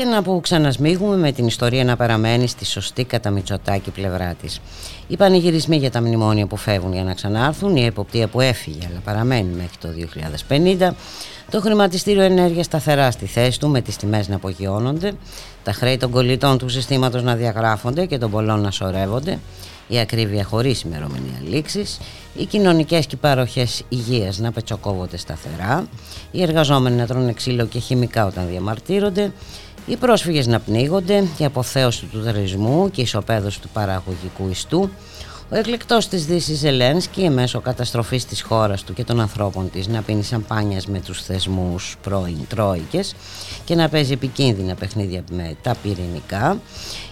Και να που ξανασμίγουμε με την ιστορία να παραμένει στη σωστή κατά Μητσοτάκη πλευρά της. Οι πανηγυρισμοί για τα μνημόνια που φεύγουν για να ξανάρθουν, η εποπτεία που έφυγε αλλά παραμένει μέχρι το 2050, το χρηματιστήριο ενέργειας σταθερά στη θέση του με τις τιμές να απογειώνονται, τα χρέη των κολλητών του συστήματος να διαγράφονται και των πολλών να σωρεύονται, η ακρίβεια χωρίς ημερομηνία λήξης, οι κοινωνικές και παροχές υγείας να πετσοκόβονται σταθερά, οι εργαζόμενοι να τρώνε ξύλο και χημικά όταν διαμαρτύρονται, οι πρόσφυγες να πνίγονται, η αποθέωση του τουρισμού και η ισοπαίδωση του παραγωγικού ιστού, ο εκλεκτός της Δύσης Ελένσκι μέσω καταστροφής της χώρας του και των ανθρώπων της να πίνει σαμπάνιας με τους θεσμούς πρώην τρόικες και να παίζει επικίνδυνα παιχνίδια με τα πυρηνικά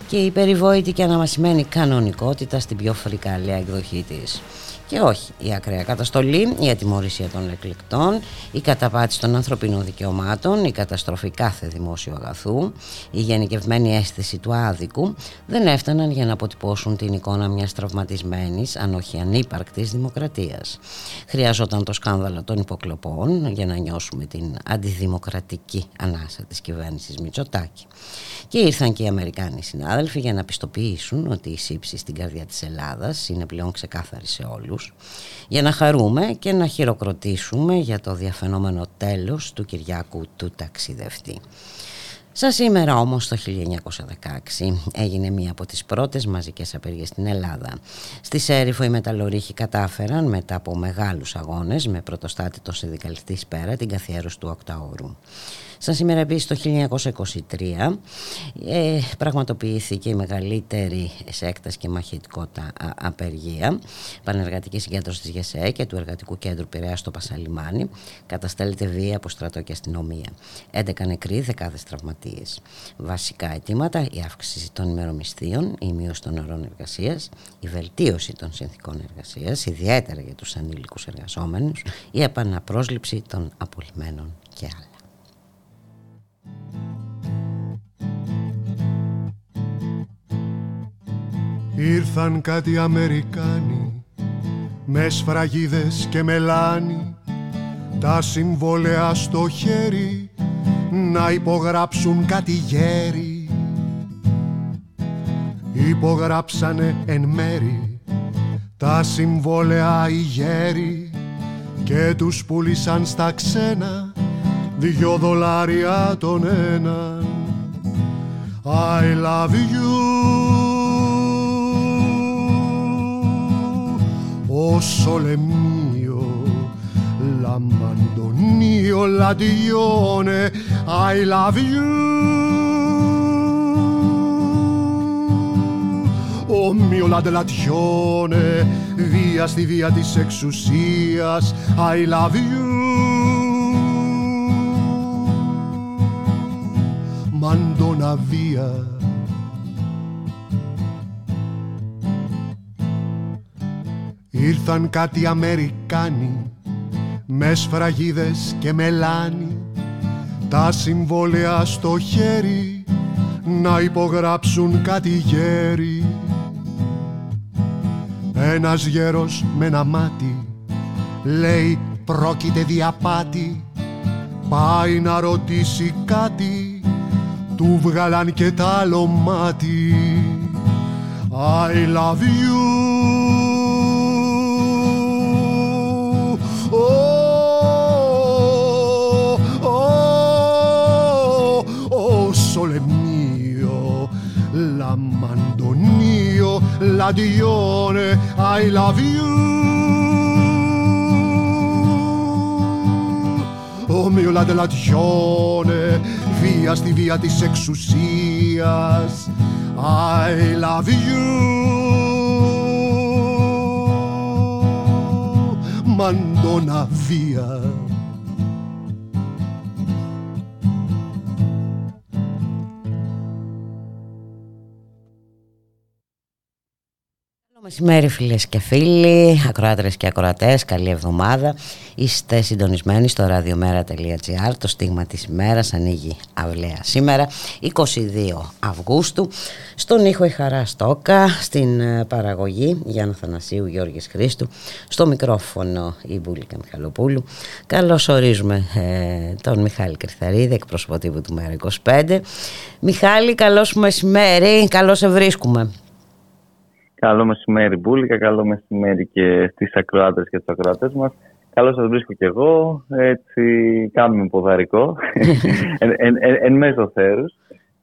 και η περιβόητη και αναμασιμένη κανονικότητα στην πιο φρικαλέα εκδοχή της. Και όχι, η ακραία καταστολή, η ατιμορρησία των εκλεκτών, η καταπάτηση των ανθρωπίνων δικαιωμάτων, η καταστροφή κάθε δημόσιου αγαθού, η γενικευμένη αίσθηση του άδικου δεν έφταναν για να αποτυπώσουν την εικόνα μιας τραυματισμένης, αν όχι ανύπαρκτης δημοκρατίας. Χρειαζόταν το σκάνδαλο των υποκλοπών για να νιώσουμε την αντιδημοκρατική ανάσα της κυβέρνησης Μητσοτάκη. Και ήρθαν και οι Αμερικάνοι συνάδελφοι για να πιστοποιήσουν ότι η σύψη στην καρδιά της Ελλάδας είναι πλέον ξεκάθαρη σε όλους για να χαρούμε και να χειροκροτήσουμε για το διαφαινόμενο τέλος του Κυριάκου του ταξιδευτή. Σαν σήμερα όμως το 1916 έγινε μία από τις πρώτες μαζικές απεργίες στην Ελλάδα. Στη Σέριφο οι μεταλλορύχοι κατάφεραν μετά από μεγάλους αγώνες με πρωτοστάτη το συνδικαλιστή πέρα την καθιέρωση του οκταώρου. Σαν σήμερα επίσης το 1923 ε, πραγματοποιήθηκε η μεγαλύτερη σε έκταση και μαχητικότητα απεργία πανεργατική συγκέντρωση της ΓΕΣΕ και του Εργατικού Κέντρου Πειραιά στο Πασαλιμάνι καταστέλλεται βία από στρατό και αστυνομία. 11 νεκροί, δεκάδες τραυματίες. Βασικά αιτήματα η αύξηση των ημερομισθείων, η μείωση των ωρών εργασίας, η βελτίωση των συνθήκων εργασίας, ιδιαίτερα για τους ανήλικους εργαζόμενους, η επαναπρόσληψη των απολυμένων και άλλα. Ήρθαν κάτι Αμερικάνοι με σφραγίδες και μελάνι. Τα συμβόλαια στο χέρι να υπογράψουν κάτι γέρι. Υπογράψανε εν μέρη τα συμβόλαια οι γέροι και τους πουλήσαν στα ξένα δυο δολάρια τον έναν. I love you. Ο Σολεμίο Λαμαντονίο Λαντιόνε I love you. Ο Μιο Λαντελατιόνε Βία στη βία της εξουσίας I love you. Μαντώνα βία, Ήρθαν κάτι Αμερικάνοι με σφραγίδες και μελάνι τα συμβόλαια στο χέρι να υπογράψουν κάτι γέρι. Ένας γέρος με ένα μάτι λέει πρόκειται διαπάτη πάει να ρωτήσει κάτι του βγάλαν και τ' άλλο μάτι I love you sole mio, la mandonio, la dione, I love you. Ο μio la delatione, βία στη βία της εξουσίας, I love you. Μαντώνα βία Μεσημέρι φίλες και φίλοι, ακροάτρες και ακροατές, καλή εβδομάδα. Είστε συντονισμένοι στο radiomera.gr, το στίγμα της ημέρας ανοίγει αυλαία σήμερα, 22 Αυγούστου. Στον ήχο η Χαρά Στόκα, στην ε, παραγωγή Γιάννα Θανασίου, Γιώργης Χρήστου, στο μικρόφωνο η Μπούλικα Μιχαλοπούλου. Καλώς ορίζουμε ε, τον Μιχάλη Κρυθαρίδη, εκπρόσωπο τύπου του Μέρα 25. Μιχάλη, καλώς μεσημέρι, καλώς σε βρίσκουμε. Καλό μεσημέρι Μπούλικα, καλό μεσημέρι και στις ακροάτες και τους ακροατές μας. Καλώς σας βρίσκω και εγώ, έτσι κάνουμε ποδαρικό, εν, εν, εν, εν μέσω θέρους.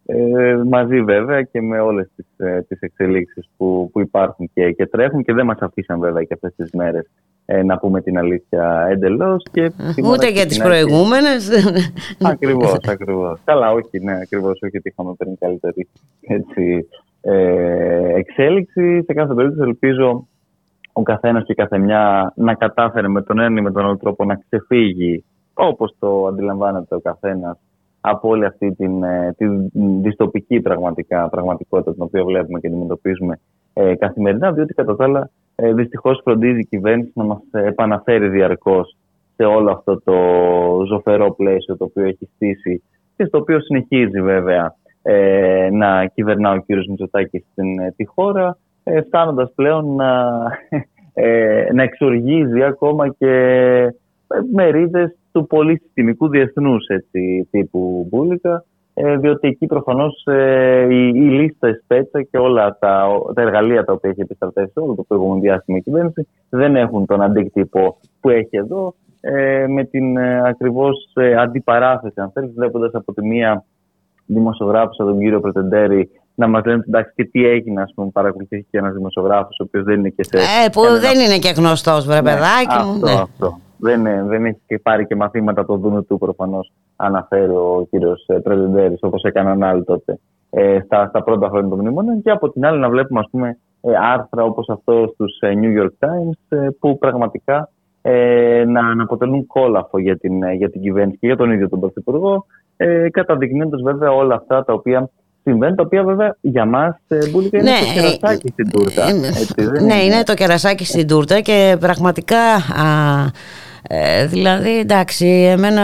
Ε, μαζί βέβαια και με όλες τις, ε, τις εξελίξεις που, που υπάρχουν και, και τρέχουν και δεν μας αφήσαν βέβαια και αυτές τις μέρες ε, να πούμε την αλήθεια εντελώς. Και Ούτε για τις προηγούμενες. Ακριβώς, ακριβώς. Καλά, όχι, ναι, ακριβώς, όχι ότι είχαμε παίρνει καλύτερη έτσι, ε, εξέλιξη. Σε κάθε περίπτωση ελπίζω ο καθένας και η καθεμιά να κατάφερε με τον ένα ή με τον άλλο τρόπο να ξεφύγει όπως το αντιλαμβάνεται ο καθένας από όλη αυτή την, ε, την δυστοπική πραγματικά, πραγματικότητα την οποία βλέπουμε και αντιμετωπίζουμε ε, καθημερινά, διότι κατά τα άλλα ε, δυστυχώς φροντίζει η κυβέρνηση να μας επαναφέρει διαρκώς σε όλο αυτό το ζωφερό πλαίσιο το οποίο έχει στήσει και στο οποίο συνεχίζει βέβαια ε, να κυβερνά ο κύριος Μητσοτάκης στην ε, τη χώρα, ε, φτάνοντας πλέον να, ε, να εξοργίζει ακόμα και ε, μερίδες του πολύ συστημικού διεθνούς έτσι, τύπου Μπούλικα, ε, διότι εκεί προφανώς ε, η, η λίστα σπέτσα και όλα τα, τα εργαλεία τα οποία έχει επιστρατεύσει όλο το προηγούμενο διάστημα η κυβέρνηση δεν έχουν τον αντίκτυπο που έχει εδώ ε, με την ε, ακριβώς αντιπαράθεση αν θέλεις βλέποντας από τη μία δημοσιογράφου, τον κύριο Πρετεντέρη, να μας λένε εντάξει και τι έγινε, ας πούμε, παρακολουθήσει και ένας δημοσιογράφος, ο οποίος δεν είναι και σε. Ε, που δεν είναι και γνωστός, βρε ναι, παιδάκι μου. Αυτό, ναι. αυτό. Δεν, δεν έχει και πάρει και μαθήματα το Δούνου του προφανώς, αναφέρει ο κύριος ε, Πρετεντέρης, όπως έκαναν άλλοι τότε ε, στα, στα πρώτα χρόνια των μνημόνων. Και από την άλλη να βλέπουμε, ας πούμε, ε, άρθρα όπως αυτό στους ε, New York Times, ε, που πραγματικά ε, να, να αποτελούν κόλαφο για την, για την κυβέρνηση και για τον ίδιο τον Πρωθυπουργό ε, καταδεικνύοντας βέβαια όλα αυτά τα οποία συμβαίνουν, τα οποία βέβαια για μας ε, είναι το ναι, κερασάκι στην τούρτα. Ε, έτσι, ναι, είναι; το κερασάκι στην τούρτα και πραγματικά α, ε, δηλαδή, εντάξει, εμένα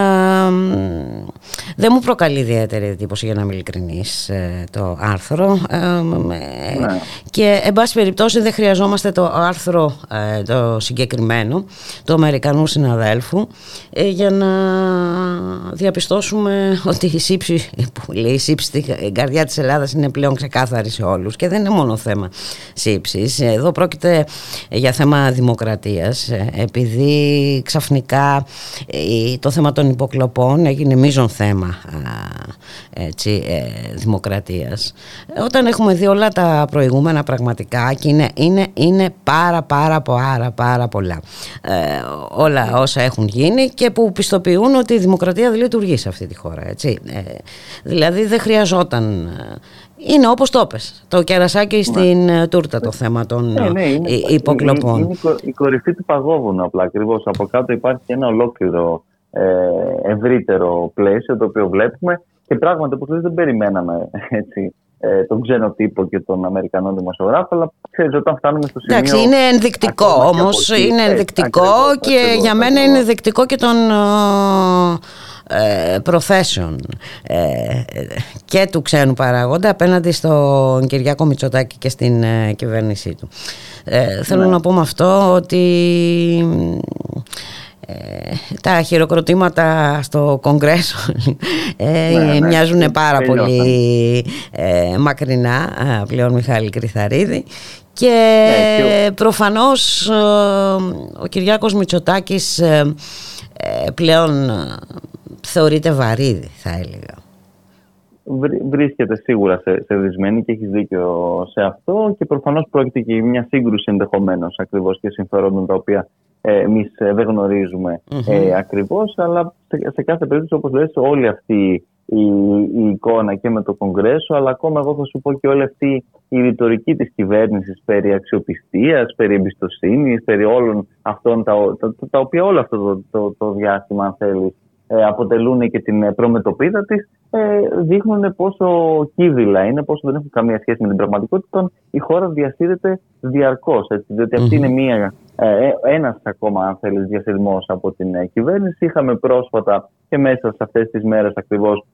δεν μου προκαλεί ιδιαίτερη εντύπωση για να είμαι ειλικρινής ε, το άρθρο ε, ναι. και εν πάση περιπτώσει δεν χρειαζόμαστε το άρθρο το συγκεκριμένο του Αμερικανού συναδέλφου για να διαπιστώσουμε ότι η σύψη που λέει η σύψη στην καρδιά της Ελλάδας είναι πλέον ξεκάθαρη σε όλους και δεν είναι μόνο θέμα σύψης εδώ πρόκειται για θέμα δημοκρατίας επειδή ξαφνικά ξαφνικά ε, το θέμα των υποκλοπών έγινε μείζον θέμα έτσι, ε, δημοκρατίας όταν έχουμε δει όλα τα προηγούμενα πραγματικά και είναι, είναι, είναι πάρα πάρα πάρα πάρα πολλά ε, όλα όσα έχουν γίνει και που πιστοποιούν ότι η δημοκρατία δεν λειτουργεί σε αυτή τη χώρα έτσι. δηλαδή δεν χρειαζόταν είναι όπως το πες, το κερασάκι στην ε, τούρτα το θέμα των ναι, ναι, είναι, υποκλοπών. Είναι, είναι, η κορυφή του παγόβουνου απλά ακριβώς. Από κάτω υπάρχει ένα ολόκληρο ε, ευρύτερο πλαίσιο το οποίο βλέπουμε και πράγματι που δεν περιμέναμε έτσι, ε, τον ξένο τύπο και τον Αμερικανό δημοσιογράφο, αλλά ξέρεις όταν φτάνουμε στο σημείο... Εντάξει, είναι ενδεικτικό όμως, είναι ενδεικτικό και για μένα είναι ενδεικτικό και τον ε, προθέσεων ε, και του ξένου παράγοντα απέναντι στον Κυριάκο Μητσοτάκη και στην ε, κυβέρνησή του. Θέλω ναι. να πω με αυτό ότι τα χειροκροτήματα στο Κογκρέσο ε, ναι, ναι. μοιάζουν πάρα πολύ μακρινά πλέον Μιχάλη Κρυθαρίδη και, ναι, και προφανώς ο Κυριάκος Μητσοτάκης πλέον θεωρείται βαρύδι θα έλεγα. Βρίσκεται σίγουρα σε, σε δυσμένη και έχεις δίκιο σε αυτό και προφανώς πρόκειται και μια σύγκρουση ενδεχομένως ακριβώς και συμφερόντων τα οποία ε, εμείς ε, δεν γνωρίζουμε ε, ακριβώς αλλά σε, σε κάθε περίπτωση όπως λες όλη αυτή η, η εικόνα και με το Κογκρέσο αλλά ακόμα εγώ θα σου πω και όλη αυτή η ρητορική της κυβέρνησης περί αξιοπιστίας, περί εμπιστοσύνης, περί όλων αυτών τα, τα, τα, οποία όλο αυτό το, το, το διάστημα αν θέλεις ε, αποτελούν και την προμετωπίδα της, ε, δείχνουν πόσο κύβυλα είναι, πόσο δεν έχουν καμία σχέση με την πραγματικότητα. Η χώρα διασύρεται διαρκώς. Διότι αυτή είναι μία, ε, ένας ακόμα, αν θέλεις, διασυρμός από την κυβέρνηση. Είχαμε πρόσφατα και μέσα σε αυτές τις μέρες ακριβώς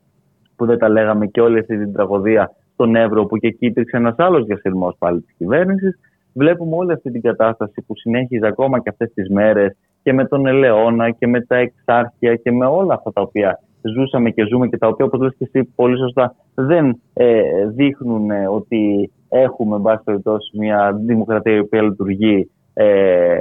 που δεν τα λέγαμε και όλη αυτή την τραγωδία στον Εύρο, που και εκεί υπήρξε ένας άλλος διασυρμός πάλι της κυβέρνησης. Βλέπουμε όλη αυτή την κατάσταση που συνέχιζε ακόμα και αυτές τις μέρες και με τον Ελαιώνα και με τα εξάρχεια και με όλα αυτά τα οποία ζούσαμε και ζούμε και τα οποία όπως λες και εσύ πολύ σωστά δεν ε, δείχνουν ε, ότι έχουμε εν πάση περιπτώσει μια δημοκρατία η οποία λειτουργεί ε,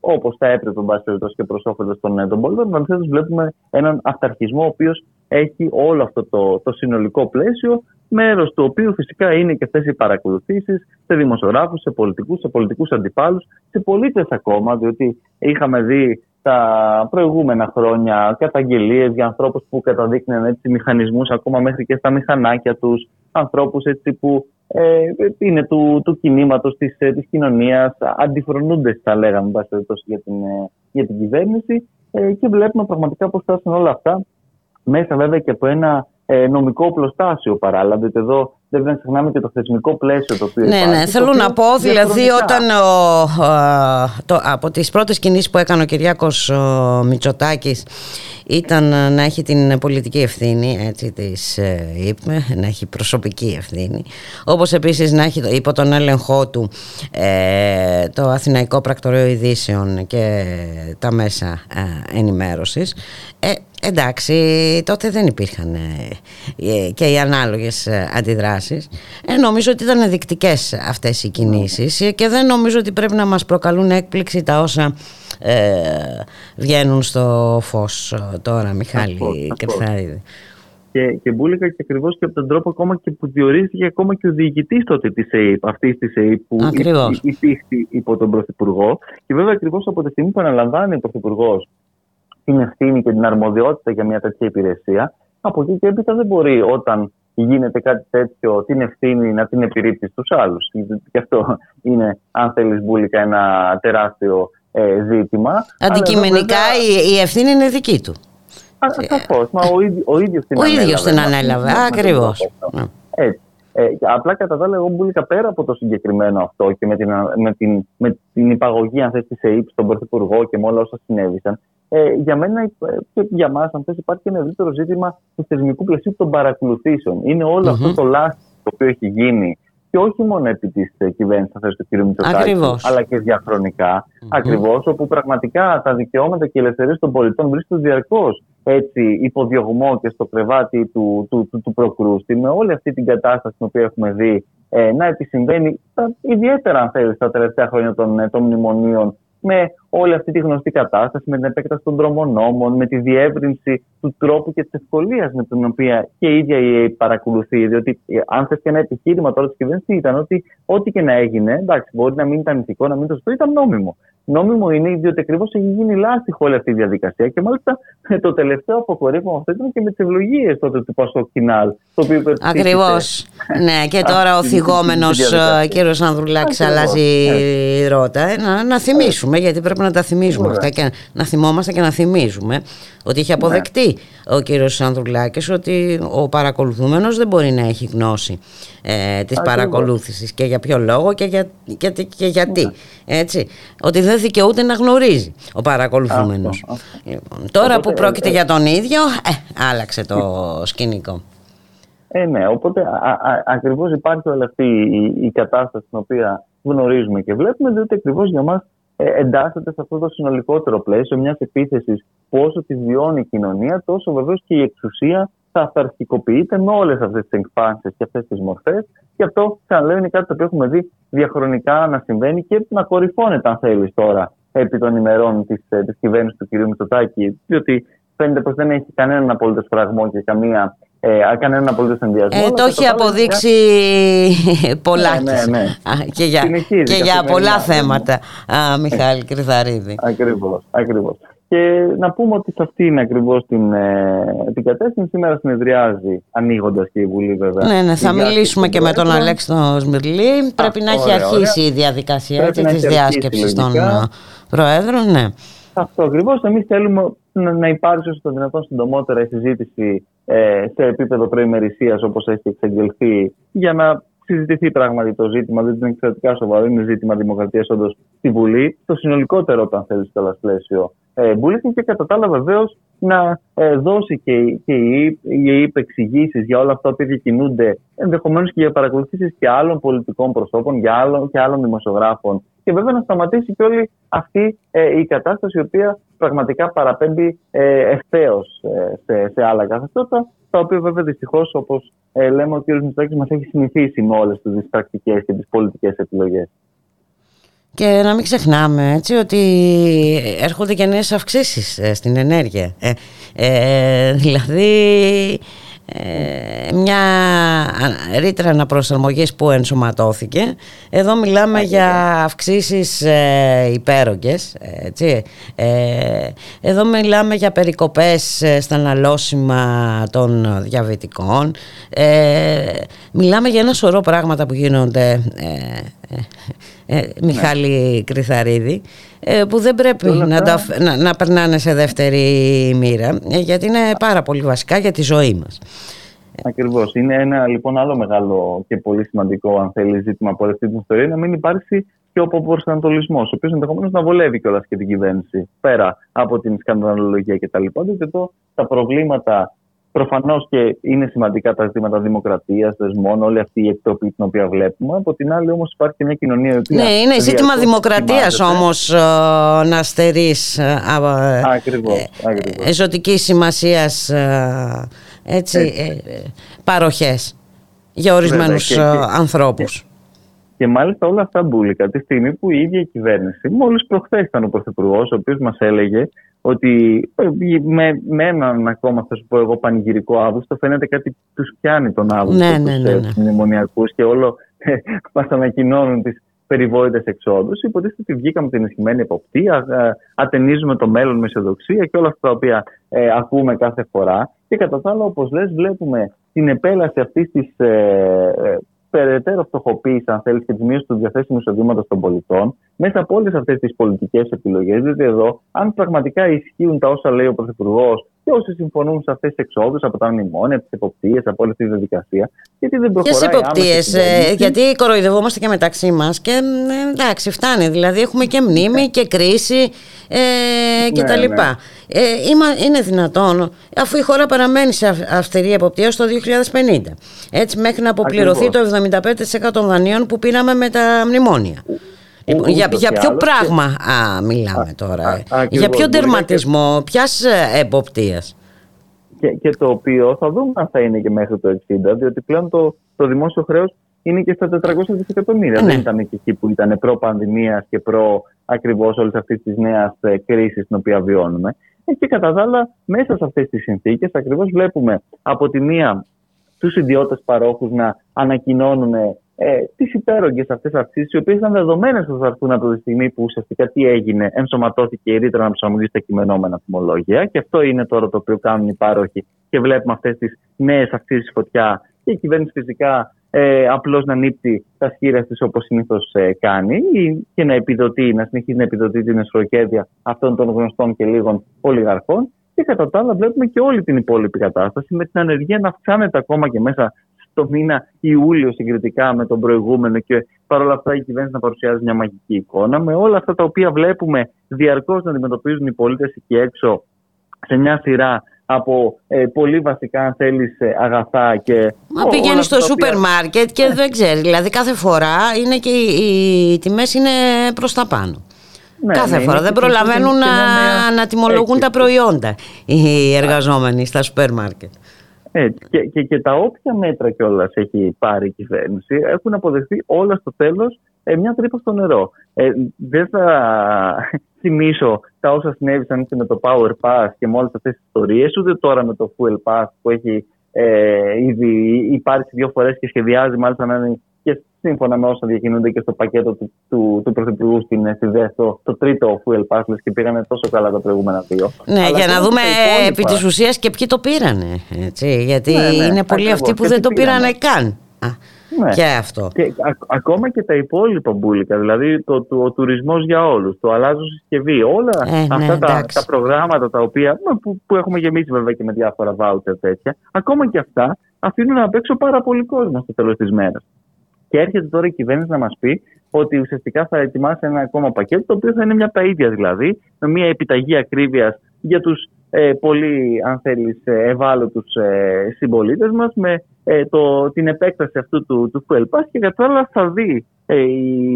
όπως θα έπρεπε εν πάση περιπτώσει και προς όφελος των, ε, των πολιτών. Αντιθέτως, βλέπουμε έναν αυταρχισμό ο οποίος έχει όλο αυτό το, το συνολικό πλαίσιο μέρος του οποίου φυσικά είναι και αυτές οι παρακολουθήσεις σε δημοσιογράφους, σε πολιτικούς, σε πολιτικούς αντιπάλους, σε πολίτες ακόμα, διότι είχαμε δει τα προηγούμενα χρόνια καταγγελίες για ανθρώπους που καταδείκνυαν έτσι μηχανισμούς ακόμα μέχρι και στα μηχανάκια τους, ανθρώπους που ε, είναι του, του κινήματος της, ε, της κοινωνίας, αντιφρονούνται θα λέγαμε για την, ε, για την κυβέρνηση. Ε, και βλέπουμε πραγματικά πώς φτάσουν όλα αυτά μέσα βέβαια και από ένα ε, νομικό οπλοστάσιο παράλληλα. Δηλαδή εδώ δεν πρέπει να ξεχνάμε και το θεσμικό πλαίσιο το οποίο Ναι, υπάρχει, ναι, θέλω να πω δηλαδή όταν ο, το, από τις πρώτες κινήσεις που έκανε ο Κυριάκος ο Μητσοτάκης ήταν να έχει την πολιτική ευθύνη έτσι της ε, είπε, να έχει προσωπική ευθύνη όπως επίσης να έχει υπό τον έλεγχό του ε, το Αθηναϊκό Πρακτορείο Ειδήσεων και τα μέσα ε, ενημέρωσης ε, εντάξει τότε δεν υπήρχαν ε, και οι ανάλογες αντιδράσεις ε, νομίζω ότι ήταν δεικτικές αυτές οι κινήσεις και δεν νομίζω ότι πρέπει να μας προκαλούν έκπληξη τα όσα ε, βγαίνουν στο φως τώρα Μιχάλη Κρυθαρίδη. Και, και μπούλικα και ακριβώς και από τον τρόπο ακόμα και που διορίστηκε ακόμα και ο διοικητής τότε της ΕΕΠ, αυτής της ΕΕΠ που υπήρχε υπό τον Πρωθυπουργό. Και βέβαια ακριβώς από τη στιγμή που αναλαμβάνει ο Πρωθυπουργός την ευθύνη και την αρμοδιότητα για μια τέτοια υπηρεσία, από εκεί και έπειτα δεν μπορεί όταν γίνεται κάτι τέτοιο την ευθύνη να την επιρρύπτεις στους άλλους. Και αυτό είναι, αν θέλεις Μπούλικα, ένα τεράστιο ε, ζήτημα. Αντικειμενικά η, η ευθύνη είναι δική του. Σαφώς. Μα ο, ίδιο, ο ίδιος την ο ανέλαβε. Ο ίδιος την ανέλαβε. Ακριβώς. Έτσι. Ε, απλά κατά τα άλλα, εγώ μπουλίκα πέρα από το συγκεκριμένο αυτό και με την, με την, με την υπαγωγή αν θες, της ΕΕΠ στον Πρωθυπουργό και με όλα όσα συνέβησαν, ε, για μένα ε, και για μας, αν θες, υπάρχει και ένα ευρύτερο ζήτημα του θεσμικού πλαισίου των παρακολουθήσεων. Είναι αυτό το λάθο το οποίο έχει γίνει και όχι μόνο επί της ε, κυβέρνησης του κ. Μητσοτάκη, αλλά και διαχρονικά. Mm-hmm. Ακριβώς, όπου πραγματικά τα δικαιώματα και οι ελευθερίε των πολιτών βρίσκονται διαρκώς έτσι υποδιωγμό και στο κρεβάτι του, του, του, του προκρούστη, με όλη αυτή την κατάσταση την οποία έχουμε δει ε, να επισυμβαίνει, ιδιαίτερα αν θέλεις, τα τελευταία χρόνια των, ε, των μνημονίων, με όλη αυτή τη γνωστή κατάσταση, με την επέκταση των δρομονόμων, με τη διεύρυνση του τρόπου και της ευκολίας με την οποία και η ίδια η παρακολουθεί. Διότι, ε, αν θες και ένα επιχείρημα τώρα της κυβέρνησης, ήταν ότι ό,τι και να έγινε, εντάξει, μπορεί να μην ήταν ηθικό, να μην το σωστό, ήταν νόμιμο. Νόμιμο είναι διότι ακριβώς έχει γίνει λάστιχο όλη αυτή η διαδικασία. Και μάλιστα ε, το τελευταίο αποκορύφωμα αυτό ήταν και με τις ευλογίες τότε του Πασό Κινάλ. Ακριβώς. ναι, και τώρα ο θυγόμενος ε, κύριος Ανδρουλάκης αλλάζει ρότα. Να, να θυμίσουμε, γιατί πρέπει να τα θυμίζουμε αυτά και να θυμόμαστε και να θυμίζουμε ότι είχε αποδεκτεί ναι. ο κύριος Ανδρουλάκης ότι ο παρακολουθούμενος δεν μπορεί να έχει γνώση ε, της παρακολούθησης και για ποιο λόγο και, για, και, και γιατί. Ναι. Έτσι, ότι δεν δικαιούται να γνωρίζει ο παρακολουθούμενος. Λοιπόν, τώρα που πρόκειται ε, για τον ίδιο, ε, άλλαξε το σκηνικό. Ε, ναι, οπότε α, ακριβώς υπάρχει όλη αυτή η, η κατάσταση την οποία γνωρίζουμε και βλέπουμε, διότι ακριβώς για μας ε, εντάσσεται σε αυτό το συνολικότερο πλαίσιο μιας επίθεσης που όσο τη βιώνει η κοινωνία, τόσο βεβαίως και η εξουσία θα αυταρχικοποιείται με όλες αυτές τις εκφάνσεις και αυτές τις μορφές. Και αυτό, ξαναλέω, είναι κάτι το οποίο έχουμε δει διαχρονικά να συμβαίνει και να κορυφώνεται, αν θέλεις τώρα, επί των ημερών της της ε, κυβέρνησης του κ. Μητσοτάκη, διότι φαίνεται πως δεν έχει κανέναν απολύτως φραγμό και καμία ε, κανέναν απολύτως ενδιασμό. Ε, το έχει αποδείξει πολλά ναι, ναι, ναι. και για, και για πολλά θέματα, α, Μιχάλη Κρυθαρίδη. Ακριβώς, ακριβώς. Και να πούμε ότι σε αυτή είναι ακριβώς την, ε, την κατεύθυνση. Σήμερα συνεδριάζει, ανοίγοντας και η Βουλή, βέβαια. Ναι, ναι θα μιλήσουμε και με τον Αλέξανδρο Σμυρλή. Πρέπει να έχει αρχίσει η διαδικασία της διάσκεψης των Προέδρων. Ναι. Αυτό ακριβώς. Εμείς θέλουμε να υπάρξει όσο το δυνατόν συντομότερα η συζήτηση ε, σε επίπεδο προημερησίας, όπως έχει εξαγγελθεί, για να συζητηθεί πράγματι το ζήτημα. Δεν είναι εξαιρετικά σοβαρό. Είναι ζήτημα δημοκρατίας όντως στη Βουλή. Το συνολικότερο, αν θέλεις, στο πλαίσιο ε, και κατά τα άλλα βεβαίως να ε, δώσει και, και η, η εξηγήσει για όλα αυτά που διακινούνται ενδεχομένως και για παρακολουθήσεις και άλλων πολιτικών προσώπων για άλλων, και άλλων δημοσιογράφων και βέβαια να σταματήσει και όλη αυτή ε, η κατάσταση η οποία πραγματικά παραπέμπει ε, ευθέως ε, σε, σε άλλα καθεστώτα τα οποία βέβαια δυστυχώς, όπως ε, λέμε, ο κ. Μητσοτάκης μας έχει συνηθίσει με όλες τις πρακτικές και τις πολιτικές επιλογές. Και να μην ξεχνάμε έτσι, ότι έρχονται και νέες αυξήσεις ε, στην ενέργεια. Ε, ε, δηλαδή ε, μια ρήτρα αναπροσαρμογής που ενσωματώθηκε. Εδώ μιλάμε για αυξήσεις ε, υπέρογγες. Έτσι. Ε, εδώ μιλάμε για περικοπές ε, στα αναλώσιμα των διαβητικών. μιλάμε για ένα σωρό πράγματα που γίνονται ε, Μιχάλη Κρυθαρίδη που δεν πρέπει να, να, να περνάνε σε δεύτερη μοίρα γιατί είναι πάρα πολύ βασικά για τη ζωή μας. Ακριβώς. Είναι ένα λοιπόν άλλο μεγάλο και πολύ σημαντικό, αν θέλεις, ζήτημα από αυτή την ιστορία να μην υπάρξει και ο προσανατολισμό, ο οποίος ενδεχομένως να βολεύει κιόλας και την κυβέρνηση πέρα από την σκανδαλολογία κτλ. Και το, τα προβλήματα Προφανώς και είναι σημαντικά τα ζητήματα δημοκρατίας, θεσμών, όλη αυτή η εκτροπή την οποία βλέπουμε. Από την άλλη, όμως, υπάρχει και μια κοινωνία. Ναι, είναι ζήτημα δημοκρατίας όμως ε, να στερείς ε, ζωτική σημασίας έτσι, παροχές για ορισμένους ανθρώπους. Και μάλιστα όλα αυτά μπουλικα τη στιγμή που η ίδια η κυβέρνηση, μόλις προχθές ήταν ο Πρωθυπουργός, ο οποίος μας έλεγε ότι ε, με, με έναν ακόμα, θα σου πω εγώ, πανηγυρικό Αύγουστο, φαίνεται κάτι τους πιάνει τον Αύγουστο ναι, ναι, ναι, ναι. και όλο μας ανακοινώνουν τις περιβόητες εξόδους. Υποτίθεται ότι βγήκαμε την ενισχυμένη εποπτεία, ε, ατενίζουμε το μέλλον με αισιοδοξία και όλα αυτά τα οποία ε, ακούμε κάθε φορά. Και κατά τα άλλα, όπως λες, βλέπουμε την επέλαση αυτής της ε, περαιτέρω φτωχοποίησης, αν θέλεις, και της μείωσης του διαθέσιμου εισοδήματος των πολιτών μέσα από όλες αυτές τις πολιτικές επιλογές. Διότι εδώ, αν πραγματικά ισχύουν τα όσα λέει ο Πρωθυπουργός και όσοι συμφωνούν σε αυτές τις εξόδους από τα μνημόνια, τις εποπτείες, από όλη αυτή τη διαδικασία, γιατί δεν προχωράει. Ποιες εποπτείες, ε, γιατί κοροϊδευόμαστε και μεταξύ μας και ε, εντάξει, φτάνει. Δηλαδή, έχουμε και μνήμη ναι. και κρίση ε, κτλ. Ναι, ναι. Ε, είναι δυνατόν, αφού η χώρα παραμένει σε αυστηρή εποπτεία στο 2050. Έτσι, μέχρι να αποπληρωθεί το 75% των δανείων που πήραμε με τα μνημόνια. Λοιπόν, για, για ποιο πράγμα; Α, μιλάμε τώρα, ε; για ποιο τερματισμό, ποιας ε, εποπτείας; Και, και το οποίο θα δούμε αν θα είναι και μέχρι το 60, διότι πλέον το, το δημόσιο χρέος είναι και στα 400 δισεκατομμύρια. Ναι. Δεν ήταν και εκεί που ήταν προ-πανδημίας και προ ακριβώ όλη αυτή τη νέα κρίση την οποία βιώνουμε. Και κατά τα άλλα, μέσα σε αυτές τις συνθήκες, ακριβώς βλέπουμε από τη μία τους ιδιώτες παρόχους να ανακοινώνουν ε, τις υπέρογγες αυτές αυξήσει, οι οποίες ήταν δεδομένες ότι θα έρθουν από τη στιγμή που ουσιαστικά τι έγινε, ενσωματώθηκε η ρήτρα να προσαρμογεί στα κειμενόμενα τιμολόγια. Και αυτό είναι τώρα το οποίο κάνουν οι πάροχοι και βλέπουμε αυτές τις νέες αυξήσει φωτιά. Και η κυβέρνηση φυσικά ε, απλώς να νύπτει τα σχήρα της όπως συνήθως ε, κάνει και να επιδοτεί, να συνεχίζει να επιδοτεί την εσχροκέδια αυτών των γνωστών και λίγων ολιγαρχών. Και κατά τα άλλα, βλέπουμε και όλη την υπόλοιπη κατάσταση με την ανεργία να αυξάνεται ακόμα και μέσα στο μήνα Ιούλιο συγκριτικά με τον προηγούμενο και παρόλα αυτά η κυβέρνηση να παρουσιάζει μια μαγική εικόνα με όλα αυτά τα οποία βλέπουμε διαρκώς να αντιμετωπίζουν οι πολίτες εκεί έξω σε μια σειρά από ε, πολύ βασικά αν θέλεις ε, αγαθά και... Μα πηγαίνει στο σούπερ μάρκετ και δεν ξέρει, δηλαδή κάθε φορά είναι και οι, οι τιμές είναι προς τα πάνω. Ναι, κάθε ναι, φορά δεν προλαβαίνουν να, να τιμολογούν τα προϊόντα οι εργαζόμενοι στα σούπερ μάρκετ. Έτσι. Και, και, και τα όποια μέτρα κιόλας έχει πάρει η κυβέρνηση έχουν αποδεχθεί όλα στο τέλος ε, μια τρύπα στο νερό. Ε, δεν θα θυμίσω τα όσα συνέβησαν και με το Power Pass και με όλες αυτές τις ιστορίες, ούτε τώρα με το Fuel Pass που έχει ε, ήδη υπάρξει δύο φορές και σχεδιάζει μάλιστα να είναι και σύμφωνα με όσα διακινούνται και στο πακέτο του, του, του Πρωθυπουργού στην ΣΥΔΕ, το, το τρίτο fuel pass και πήγανε τόσο καλά τα προηγούμενα δύο. Ναι, Αλλά για να δούμε επί της ουσίας και ποιοι το πήρανε. Έτσι, γιατί ναι, ναι, είναι πολλοί αυτοί που δεν το πήρανε καν. Ναι. Και αυτό. Και, ακόμα και τα υπόλοιπα μπουλικα, δηλαδή το, το, ο τουρισμός για όλους, το αλλάζω συσκευή, όλα ε, ναι, αυτά τα, τα, προγράμματα τα οποία, που, που έχουμε γεμίσει βέβαια και με διάφορα βάουτσερ τέτοια, ακόμα και αυτά αφήνουν να παίξω πάρα πολύ κόσμο στο τέλος της μέρας. Και έρχεται τώρα η κυβέρνηση να μας πει ότι ουσιαστικά θα ετοιμάσει ένα ακόμα πακέτο, το οποίο θα είναι μια τα ίδια δηλαδή, με μια επιταγή ακρίβειας για τους ε, πολύ, αν θέλεις, ε, ευάλωτους ε, συμπολίτες μας, με ε, το, την επέκταση αυτού του, του Fuel Pass. Και κατά άλλα θα δει ε,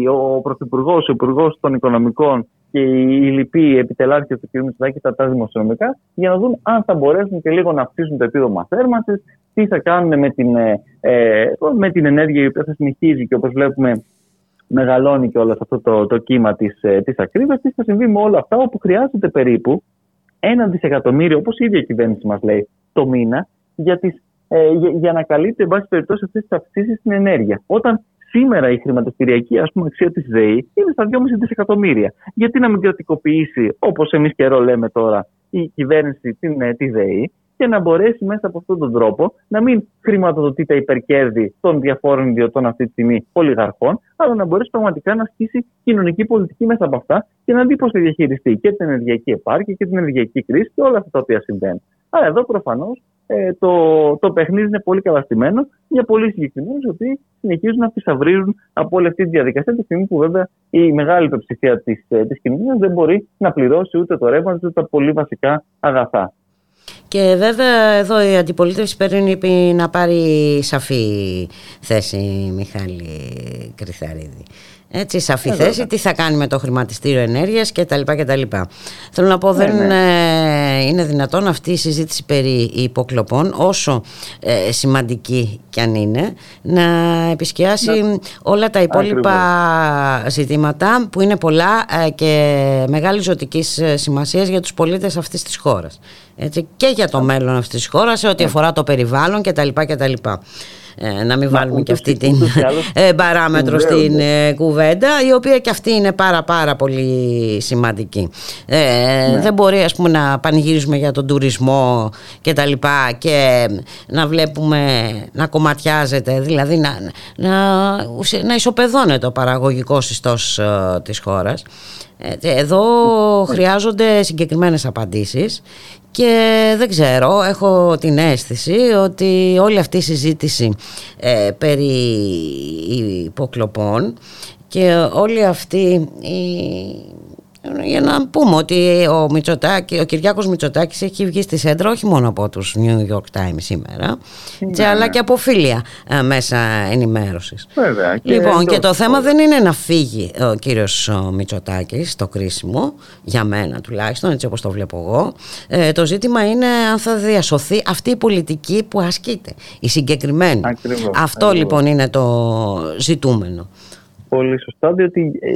ο Πρωθυπουργός, ο Υπουργός των Οικονομικών και οι λοιποί επιτελάρχες του κ. Μητσοτάκη τα, τα δημοσιονομικά για να δουν αν θα μπορέσουν και λίγο να αυξήσουν το επίδομα θέρμανσης, τι θα κάνουν με την, ε, ε, με την ενέργεια η οποία θα συνεχίζει και όπως βλέπουμε μεγαλώνει και όλο αυτό το, το κύμα της ε, της ακρίβειας, τι θα συμβεί με όλα αυτά όπου χρειάζεται περίπου ένα δισεκατομμύριο, όπως η ίδια η κυβέρνηση μας λέει, το μήνα για, τις, ε, για, για να καλύπτει, εν πάση περιπτώσει, αυτές τις αυξήσεις στην ενέργεια. Όταν σήμερα η χρηματιστηριακή ας πούμε, αξία της ΔΕΗ είναι στα 2,5 δισεκατομμύρια. Γιατί να μην κρατικοποιήσει, όπως εμείς καιρό λέμε τώρα, η κυβέρνηση την, ε, τη ΔΕΗ και να μπορέσει μέσα από αυτόν τον τρόπο να μην χρηματοδοτεί τα υπερκέρδη των διαφόρων ιδιωτών αυτή τη στιγμή ολιγαρχών, αλλά να μπορέσει πραγματικά να ασκήσει κοινωνική πολιτική μέσα από αυτά και να δει πώς θα διαχειριστεί και την ενεργειακή επάρκεια και την ενεργειακή κρίση και όλα αυτά τα οποία συμβαίνουν. Αλλά εδώ προφανώς ε, το, το παιχνίδι είναι πολύ καλαστημένο για πολύ συγκεκριμένους, οι οποίοι συνεχίζουν να θησαυρίζουν από όλη αυτή τη διαδικασία, τη στιγμή που βέβαια η μεγάλη υπερψηφία της ε, κοινωνίας δεν μπορεί να πληρώσει ούτε το ρεύμα ούτε τα πολύ βασικά αγαθά. Και βέβαια εδώ η αντιπολίτευση παίρνει να πάρει σαφή θέση Μιχάλη Κρυθαρίδη. Έτσι, σαφή ε, θέση, τι θα κάνει με το χρηματιστήριο ενέργειας κτλ. κτλ. Θέλω να πω, δεν ναι, ναι. είναι δυνατόν αυτή η συζήτηση περί υποκλοπών, όσο ε, σημαντική κι αν είναι, να επισκιάσει ναι. όλα τα υπόλοιπα ζητήματα που είναι πολλά ε, και μεγάλη ζωτικής σημασίας για τους πολίτες αυτής της χώρας. Και για το μέλλον αυτής της χώρας, σε ό,τι αφορά το περιβάλλον κτλ. κτλ. Ε, να μην βάλουμε και αυτή την ε, παράμετρο στην ε, κουβέντα η οποία και αυτή είναι πάρα πάρα πολύ σημαντική. Ναι. δεν μπορεί ας πούμε να πανηγυρίζουμε για τον τουρισμό και τα λοιπά και να βλέπουμε να κομματιάζεται δηλαδή να, να, να ισοπεδώνεται ο παραγωγικός ιστός της χώρας. Εδώ χρειάζονται συγκεκριμένες απαντήσεις και δεν ξέρω, έχω την αίσθηση ότι όλη αυτή η συζήτηση ε, περί υποκλοπών και όλη αυτή η για να πούμε ότι ο, Μητσοτάκη, ο Κυριάκος Μητσοτάκης έχει βγει στη σέντρα όχι μόνο από τους New York Times σήμερα ναι, αλλά ναι. και από φίλια ε, μέσα ενημέρωσης. Βέβαια, και λοιπόν και το θέμα δεν είναι να φύγει ο κύριος Μητσοτάκης το κρίσιμο για μένα τουλάχιστον έτσι όπως το βλέπω εγώ. Ε, το ζήτημα είναι αν θα διασωθεί αυτή η πολιτική που ασκείται η συγκεκριμένη. Αυτό λοιπόν είναι το ζητούμενο πολύ σωστά, διότι ε, ε,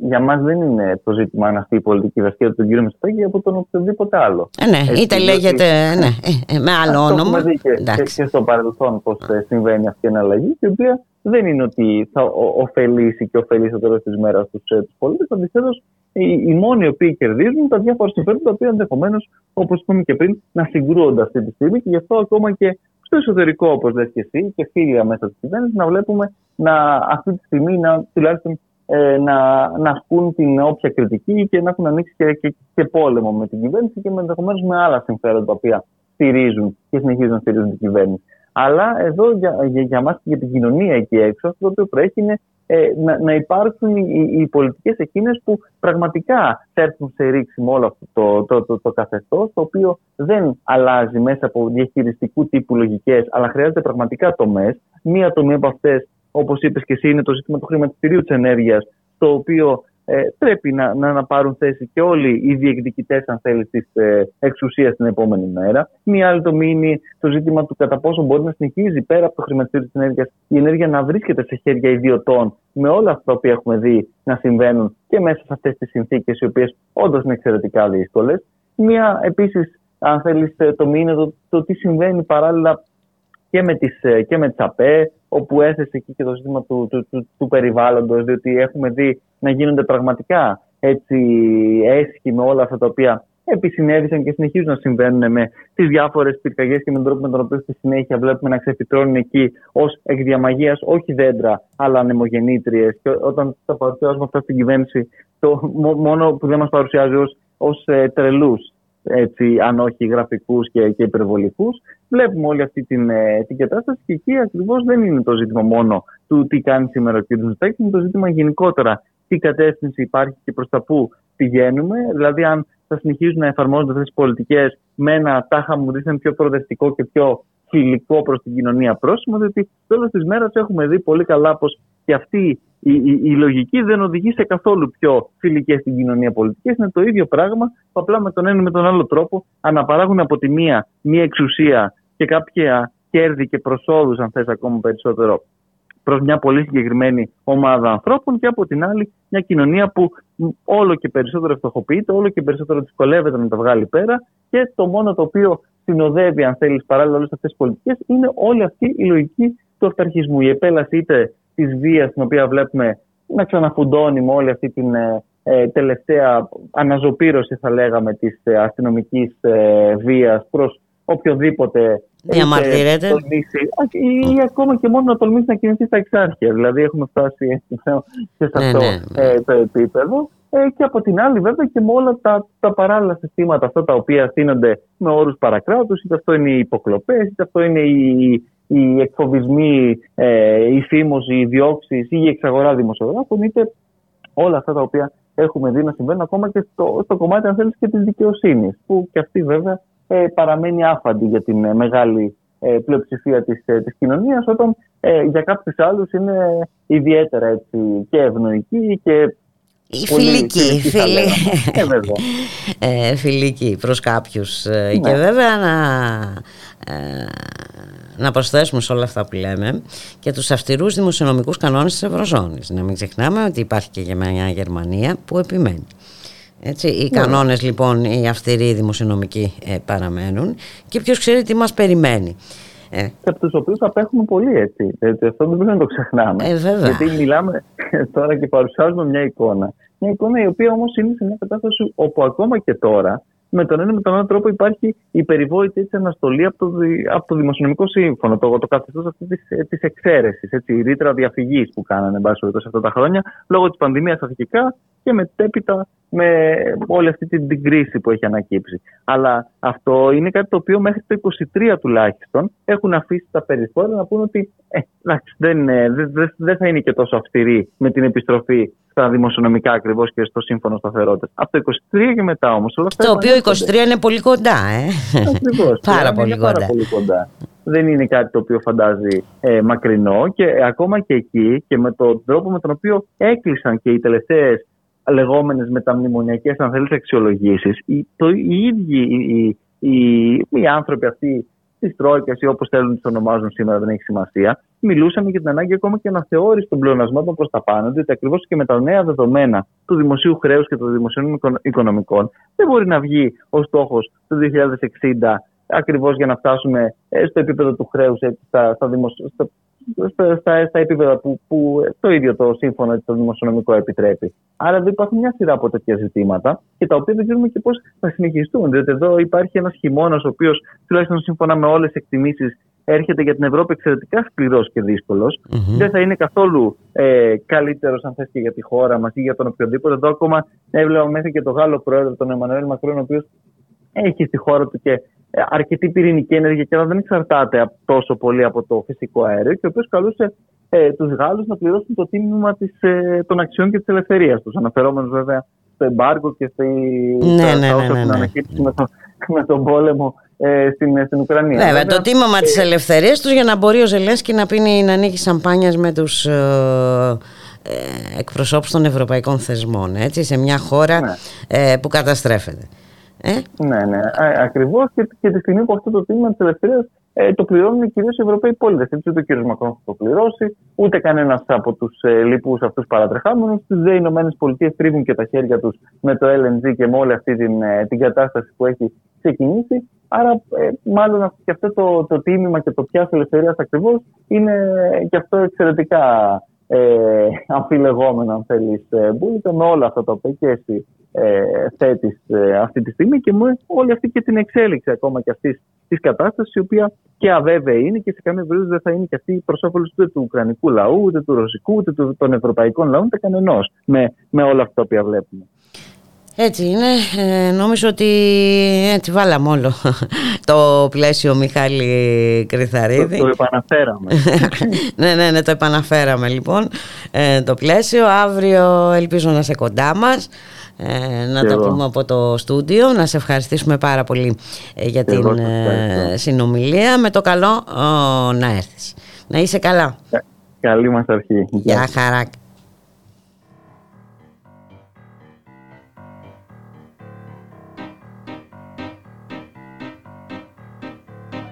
για μας δεν είναι το ζήτημα αν αυτή η πολιτική δραστηριότητα του κ. Μητσοτάκη από τον οποιοδήποτε άλλο. Ε, ναι, Έτσι, είτε λέγεται ναι, ε, με άλλο όνομα. Έχουμε δει και, και, στο παρελθόν πώς συμβαίνει αυτή η εναλλαγή, η οποία δεν είναι ότι θα ωφελήσει και ωφελήσει στο τέλος της μέρας τους πολίτες. Αντιθέτως, οι, οι μόνοι οι οποίοι κερδίζουν τα διάφορα συμφέροντα, τα οποία ενδεχομένως, όπως είπαμε και πριν, να συγκρούονται αυτή τη στιγμή και γι' αυτό ακόμα και στο εσωτερικό, όπως λες και εσύ, και φίλια μέσα τη κυβέρνηση, να βλέπουμε να, αυτή τη στιγμή να, τουλάχιστον ε, να, να ασκούν την όποια κριτική και να έχουν ανοίξει και, και, και πόλεμο με την κυβέρνηση και ενδεχομένως με άλλα συμφέροντα τα οποία στηρίζουν και συνεχίζουν να στηρίζουν την κυβέρνηση. Αλλά εδώ για, για, για μας και για την κοινωνία εκεί έξω, αυτό το οποίο πρέπει είναι ε, να, να υπάρξουν οι, οι πολιτικές εκείνες που πραγματικά θέτουν σε ρήξη με όλο αυτό το, το, το, το καθεστώς, το οποίο δεν αλλάζει μέσα από διαχειριστικού τύπου λογικές, αλλά χρειάζεται πραγματικά τομές. Μία τομή από αυτές, όπως είπες και εσύ, είναι το ζήτημα του χρηματιστηρίου της ενέργειας, το οποίο ε, πρέπει να, να, να, πάρουν θέση και όλοι οι διεκδικητές, αν θέλεις, της ε, εξουσίας την επόμενη μέρα. Μία άλλη τομή είναι το ζήτημα του κατά πόσο μπορεί να συνεχίζει πέρα από το χρηματιστήριο της ενέργειας η ενέργεια να βρίσκεται σε χέρια ιδιωτών με όλα αυτά που έχουμε δει να συμβαίνουν και μέσα σε αυτές τις συνθήκες, οι οποίες όντως είναι εξαιρετικά δύσκολες. Μία επίσης, αν θέλεις, τομή είναι το, το τι συμβαίνει παράλληλα και με τις, ε, και με τις ΑΠΕ, όπου έθεσε εκεί και το ζήτημα του, του, του, του περιβάλλοντος, διότι έχουμε δει να γίνονται πραγματικά έτσι έσχοι με όλα αυτά τα οποία επισυνέβησαν και συνεχίζουν να συμβαίνουν με τις διάφορες πυρκαγιές και με τον τρόπο με τον οποίο στη συνέχεια βλέπουμε να ξεφυτρώνουν εκεί ως εκδιαμαγεία όχι δέντρα, αλλά ανεμογεννήτριες. Και όταν τα παρουσιάζουμε αυτά στην κυβέρνηση, το μόνο που δεν μας παρουσιάζει ως ε, τρελούς έτσι, αν όχι γραφικούς και, και υπερβολικούς. Βλέπουμε όλη αυτή την, ε, την κατάσταση και εκεί ακριβώς δεν είναι το ζήτημα μόνο του τι κάνει σήμερα ο κ. Μητσοτάκη, είναι το ζήτημα γενικότερα τι κατεύθυνση υπάρχει και προς τα πού πηγαίνουμε. Δηλαδή, αν θα συνεχίζουν να εφαρμόζονται αυτές τις πολιτικές με ένα τάχα μου δίθεν πιο προοδευτικό και πιο φιλικό προς την κοινωνία πρόσημο, διότι τέλο τη μέρα έχουμε δει πολύ καλά πως και αυτή η, η, η, λογική δεν οδηγεί σε καθόλου πιο φιλικές στην κοινωνία πολιτικέ. Είναι το ίδιο πράγμα που απλά με τον ένα με τον άλλο τρόπο αναπαράγουν από τη μία μία εξουσία και κάποια κέρδη και προσόδους, αν θες ακόμα περισσότερο, προς μια πολύ συγκεκριμένη ομάδα ανθρώπων και από την άλλη μια κοινωνία που όλο και περισσότερο φτωχοποιείται, όλο και περισσότερο δυσκολεύεται να τα βγάλει πέρα και το μόνο το οποίο συνοδεύει, αν θέλεις, παράλληλα όλες αυτές τις πολιτικές είναι όλη αυτή η λογική του αυταρχισμού. Η επέλαση είτε της βίας, την οποία βλέπουμε να ξαναφουντώνει με όλη αυτή την ε, ε τελευταία αναζωπήρωση, θα λέγαμε, της ε, αστυνομικής ε, βίας προς οποιοδήποτε διαμαρτύρεται. Ή, ακόμα και μόνο να τολμήσει να κινηθεί στα εξάρχεια. Δηλαδή έχουμε φτάσει σε ναι, αυτό ναι, ναι. το επίπεδο. Ε, και από την άλλη βέβαια και με όλα τα, τα παράλληλα συστήματα αυτά τα οποία στείνονται με όρους παρακράτους, είτε αυτό είναι οι υποκλοπές, είτε αυτό είναι οι, οι εκφοβισμοί, ε, η φήμωση, οι διώξεις ή η εξαγορά δημοσιογράφων, είτε όλα αυτά τα οποία έχουμε δει να συμβαίνουν ακόμα και στο, στο κομμάτι αν θέλεις και της δικαιοσύνης, που και αυτή βέβαια ε, παραμένει άφαντη για την ε, μεγάλη ε, πλειοψηφία της, ε, της κοινωνίας, όταν ε, για κάποιους άλλους είναι ιδιαίτερα έτσι, και ευνοϊκή και η φιλική, φιλική, ε, ε, φιλική προς κάποιους ναι. και βέβαια να, ε, να προσθέσουμε σε όλα αυτά που λέμε και τους αυστηρούς δημοσιονομικούς κανόνες της Ευρωζώνης. Να μην ξεχνάμε ότι υπάρχει και μια Γερμανία που επιμένει. Έτσι, οι ναι. κανόνες λοιπόν, οι αυστηροί δημοσιονομικοί ε, παραμένουν και ποιος ξέρει τι μας περιμένει. Ε. Και από τους οποίους απέχουμε πολύ έτσι. έτσι. Αυτό δεν πρέπει να το ξεχνάμε. Ε, Γιατί μιλάμε τώρα και παρουσιάζουμε μια εικόνα. Μια εικόνα η οποία όμως είναι σε μια κατάσταση όπου ακόμα και τώρα με τον ένα με τον άλλο τρόπο υπάρχει η περιβόητη έτσι, αναστολή από το, από το Δημοσιονομικό Σύμφωνο, το, το καθεστώς αυτής της εξαίρεσης, η ρήτρα διαφυγής που κάνανε σε αυτά τα χρόνια, λόγω της πανδημίας αρχικά και μετέπειτα με όλη αυτή την, κρίση που έχει ανακύψει. Αλλά αυτό είναι κάτι το οποίο μέχρι το 23 τουλάχιστον έχουν αφήσει τα περιθώρια να πούνε ότι ε, δεν, δεν, δεν θα είναι και τόσο αυστηρή με την επιστροφή στα δημοσιονομικά ακριβώς και στο σύμφωνο σταθερότητας. Από το 23 και μετά όμως. Το οποίο 23 είναι πολύ κοντά, ε. Ακριβώς. πάρα, πολύ κοντά. πάρα πολύ κοντά. Δεν είναι κάτι το οποίο φαντάζει ε, μακρινό και ακόμα και εκεί και με τον τρόπο με τον οποίο έκλεισαν και οι τελευταίες λεγόμενες μεταμνημονιακές αν θέλεις αξιολογήσεις οι, το, οι ίδιοι οι, οι, οι άνθρωποι αυτοί της Τρόικας ή όπως θέλουν να τι ονομάζουν σήμερα, δεν έχει σημασία, μιλούσαμε για την ανάγκη ακόμα και αναθεώρηση των πλεονασμάτων προς τα πάνω, διότι ακριβώς και με τα νέα δεδομένα του δημοσίου χρέους και των δημοσίων οικονομικών, δεν μπορεί να βγει ο στόχος του 2060 ακριβώς για να φτάσουμε ε, στο επίπεδο του χρέους στα, στα, στα, στα, στα επίπεδα που, που το ίδιο το σύμφωνο το δημοσιονομικό επιτρέπει. Άρα εδώ υπάρχουν μια σειρά από τέτοια ζητήματα και τα οποία δεν ξέρουμε και πώς θα συνεχιστούν. Διότι εδώ υπάρχει ένας χειμώνας, ο οποίος τουλάχιστον σύμφωνα με όλες τις εκτιμήσεις έρχεται για την Ευρώπη εξαιρετικά σκληρός και δύσκολος. Mm-hmm. Δεν θα είναι καθόλου ε, καλύτερος, αν θες, και για τη χώρα μας ή για τον οποιοδήποτε. Εδώ ακόμα έβλεπα μέχρι και τον Γάλλο πρόεδρο, τον Εμμανουέλ Μακρόν, ο οποίος έχει στη χώρα του και ε, αρκετή πυρηνική ενέργεια και δεν εξαρτάται τόσο πολύ από το φυσικό αέριο και ο οποίος καλούσε ε, τους Γάλλους να πληρώσουν το τίμημα της, ε, των αξιών και της ελευθερίας τους. Αναφερόμενος βέβαια στο εμπάργκο και στη, ναι, στα, ναι, όσα ναι, ναι, ναι. με, το, με τον πόλεμο ε, στην, στην Ουκρανία. Βέβαια, βέβαια το τίμημα ε, τη ελευθερίας τους για να μπορεί ο Ζελένσκι να πίνει να ανοίγει σαμπάνιας με τους. Ε, ε, εκπροσώπους των ευρωπαϊκών θεσμών έτσι, σε μια χώρα ναι. ε, που καταστρέφεται. Ε; Ναι, ναι, ακριβώς. Και, και τη στιγμή που αυτό το τίμημα της ελευθερίας ε, το πληρώνουν κυρίως οι Ευρωπαίοι πολίτες. Έτσι, ούτε ο κ. Μακρόν θα το πληρώσει, ούτε κανένας από τους ε, λοιπούς αυτούς παρατρεχάμενους. Τις ΔΕ Ηνωμένες Πολιτείες τρίβουν και τα χέρια τους με το LNG και με όλη αυτή την, ε, την κατάσταση που έχει ξεκινήσει. Άρα, ε, μάλλον και αυτό το, το τίμημα και το πιάσο ελευθερίας ακριβώς είναι και αυτό εξαιρετικά ε, αμφιλεγόμενο, αν θέλεις, ε, με όλα αυτά τα οποία και εσύ ε, θέτεις ε, αυτή τη στιγμή και μου όλη αυτή και την εξέλιξη ακόμα και αυτής της κατάστασης, η οποία και αβέβαιη είναι και σε καμία περίπτωση δεν θα είναι και αυτή προ όφελο ούτε του Ουκρανικού λαού, ούτε του Ρωσικού, ούτε των Ευρωπαϊκών λαών, ούτε κανενός με, με όλα αυτά τα οποία βλέπουμε. Έτσι είναι. Ε, νομίζω ότι έτσι βάλαμε όλο το πλαίσιο Μιχάλη Κρυθαρίδη. Το, το επαναφέραμε. ναι, ναι, ναι, το επαναφέραμε λοιπόν ε, το πλαίσιο. Αύριο ελπίζω να σε κοντά μας. Ε, να τα πούμε από το στούντιο. Να σε ευχαριστήσουμε πάρα πολύ ε, για την ε, συνομιλία. Με το καλό να έρθεις. Να είσαι καλά. Καλή μας αρχή. Γεια χαρά.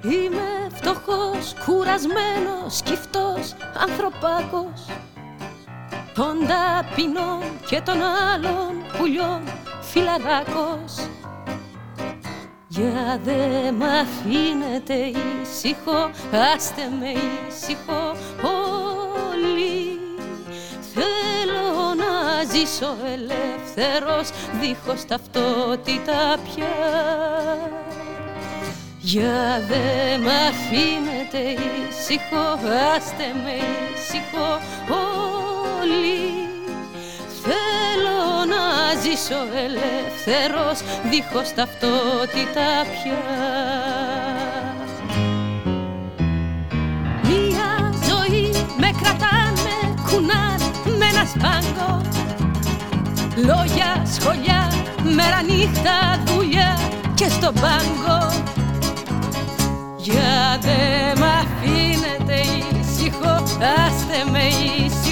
Είμαι φτωχός, κουρασμένος, σκυφτός, ανθρωπάκος των ταπεινών και των άλλων πουλιών φιλαράκος. Για δε μ' αφήνετε ήσυχο, άστε με ήσυχο όλοι Θέλω να ζήσω ελεύθερος δίχως ταυτότητα πια. Για δε μ' αφήνετε ήσυχο, άστε με ήσυχο όλοι Θέλω να ζήσω ελεύθερος δίχως ταυτότητα πια. Μια ζωή με κρατάνε, κουνάνε με ένα σπάγκο. Λόγια, σχολιά, μέρα νύχτα, δουλειά και στον πάγκο για δε μ' αφήνετε ήσυχο, άστε με ήσυχο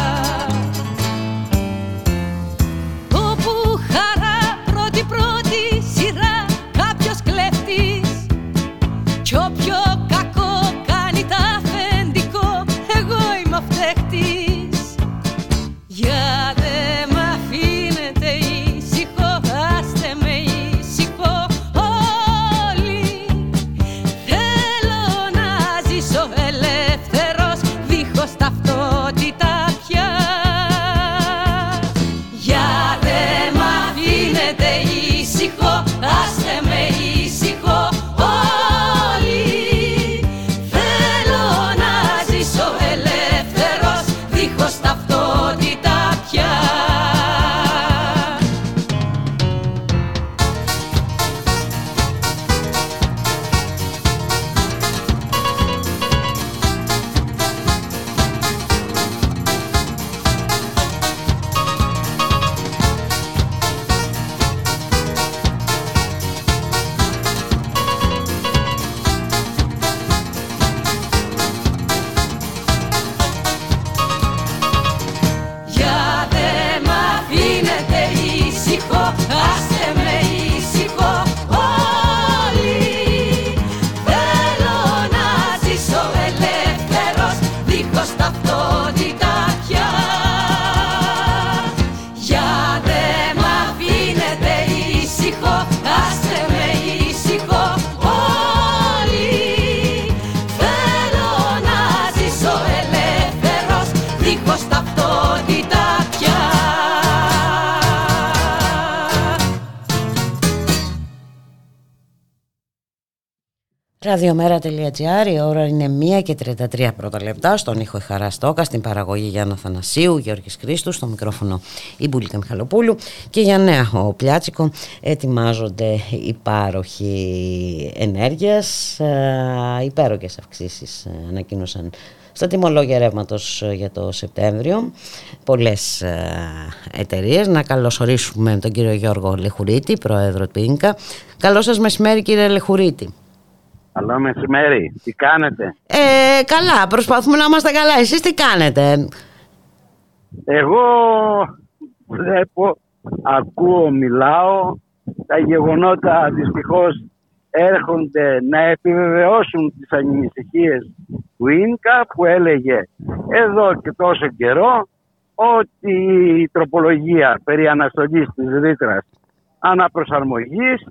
Ραδιομέρα.gr, η ώρα είναι 1 και 33 πρώτα λεπτά, στον ήχο η Χαρά Στόκα, στην παραγωγή Γιάννα Θανασίου, Γιώργης Χρήστου, στο μικρόφωνο η Μπουλίκα Μιχαλοπούλου και για νέα ο Πλιάτσικο ετοιμάζονται οι πάροχοι ενέργειας, υπέροχες αυξήσεις ε, ανακοίνωσαν στα τιμολόγια ρεύματος ε, για το Σεπτέμβριο. Πολλές ε, εταιρείες. Να καλωσορίσουμε τον κύριο Γιώργο Λεχουρίτη πρόεδρο του ΙΝΚΑ. Καλό σας μεσημέρι κύριε Λεχουρίτη Καλό μεσημέρι. Τι κάνετε; Ε, καλά. Προσπαθούμε να είμαστε καλά. Εσείς τι κάνετε; Εγώ βλέπω, ακούω, μιλάω. Τα γεγονότα δυστυχώς έρχονται να επιβεβαιώσουν τις ανησυχίες του Ίνκα που έλεγε εδώ και τόσο καιρό ότι η τροπολογία περί αναστολής της ρήτρας αναπροσαρμογής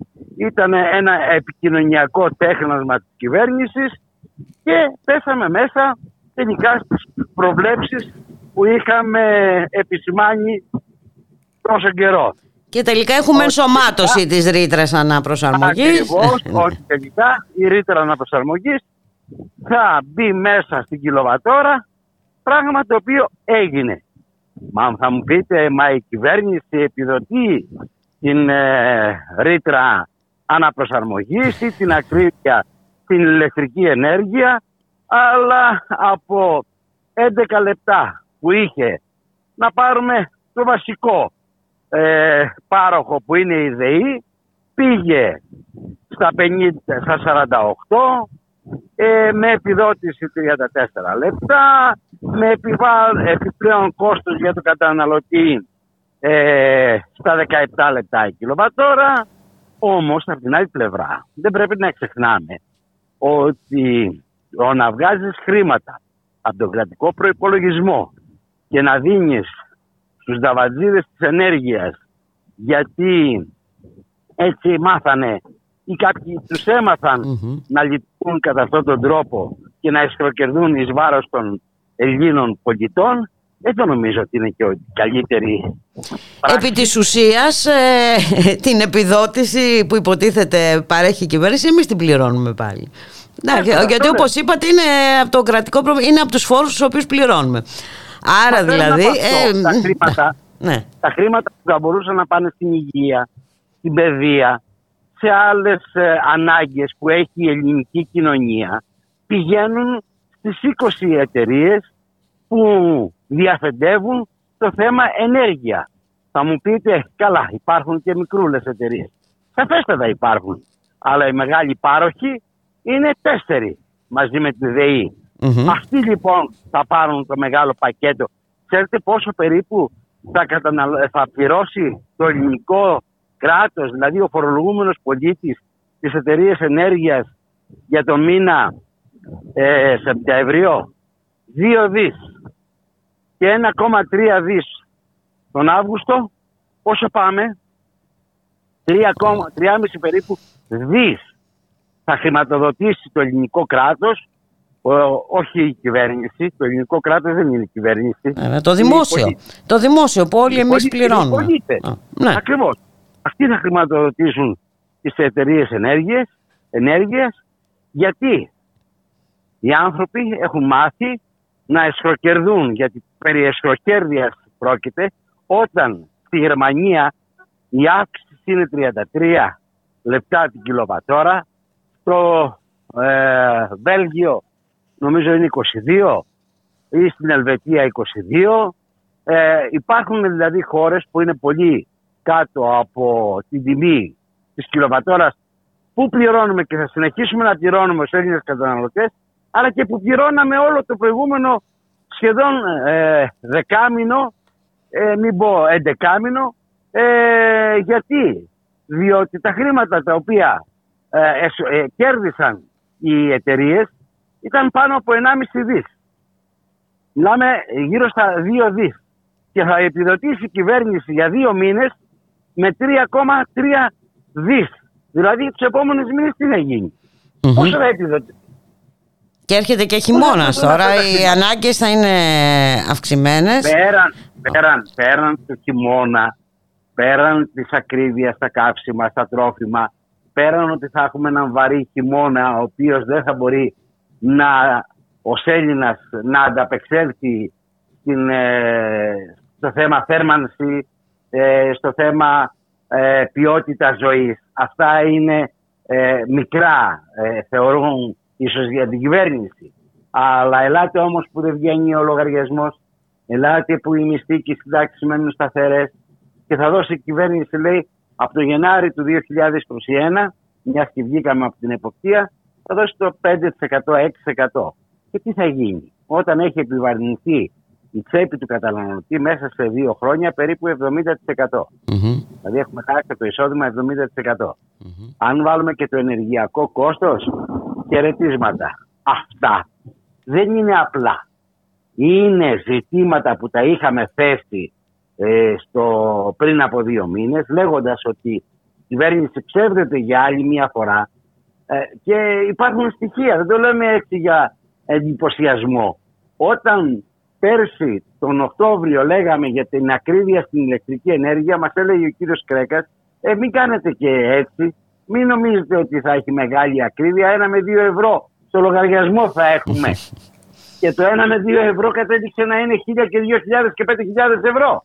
ήταν ένα επικοινωνιακό τέχνασμα της κυβέρνησης και πέσαμε μέσα τελικά στις προβλέψεις που είχαμε επισημάνει τόσο καιρό. Και τελικά έχουμε ενσωμάτωση της ρήτρας αναπροσαρμογής. Ακριβώς, ότι τελικά η ρήτρα αναπροσαρμογής θα μπει μέσα στην κιλοβατόρα, πράγμα το οποίο έγινε. Μα θα μου πείτε, μα η κυβέρνηση επιδοτεί την ε, ρήτρα αναπροσαρμογής ή την ακρίβεια στην ηλεκτρική ενέργεια, αλλά από 11 λεπτά που είχε να πάρουμε το βασικό ε, πάροχο που είναι η ΔΕΗ πήγε στα, 50, στα 48 ε, με επιδότηση 34 λεπτά, με επιπλέον κόστος για το καταναλωτή ε, στα 17 λεπτά η κιλοβατόρα. Όμως, από την άλλη πλευρά, δεν πρέπει να ξεχνάμε ότι ο να βγάζεις χρήματα από τον κρατικό προϋπολογισμό και να δίνεις στους δαβατζίδες της ενέργειας γιατί έτσι μάθανε ή κάποιοι τους εμαθαν να λειτουργούν κατά αυτόν τον τρόπο και να εσκροκερδούν εις βάρος των Ελλήνων πολιτών δεν το νομίζω ότι είναι και η καλύτερη Επί της ουσίας ε, την επιδότηση που υποτίθεται παρέχει η κυβέρνηση εμείς την πληρώνουμε πάλι. Ναι, γιατί όπως είπατε είναι από το κρατικό είναι από τους φόρους τους οποίους πληρώνουμε. Άρα δηλαδή... Ε, τα, χρήματα, ναι. τα χρήματα που θα μπορούσαν να πάνε στην υγεία, στην παιδεία, σε άλλες ε, ανάγκες που έχει η ελληνική κοινωνία πηγαίνουν στις 20 εταιρείες που διαφεντεύουν το θέμα ενέργεια. Θα μου πείτε, καλά, υπάρχουν και μικρούλες εταιρείες. Σαφέστατα υπάρχουν. Αλλά οι μεγάλοι πάροχοι είναι τέσσερι μαζί με τη ΔΕΗ. Αυτοί λοιπόν θα πάρουν το μεγάλο πακέτο. Ξέρετε πόσο περίπου θα, καταναλ... θα πληρώσει το ελληνικό κράτος, δηλαδή ο φορολογούμενος πολίτης της εταιρείες ενέργειας για το μήνα ε, Σεπτέμβριο. Δύο δις και 1,3 δις τον Αύγουστο. Πόσο πάμε; 3,5 περίπου δις θα χρηματοδοτήσει το ελληνικό κράτος όχι η κυβέρνηση, το ελληνικό κράτος δεν είναι η κυβέρνηση. Ε, το δημόσιο, το δημόσιο που όλοι εμείς πληρώνουμε. ναι. Ακριβώς. Αυτοί θα χρηματοδοτήσουν τις εταιρείες ενέργειας, ενέργειας γιατί οι άνθρωποι έχουν μάθει να εσχροκερδούν, γιατί περί εσχροκέρδειας πρόκειται, όταν στη Γερμανία η αύξηση είναι 33 λεπτά την κιλοβατόρα, στο ε, Βέλγιο νομίζω είναι 22 ή στην Ελβετία 22. Ε, υπάρχουν δηλαδή χώρες που είναι πολύ κάτω από την τιμή της κιλοβατόρας που πληρώνουμε και θα συνεχίσουμε να πληρώνουμε στους Έλληνες καταναλωτές αλλά και που πληρώναμε όλο το προηγούμενο σχεδόν ε, δεκάμινο, ε, μην πω εντεκάμινο, ε, γιατί; Διότι τα χρήματα τα οποία ε, ε, κέρδισαν οι εταιρείες ήταν πάνω από 1,5 δις. Μιλάμε γύρω στα 2 δις. Και θα επιδοτήσει η κυβέρνηση για δύο μήνες με 3,3 δις. Δηλαδή τους επόμενους μήνες τι θα γίνει; Mm-hmm. Πόσο θα επιδοτήσει; Και έρχεται και χειμώνας τώρα, οι ανάγκες θα είναι αυξημένες. Πέραν, πέραν, πέραν του χειμώνα, πέραν της ακρίβειας στα καύσιμα, στα τρόφιμα, πέραν ότι θα έχουμε έναν βαρύ χειμώνα ο οποίος δεν θα μπορεί να, ως Έλληνας να ανταπεξέλθει στην, ε, στο θέμα θέρμανση, ε, στο θέμα ε, ποιότητα ζωής. Αυτά είναι ε, μικρά, ε, θεωρούν ίσως για την κυβέρνηση. Αλλά ελάτε όμως που δεν βγαίνει ο λογαριασμός, ελάτε που οι μισθοί και οι συντάξεις μένουν σταθερές και θα δώσει η κυβέρνηση, λέει, από το Γενάρη του 2021, μια και βγήκαμε από την εποπτεία, θα δώσει το 5%, 6%. Και τι θα γίνει; Όταν έχει επιβαρυνθεί η τσέπη του καταναλωτή μέσα σε δύο χρόνια περίπου 70%. Δηλαδή έχουμε χάσει το εισόδημα 70%. Αν βάλουμε και το ενεργειακό κόστος, χαιρετίσματα. Αυτά δεν είναι απλά. Είναι ζητήματα που τα είχαμε θέσει ε, στο, πριν από δύο μήνες λέγοντας ότι η κυβέρνηση ψεύδεται για άλλη μια φορά ε, και υπάρχουν στοιχεία, δεν το λέμε έτσι για εντυπωσιασμό. Όταν πέρσι τον Οκτώβριο λέγαμε για την ακρίβεια στην ηλεκτρική ενέργεια μας έλεγε ο κύριος Κρέκας ε, μην κάνετε και έτσι, μην νομίζετε ότι θα έχει μεγάλη ακρίβεια, ένα με δύο ευρώ στο λογαριασμό θα έχουμε. και το ένα με δύο ευρώ κατέδειξε να είναι χίλια και δύο χιλιάδες και πέντε χιλιάδες ευρώ.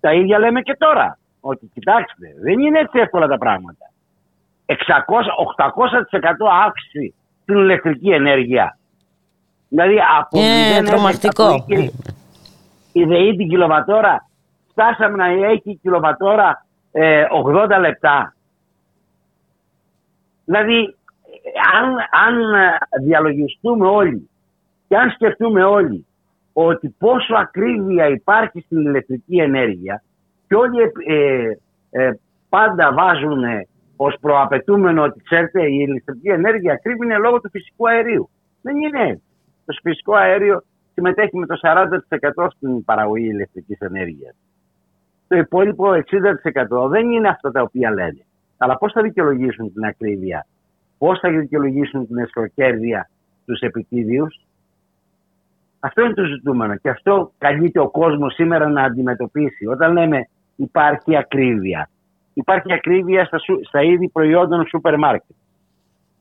Τα ίδια λέμε και τώρα. Ότι κοιτάξτε, δεν είναι έτσι εύκολα τα πράγματα. 600, 800% αύξηση στην ηλεκτρική ενέργεια. Δηλαδή από ε, τρομακτικό. Η ΔΕΗ την κιλοβατόρα φτάσαμε να έχει κιλοβατόρα ε, 80 λεπτά. Δηλαδή αν, αν διαλογιστούμε όλοι και αν σκεφτούμε όλοι ότι πόσο ακρίβεια υπάρχει στην ηλεκτρική ενέργεια και όλοι ε, ε, πάντα βάζουν ως προαπαιτούμενο ότι ξέρετε η ηλεκτρική ενέργεια ακρίβει είναι λόγω του φυσικού αερίου. Δεν είναι Το φυσικό αέριο συμμετέχει με το 40% στην παραγωγή ηλεκτρικής ενέργειας. Το υπόλοιπο 60% δεν είναι αυτά τα οποία λένε. Αλλά πώς θα δικαιολογήσουν την ακρίβεια, πώς θα δικαιολογήσουν την εσχροκέρδεια στους επιτίδιους, αυτό είναι το ζητούμενο και αυτό καλείται ο κόσμος σήμερα να αντιμετωπίσει. Όταν λέμε υπάρχει ακρίβεια, υπάρχει ακρίβεια στα, στα είδη προϊόντων σούπερ μάρκετ.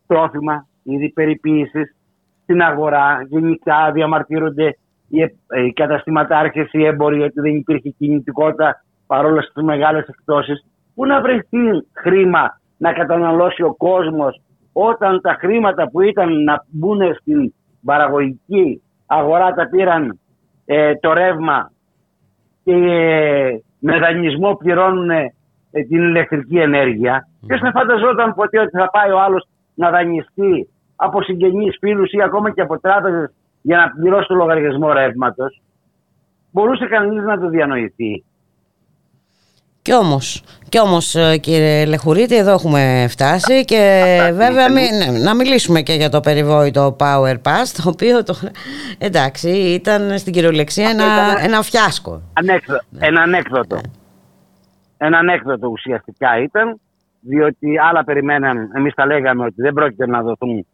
Τρόφιμα, είδη περιποίησης, στην αγορά, γενικά διαμαρτύρονται οι, ε, οι καταστηματάρχες, οι έμποροι ότι δεν υπήρχε κινητικότητα παρόλο στις μεγάλες εκτόσεις. Πού να βρεθεί χρήμα να καταναλώσει ο κόσμος όταν τα χρήματα που ήταν να μπουν στην παραγωγική αγορά τα πήραν ε, το ρεύμα και ε, με δανεισμό πληρώνουν ε, την ηλεκτρική ενέργεια. Mm. Ποιος να φανταζόταν ποτέ ότι θα πάει ο άλλος να δανειστεί από συγγενείς, φίλους ή ακόμα και από τράπεζες για να πληρώσει το λογαριασμό ρεύματος. Μπορούσε κανείς να το διανοηθεί. Κι όμως, κι όμως ε, κύριε Λεχουρίτη εδώ έχουμε φτάσει και βέβαια ναι, να μιλήσουμε και για το περιβόητο Power Pass το οποίο το, εντάξει ήταν στην κυριολεξία ένα, ένα φιάσκο. Ανέκδο, ναι. Ένα ανέκδοτο. Ναι. Ένα ανέκδοτο ουσιαστικά ήταν διότι άλλα περιμέναν, εμείς τα λέγαμε ότι δεν πρόκειται να δοθούν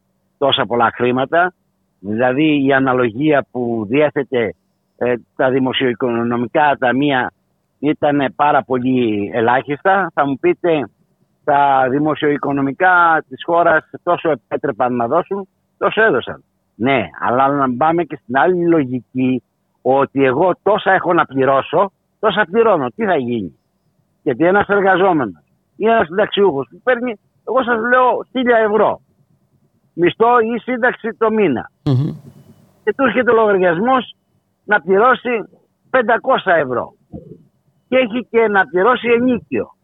τόσα πολλά χρήματα δηλαδή η αναλογία που διέθετε ε, τα δημοσιοοικονομικά ταμεία ήταν πάρα πολύ ελάχιστα. Θα μου πείτε τα δημοσιοοικονομικά της χώρας τόσο επέτρεπαν να δώσουν, τόσο έδωσαν. Ναι, αλλά να πάμε και στην άλλη λογική ότι εγώ τόσα έχω να πληρώσω, τόσα πληρώνω. Τι θα γίνει; Γιατί ένας εργαζόμενος ή ένας συνταξιούχος που παίρνει, εγώ σας λέω, 1000 ευρώ. Μισθό ή σύνταξη το μήνα. Mm-hmm. Και του έρχεται ο λογαριασμός να πληρώσει 500 ευρώ και έχει και να πληρώσει ενίκιο.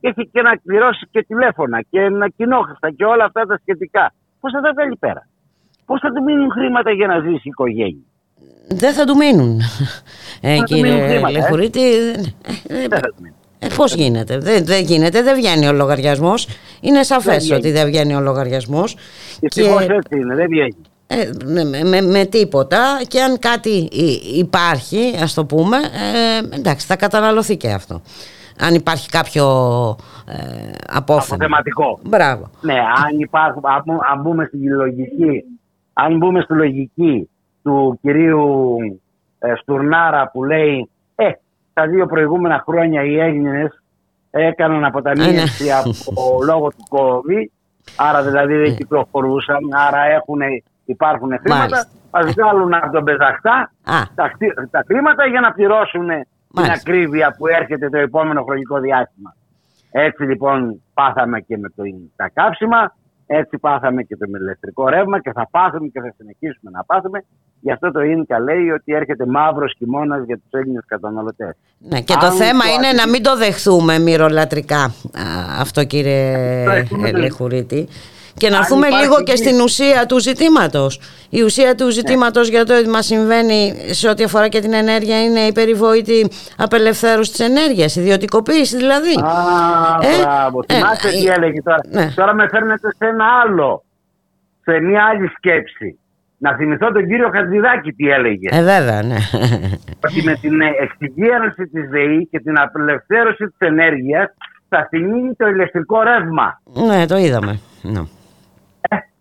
Και έχει και να πληρώσει και τηλέφωνα και ένα κοινόχρηστα και όλα αυτά τα σχετικά. Πώς θα τα βγάλει πέρα; Πώς θα του μείνουν χρήματα για να ζήσει η οικογένεια; Δεν θα του μείνουν. Ε, κύριε Λεχουρίτη, ε, ε, πώς γίνεται, δεν, δεν γίνεται, δεν βγαίνει ο λογαριασμός. Είναι σαφές ότι δεν βγαίνει ο λογαριασμός. Και... έτσι είναι, δεν βγαίνει. Ε, με, με, με, τίποτα και αν κάτι υπάρχει ας το πούμε ε, εντάξει θα καταναλωθεί και αυτό αν υπάρχει κάποιο ε, απόθεμα Αποθεματικό Μπράβο Ναι αν, υπάρχουν, αν, μπούμε στη λογική αν μπούμε στη λογική του κυρίου ε, Στουρνάρα που λέει ε, τα δύο προηγούμενα χρόνια οι Έλληνες έκαναν αποταμίευση ναι. από λόγω του COVID άρα δηλαδή δεν ναι. κυκλοφορούσαν άρα έχουν υπάρχουν χρήματα, ας βγάλουν από τον πεζαχτά τα, τα χρήματα για να πληρώσουν την ακρίβεια που έρχεται το επόμενο χρονικό διάστημα. Έτσι λοιπόν πάθαμε και με το, τα κάψιμα, έτσι πάθαμε και το ηλεκτρικό ρεύμα και θα πάθουμε και θα συνεχίσουμε να πάθουμε. Γι' αυτό το ίνκα λέει ότι έρχεται μαύρος χειμώνας για τους Έλληνες καταναλωτές. Ναι, και το θέμα είναι να μην το δεχθούμε μυρολατρικά αυτό κύριε Λεχουρίτη Και να Αν έρθουμε υπάρχει λίγο και εκεί- στην ουσία του ζητήματος. Η ουσία του ζητήματος για το ότι μας συμβαίνει σε ό,τι αφορά και την ενέργεια είναι η περιβόητη απελευθέρωση της ενέργειας, ιδιωτικοποίηση δηλαδή. Α, Ε, μπράβο. ε, Θυμάστε τι ε, έλεγε τώρα. ναι. Τώρα με φέρνετε σε ένα άλλο, σε μια άλλη σκέψη. Να θυμηθώ τον κύριο Χατζηδάκη τι έλεγε. Ε, βέβαια, ναι. Ότι με την εξυγίανση της ΔΕΗ και την απελευθέρωση της ενέργειας θα θυμίνει το ηλεκτρικό ρεύμα. ναι, το είδαμε. Ναι.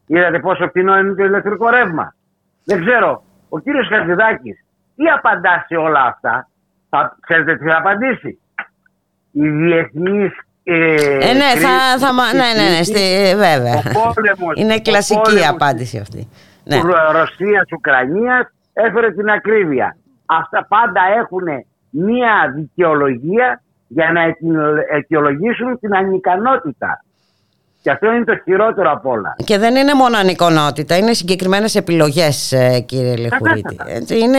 Είδατε πόσο φθηνό είναι το ηλεκτρικό ρεύμα. Δεν ξέρω. Ο κύριος Χατζηδάκης τι απαντά σε όλα αυτά; Θα, ξέρετε τι θα απαντήσει. Η διεθνής ε, Ε, ναι, θα, κρίση- θα, μα- ναι, ναι, ναι, στη, βέβαια. Ο πόλεμος- Είναι ο κλασική πόλεμος η απάντηση αυτή. Ναι. Ρωσίας-Ουκρανίας έφερε την ακρίβεια. Αυτά πάντα έχουν μία δικαιολογία για να αιτιολο- αιτιολογήσουν την ανικανότητα. Και αυτό είναι το χειρότερο απ' όλα. Και δεν είναι μόνο ανικονότητα, είναι συγκεκριμένες επιλογές ε, κύριε Λεχουρίτη. Έτσι, είναι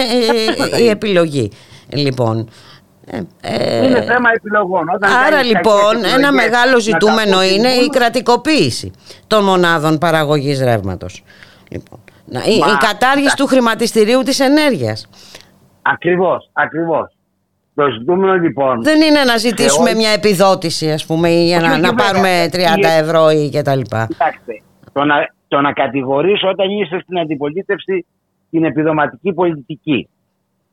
ε, η επιλογή. Λοιπόν, ε, ε, Είναι θέμα επιλογών. Όταν Άρα κάνεις λοιπόν κακές ένα επιλογές μεγάλο να ζητούμενο τα είναι η αποφύγουν, κρατικοποίηση των μονάδων παραγωγής ρεύματος. Λοιπόν, να- η, Μα, η κατάργηση του χρηματιστηρίου της ενέργειας. Ακριβώς, ακριβώς. Το ζητούμενο λοιπόν. Δεν είναι να ζητήσουμε όλη- μια επιδότηση ας πούμε ή για Όχι, να, όχι, να βέβαια. πάρουμε 30 Η- ευρώ ή και τα λοιπά. Κοιτάξτε, το να, το να κατηγορείς όταν είσαι στην αντιπολίτευση την επιδοματική πολιτική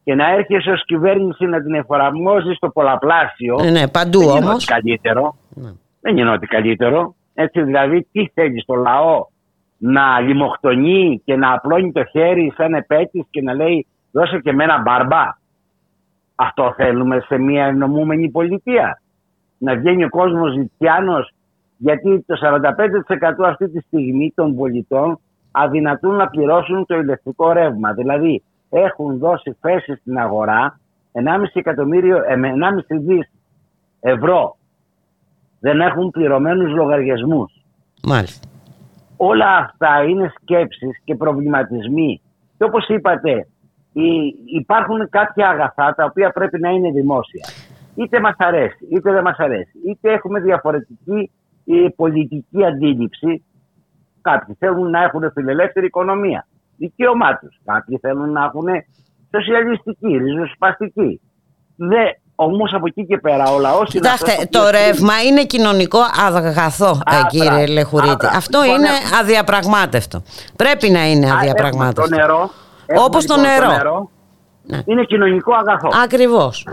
και να έρχεσαι ως κυβέρνηση να την εφαρμόζεις στο πολλαπλάσιο Ε, ναι, παντού δεν είναι όμως. ότι καλύτερο. Ναι. Δεν είναι ότι καλύτερο. Έτσι δηλαδή τι θέλεις στο λαό να λιμοκτονεί και να απλώνει το χέρι σαν επέτης και να λέει δώσε και εμένα μπαρμπά. Αυτό θέλουμε σε μια ενωμούμενη πολιτεία. Να βγαίνει ο κόσμος ζητιάνος γιατί το 45% αυτή τη στιγμή των πολιτών αδυνατούν να πληρώσουν το ηλεκτρικό ρεύμα. Δηλαδή έχουν δώσει θέση στην αγορά 1,5 εκατομμύριο, ε, με 1,5 δις ευρώ. Δεν έχουν πληρωμένους λογαριασμούς. Μάλιστα. Όλα αυτά είναι σκέψεις και προβληματισμοί. Και όπως είπατε, οι- υπάρχουν κάποια αγαθά τα οποία πρέπει να είναι δημόσια. Είτε μας αρέσει, είτε δεν μας αρέσει. Είτε έχουμε διαφορετική ε, πολιτική αντίληψη. Κάποιοι θέλουν να έχουν φιλελεύθερη οικονομία. Δικαίωμά τους. Κάποιοι θέλουν να έχουν σοσιαλιστική, ριζοσπαστική. Δε, όμως από εκεί και πέρα ο λαός... είναι Κοιτάξτε, αυτός ο το οποίος ρεύμα είναι κοινωνικό αγαθό, ε, Α, κύριε μπράβο. Λεχουρίτη. Α, μπράβο. Αυτό Λοιπόν, είναι έχουμε- αδιαπραγμάτευτο. Πρέπει να είναι Α, έχουμε αδιαπραγμάτευτο. Το νερό. Έχουμε Όπως το λοιπόν νερό. Ναι. Είναι κοινωνικό αγαθό. Ακριβώς.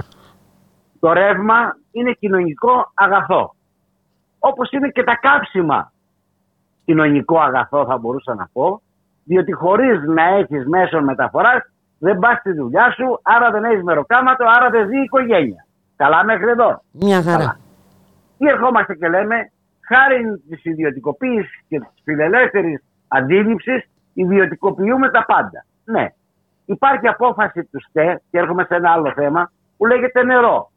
Το ρεύμα είναι κοινωνικό αγαθό. Όπως είναι και τα κάψιμα κοινωνικό αγαθό θα μπορούσα να πω, διότι χωρίς να έχεις μέσον μεταφοράς δεν πας στη δουλειά σου, άρα δεν έχεις μεροκάματο, άρα δεν ζει η οικογένεια. Καλά μέχρι εδώ. Μια χαρά. Καλά. Τι ερχόμαστε και λέμε, χάρη της ιδιωτικοποίησης και της φιλελεύθερης αντίληψης, ιδιωτικοποιούμε τα πάντα. Ναι. Υπάρχει απόφαση του ΣΤΕ, και έρχομαι σε ένα άλλο θέμα, που λέγεται νερό.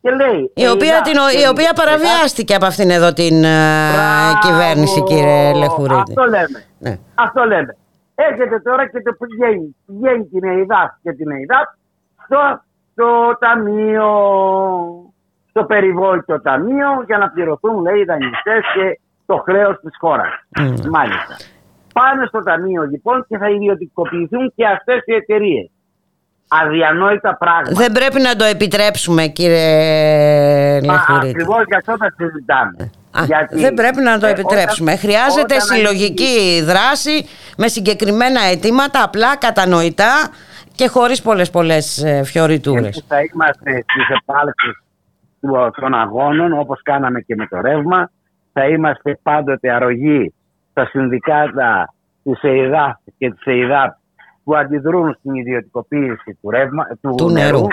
Και λέει. Η οποία, «Ειδά, την, η και- οποία παραβιάστηκε από αυτήν εδώ την ε, Μπράβο! κυβέρνηση κύριε Λεχουρίτη. Αυτό λέμε. Ναι. Αυτό λέμε. Έρχεται τώρα και το πηγαίνει, πηγαίνει την ΕΙΔΑΠ και την ΕΙΔΑΠ στο, στο ταμείο, στο περιβόητο ταμείο για να πληρωθούν λέει οι δανειστές και το χρέος της χώρας. Mm. Μάλιστα. Πάνε στο ταμείο λοιπόν και θα ιδιωτικοποιηθούν και αυτές οι εταιρείες. Αδιανόητα πράγματα. Δεν πρέπει να το επιτρέψουμε κύριε Μα Λεχουρίτη. ακριβώς γι' αυτό τα συζητάμε. Α, Γιατί, δεν πρέπει να το ε, επιτρέψουμε. όταν- Χρειάζεται όταν συλλογική δράση με συγκεκριμένα αιτήματα, απλά κατανοητά και χωρίς πολλές πολλές ε, φιωριτούρες. Εμείς θα είμαστε στις επάλξεις του- των αγώνων όπως κάναμε και με το ρεύμα. Θα είμαστε πάντοτε αρρωγοί στα συνδικάτα της ΕΙΔΑΠ και της ΕΙΔΑΠ που αντιδρούν στην ιδιωτικοποίηση του, ρεύμα, του, Του νερού.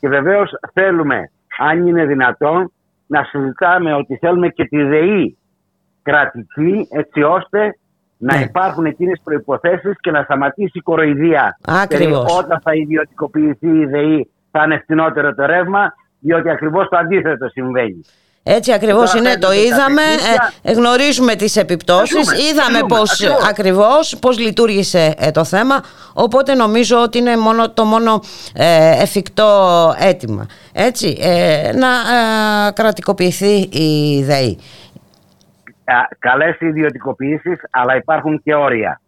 Και βεβαίως θέλουμε, αν είναι δυνατόν, να συζητάμε ότι θέλουμε και τη ΔΕΗ κρατική έτσι ώστε να Ναι. υπάρχουν εκείνες προϋποθέσεις και να σταματήσει η κοροϊδία. Ακριβώς. Δηλαδή, όταν θα ιδιωτικοποιηθεί η ΔΕΗ θα είναι φθηνότερο το ρεύμα, διότι ακριβώς το αντίθετο συμβαίνει. Έτσι ακριβώς Τώρα είναι, το φαίνονται τα είδαμε, παιχνίδια. ε, γνωρίζουμε τις επιπτώσεις, Θέλουμε, είδαμε θέλουμε, πώς ακριβώς. ακριβώς, πώς λειτουργήσε ε, το θέμα, οπότε νομίζω ότι είναι μόνο, το μόνο ε, εφικτό αίτημα. Έτσι, ε, να ε, κρατικοποιηθεί η ΔΕΗ. καλές ιδιωτικοποιήσεις, αλλά υπάρχουν και όρια.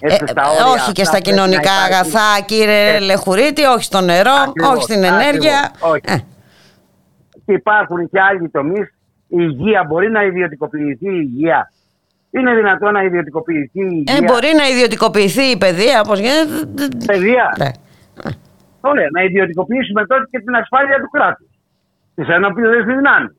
Έτσι, ε, όχι και στα κοινωνικά αγαθά, κύριε ε, Λεχουρίτη, όχι στο νερό, όχι στην ενέργεια. Όχι. Ε. Και υπάρχουν και άλλοι τομείς. Η υγεία μπορεί να ιδιωτικοποιηθεί η υγεία. Είναι δυνατόν να ιδιωτικοποιηθεί η υγεία; Ε, μπορεί να ιδιωτικοποιηθεί η παιδεία, όπως γίνεται. Παιδεία; Ναι. Ωραία, να ιδιωτικοποιήσουμε τότε και την ασφάλεια του κράτους. Τις ενόπλες δυνάμεις.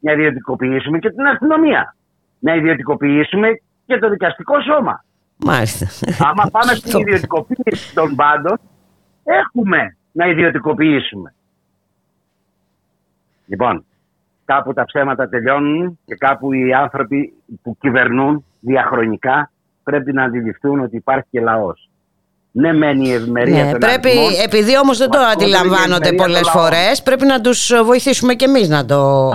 Να ιδιωτικοποιήσουμε και την αστυνομία. Να ιδιωτικοποιήσουμε και το δικαστικό σώμα. Μάλιστα. Άμα πάμε στην ιδιωτικοποίηση των πάντων, έχουμε να ιδιωτικοποιήσουμε. Λοιπόν, κάπου τα ψέματα τελειώνουν και κάπου οι άνθρωποι που κυβερνούν διαχρονικά πρέπει να αντιληφθούν ότι υπάρχει και λαός. Ναι, μένει η ευημερία ναι, πρέπει, Επειδή όμως δεν το αντιλαμβάνονται πολλές φορές, πρέπει να τους βοηθήσουμε και εμείς να το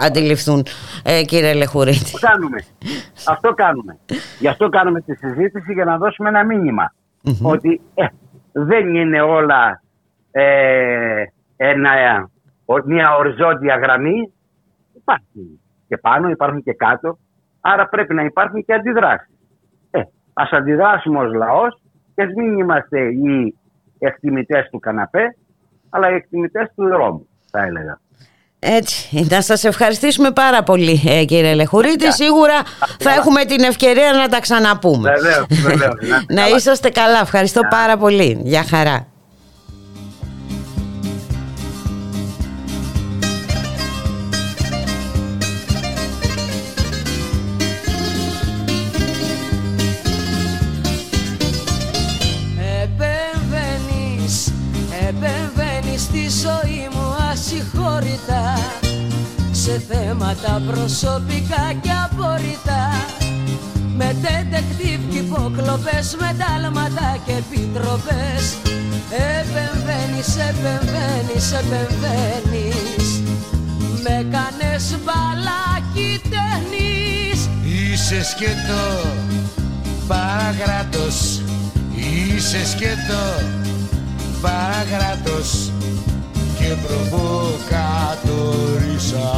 αντιληφθούν, ε, κύριε Λεχουρίτη. Αυτό κάνουμε. αυτό κάνουμε. Γι' αυτό κάνουμε τη συζήτηση για να δώσουμε ένα Ότι ε, δεν είναι όλα ε, ένα, μια οριζόντια γραμμή. Υπάρχει και πάνω, υπάρχουν και κάτω. Άρα πρέπει να υπάρχουν και αντιδράσεις. Ε, ας αντιδράσουμε ως λαός και ας μην είμαστε οι εκτιμητές του καναπέ, αλλά οι εκτιμητές του δρόμου, θα έλεγα. Έτσι, να σας ευχαριστήσουμε πάρα πολύ ε, κύριε Λεχουρίτη. Σίγουρα θα έχουμε την ευκαιρία να τα ξαναπούμε. Βεβαίως, βεβαίως. να είσαστε καλά. Ευχαριστώ πάρα πολύ. Γεια χαρά. Σε θέματα προσωπικά και απορριτά. Με τεντεκτίβ και υποκλοπές, με τάλματα και επιτροπές. Επεμβαίνεις, επεμβαίνεις, επεμβαίνεις. Με κάνες μπαλάκι ταινείς Είσαι σκέτο, παραγράτος Είσαι σκέτο, παραγράτος και προβοκατορίσα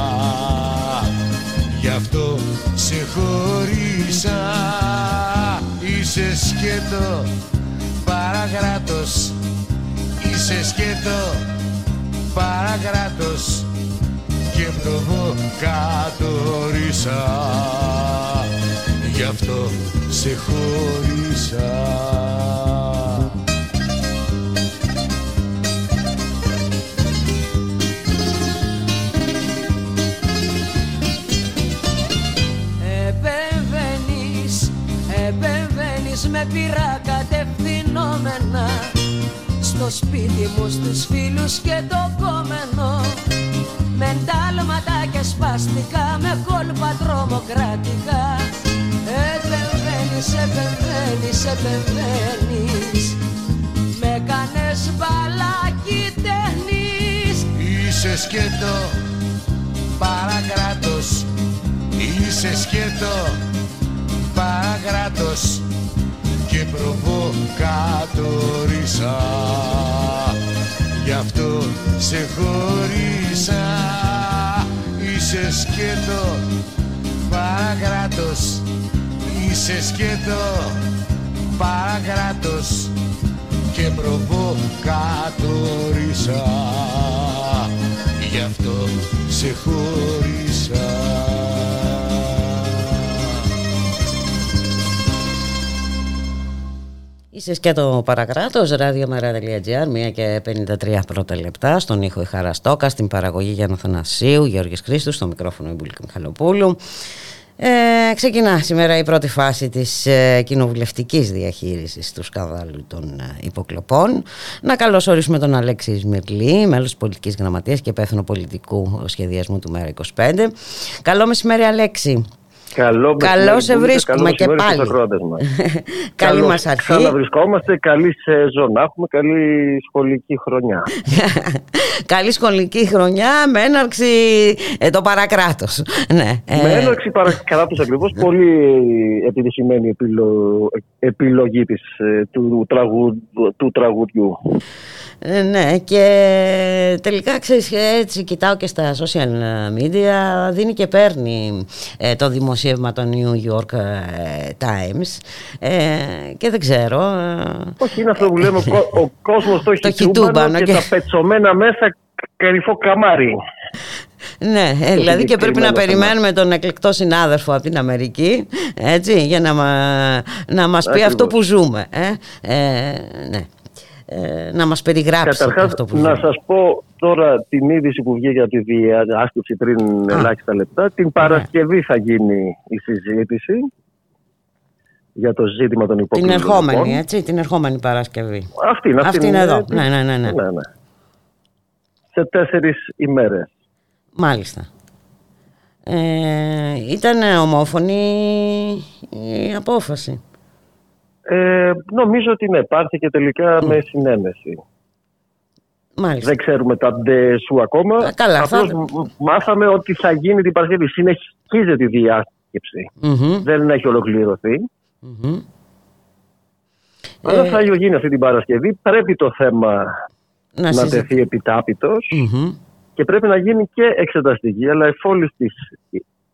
Γι' αυτό σε χωρίσα. Είσαι σκέτο παραγράτος. Είσαι σκέτο παραγράτος. Και προβοκατορίσα Γι' αυτό σε χωρίσα με πειρά κατευθυνόμενα Στο σπίτι μου στους φίλους και το κόμενο. Με εντάλματα και σπαστικά με κόλπα τρομοκρατικά. Επεμβαίνεις, επεμβαίνεις, επεμβαίνεις. Με κάνες μπαλάκι ταινείς Είσαι σκέτο, παρακράτος. Είσαι σκέτο, παρακράτος και προβοκατορίσα Γι' αυτό σε χωρίσα. Είσαι σκέτο παραγράτος Είσαι σκέτο παραγράτος και προβοκατορίσα Γι' αυτό σε χωρίσα Είσαι και το παρακράτος, radiomera.gr, 1 και 53 πρώτα λεπτά, στον ήχο η Χαραστόκα, στην παραγωγή Γιάννα Θανασίου, Γιώργης Χρήστου, στο μικρόφωνο Ιμπουλίκη Μιχαλοπούλου. Ε, ξεκινά σήμερα η πρώτη φάση της ε, κοινοβουλευτικής διαχείρισης του σκανδάλου των ε, υποκλοπών. Να καλωσορίσουμε τον Αλέξη Σμυρλή, μέλος της πολιτικής γραμματείας και υπεύθυνο πολιτικού σχεδιασμού του ΜΕΡΑ25. Καλό μεσημέρι Αλέξη. Καλό Καλώ σε βρίσκουμε και πάλι. καλή μας αρχή. Να βρισκόμαστε. Καλή σεζόν. Να έχουμε καλή σχολική χρονιά. καλή σχολική χρονιά με έναρξη ε, το παρακράτος. Ναι. Ε. Με έναρξη παρακράτος ακριβώς. Πολύ επιτυχημένη επιλογή της, ε, του, τραγου, του τραγουδιού. Ε, ναι, και τελικά ξέρεις, έτσι κοιτάω και στα social media, δίνει και παίρνει ε, το δημοσίευμα των New York ε, Times και δεν ξέρω. Όχι, είναι αυτό που λέμε, ο, ο κόσμος το έχει το και, και τα πετσωμένα μέσα κρυφό καμάρι. Ναι, ε, δηλαδή και πρέπει να περιμένουμε τον εκλεκτό συνάδελφο από την Αμερική έτσι, για να, να μας πει αυτό που ζούμε. Ε, ε, ναι. Ε, να μας περιγράψει Καταρχάς, αυτό που να σας πω τώρα την είδηση που βγήκε από τη διάσκεψη πριν ελάχιστα λεπτά. Την Παρασκευή θα γίνει η συζήτηση για το ζήτημα των υποκλήσεων. Την ερχόμενη, έτσι, την ερχόμενη Παρασκευή. Αυτή, αυτή, αυτή είναι, εδώ. Ναι, ναι, ναι, ναι. ναι, ναι. Σε τέσσερις ημέρες. Μάλιστα. Ε, ήταν ομόφωνη η απόφαση. Ε, νομίζω ότι ναι, πάρθηκε τελικά με συνένεση. Μάλιστα. Δεν ξέρουμε τα ντε ακόμα. Α, καλά, Απλώς μάθαμε ότι θα γίνει την Παρασκευή. Συνεχίζεται η διασκεψη Δεν έχει ολοκληρωθεί. Αλλά ε... θα γίνει αυτή την Παρασκευή. Πρέπει το θέμα να, να τεθεί επιτάπητος και πρέπει να γίνει και εξεταστική, αλλά εφόλης της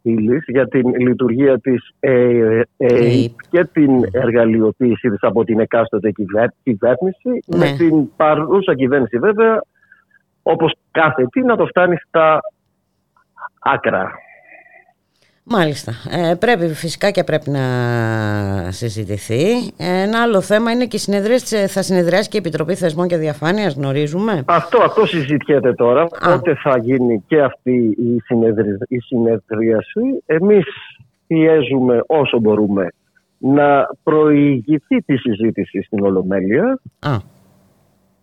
ύλης για την λειτουργία της ΕΕΠ και την εργαλειοποίησή της από την εκάστοτε κυβέρνηση Ναι. με την παρούσα κυβέρνηση βέβαια όπως κάθε τι να το φτάνει στα άκρα. Μάλιστα. Ε, πρέπει φυσικά και πρέπει να συζητηθεί. Ένα άλλο θέμα είναι και οι συνεδρίες, θα συνεδριάσει και η Επιτροπή Θεσμών και Διαφάνειας, γνωρίζουμε. Αυτό, αυτό συζητιέται τώρα. Πότε θα γίνει και αυτή η, συνεδρι... η συνεδρίαση. Εμείς πιέζουμε όσο μπορούμε να προηγηθεί τη συζήτηση στην Ολομέλεια. Α.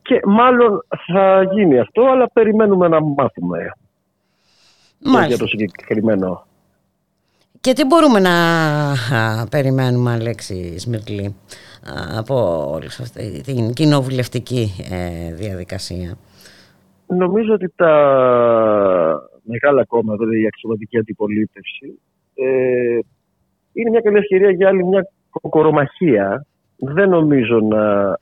Και μάλλον θα γίνει αυτό, αλλά περιμένουμε να μάθουμε Μάλιστα. για το συγκεκριμένο. Και τι μπορούμε να α, περιμένουμε, Αλέξη Σμυρκλή, από όλη αυτή την κοινοβουλευτική ε, διαδικασία; Νομίζω ότι τα μεγάλα κόμματα, δηλαδή η αξιωματική αντιπολίτευση, ε, είναι μια καλή ευκαιρία για άλλη μια κοκορομαχία. Δεν νομίζω να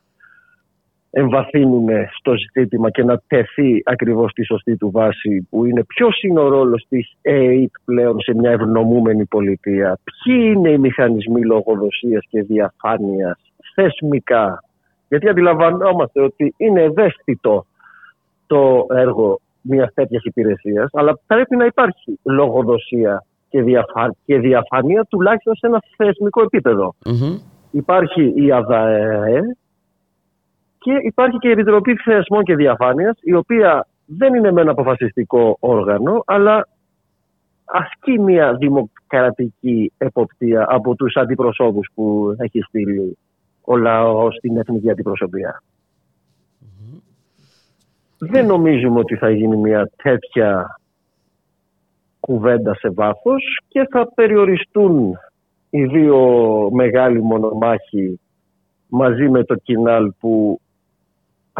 εμβαθύνουν στο ζήτημα και να τεθεί ακριβώς στη σωστή του βάση που είναι ποιος είναι ο ρόλος της ΕΕΠ πλέον σε μια ευνομούμενη πολιτεία. Ποιοι είναι οι μηχανισμοί λογοδοσίας και διαφάνειας θεσμικά. Γιατί αντιλαμβανόμαστε ότι είναι ευαίσθητο το έργο μιας τέτοιας υπηρεσίας, αλλά πρέπει να υπάρχει λογοδοσία και, διαφα... και διαφάνεια τουλάχιστον σε ένα θεσμικό επίπεδο. Mm-hmm. Υπάρχει η ΑΔΑΕ και υπάρχει και η Επιτροπή Θεσμών και Διαφάνειας, η οποία δεν είναι με ένα αποφασιστικό όργανο, αλλά ασκεί μια δημοκρατική εποπτεία από τους αντιπροσώπους που έχει στείλει ο λαός στην εθνική αντιπροσωπεία. Δεν νομίζουμε ότι θα γίνει μια τέτοια κουβέντα σε βάθος και θα περιοριστούν οι δύο μεγάλοι μονομάχοι μαζί με το κοινάλ που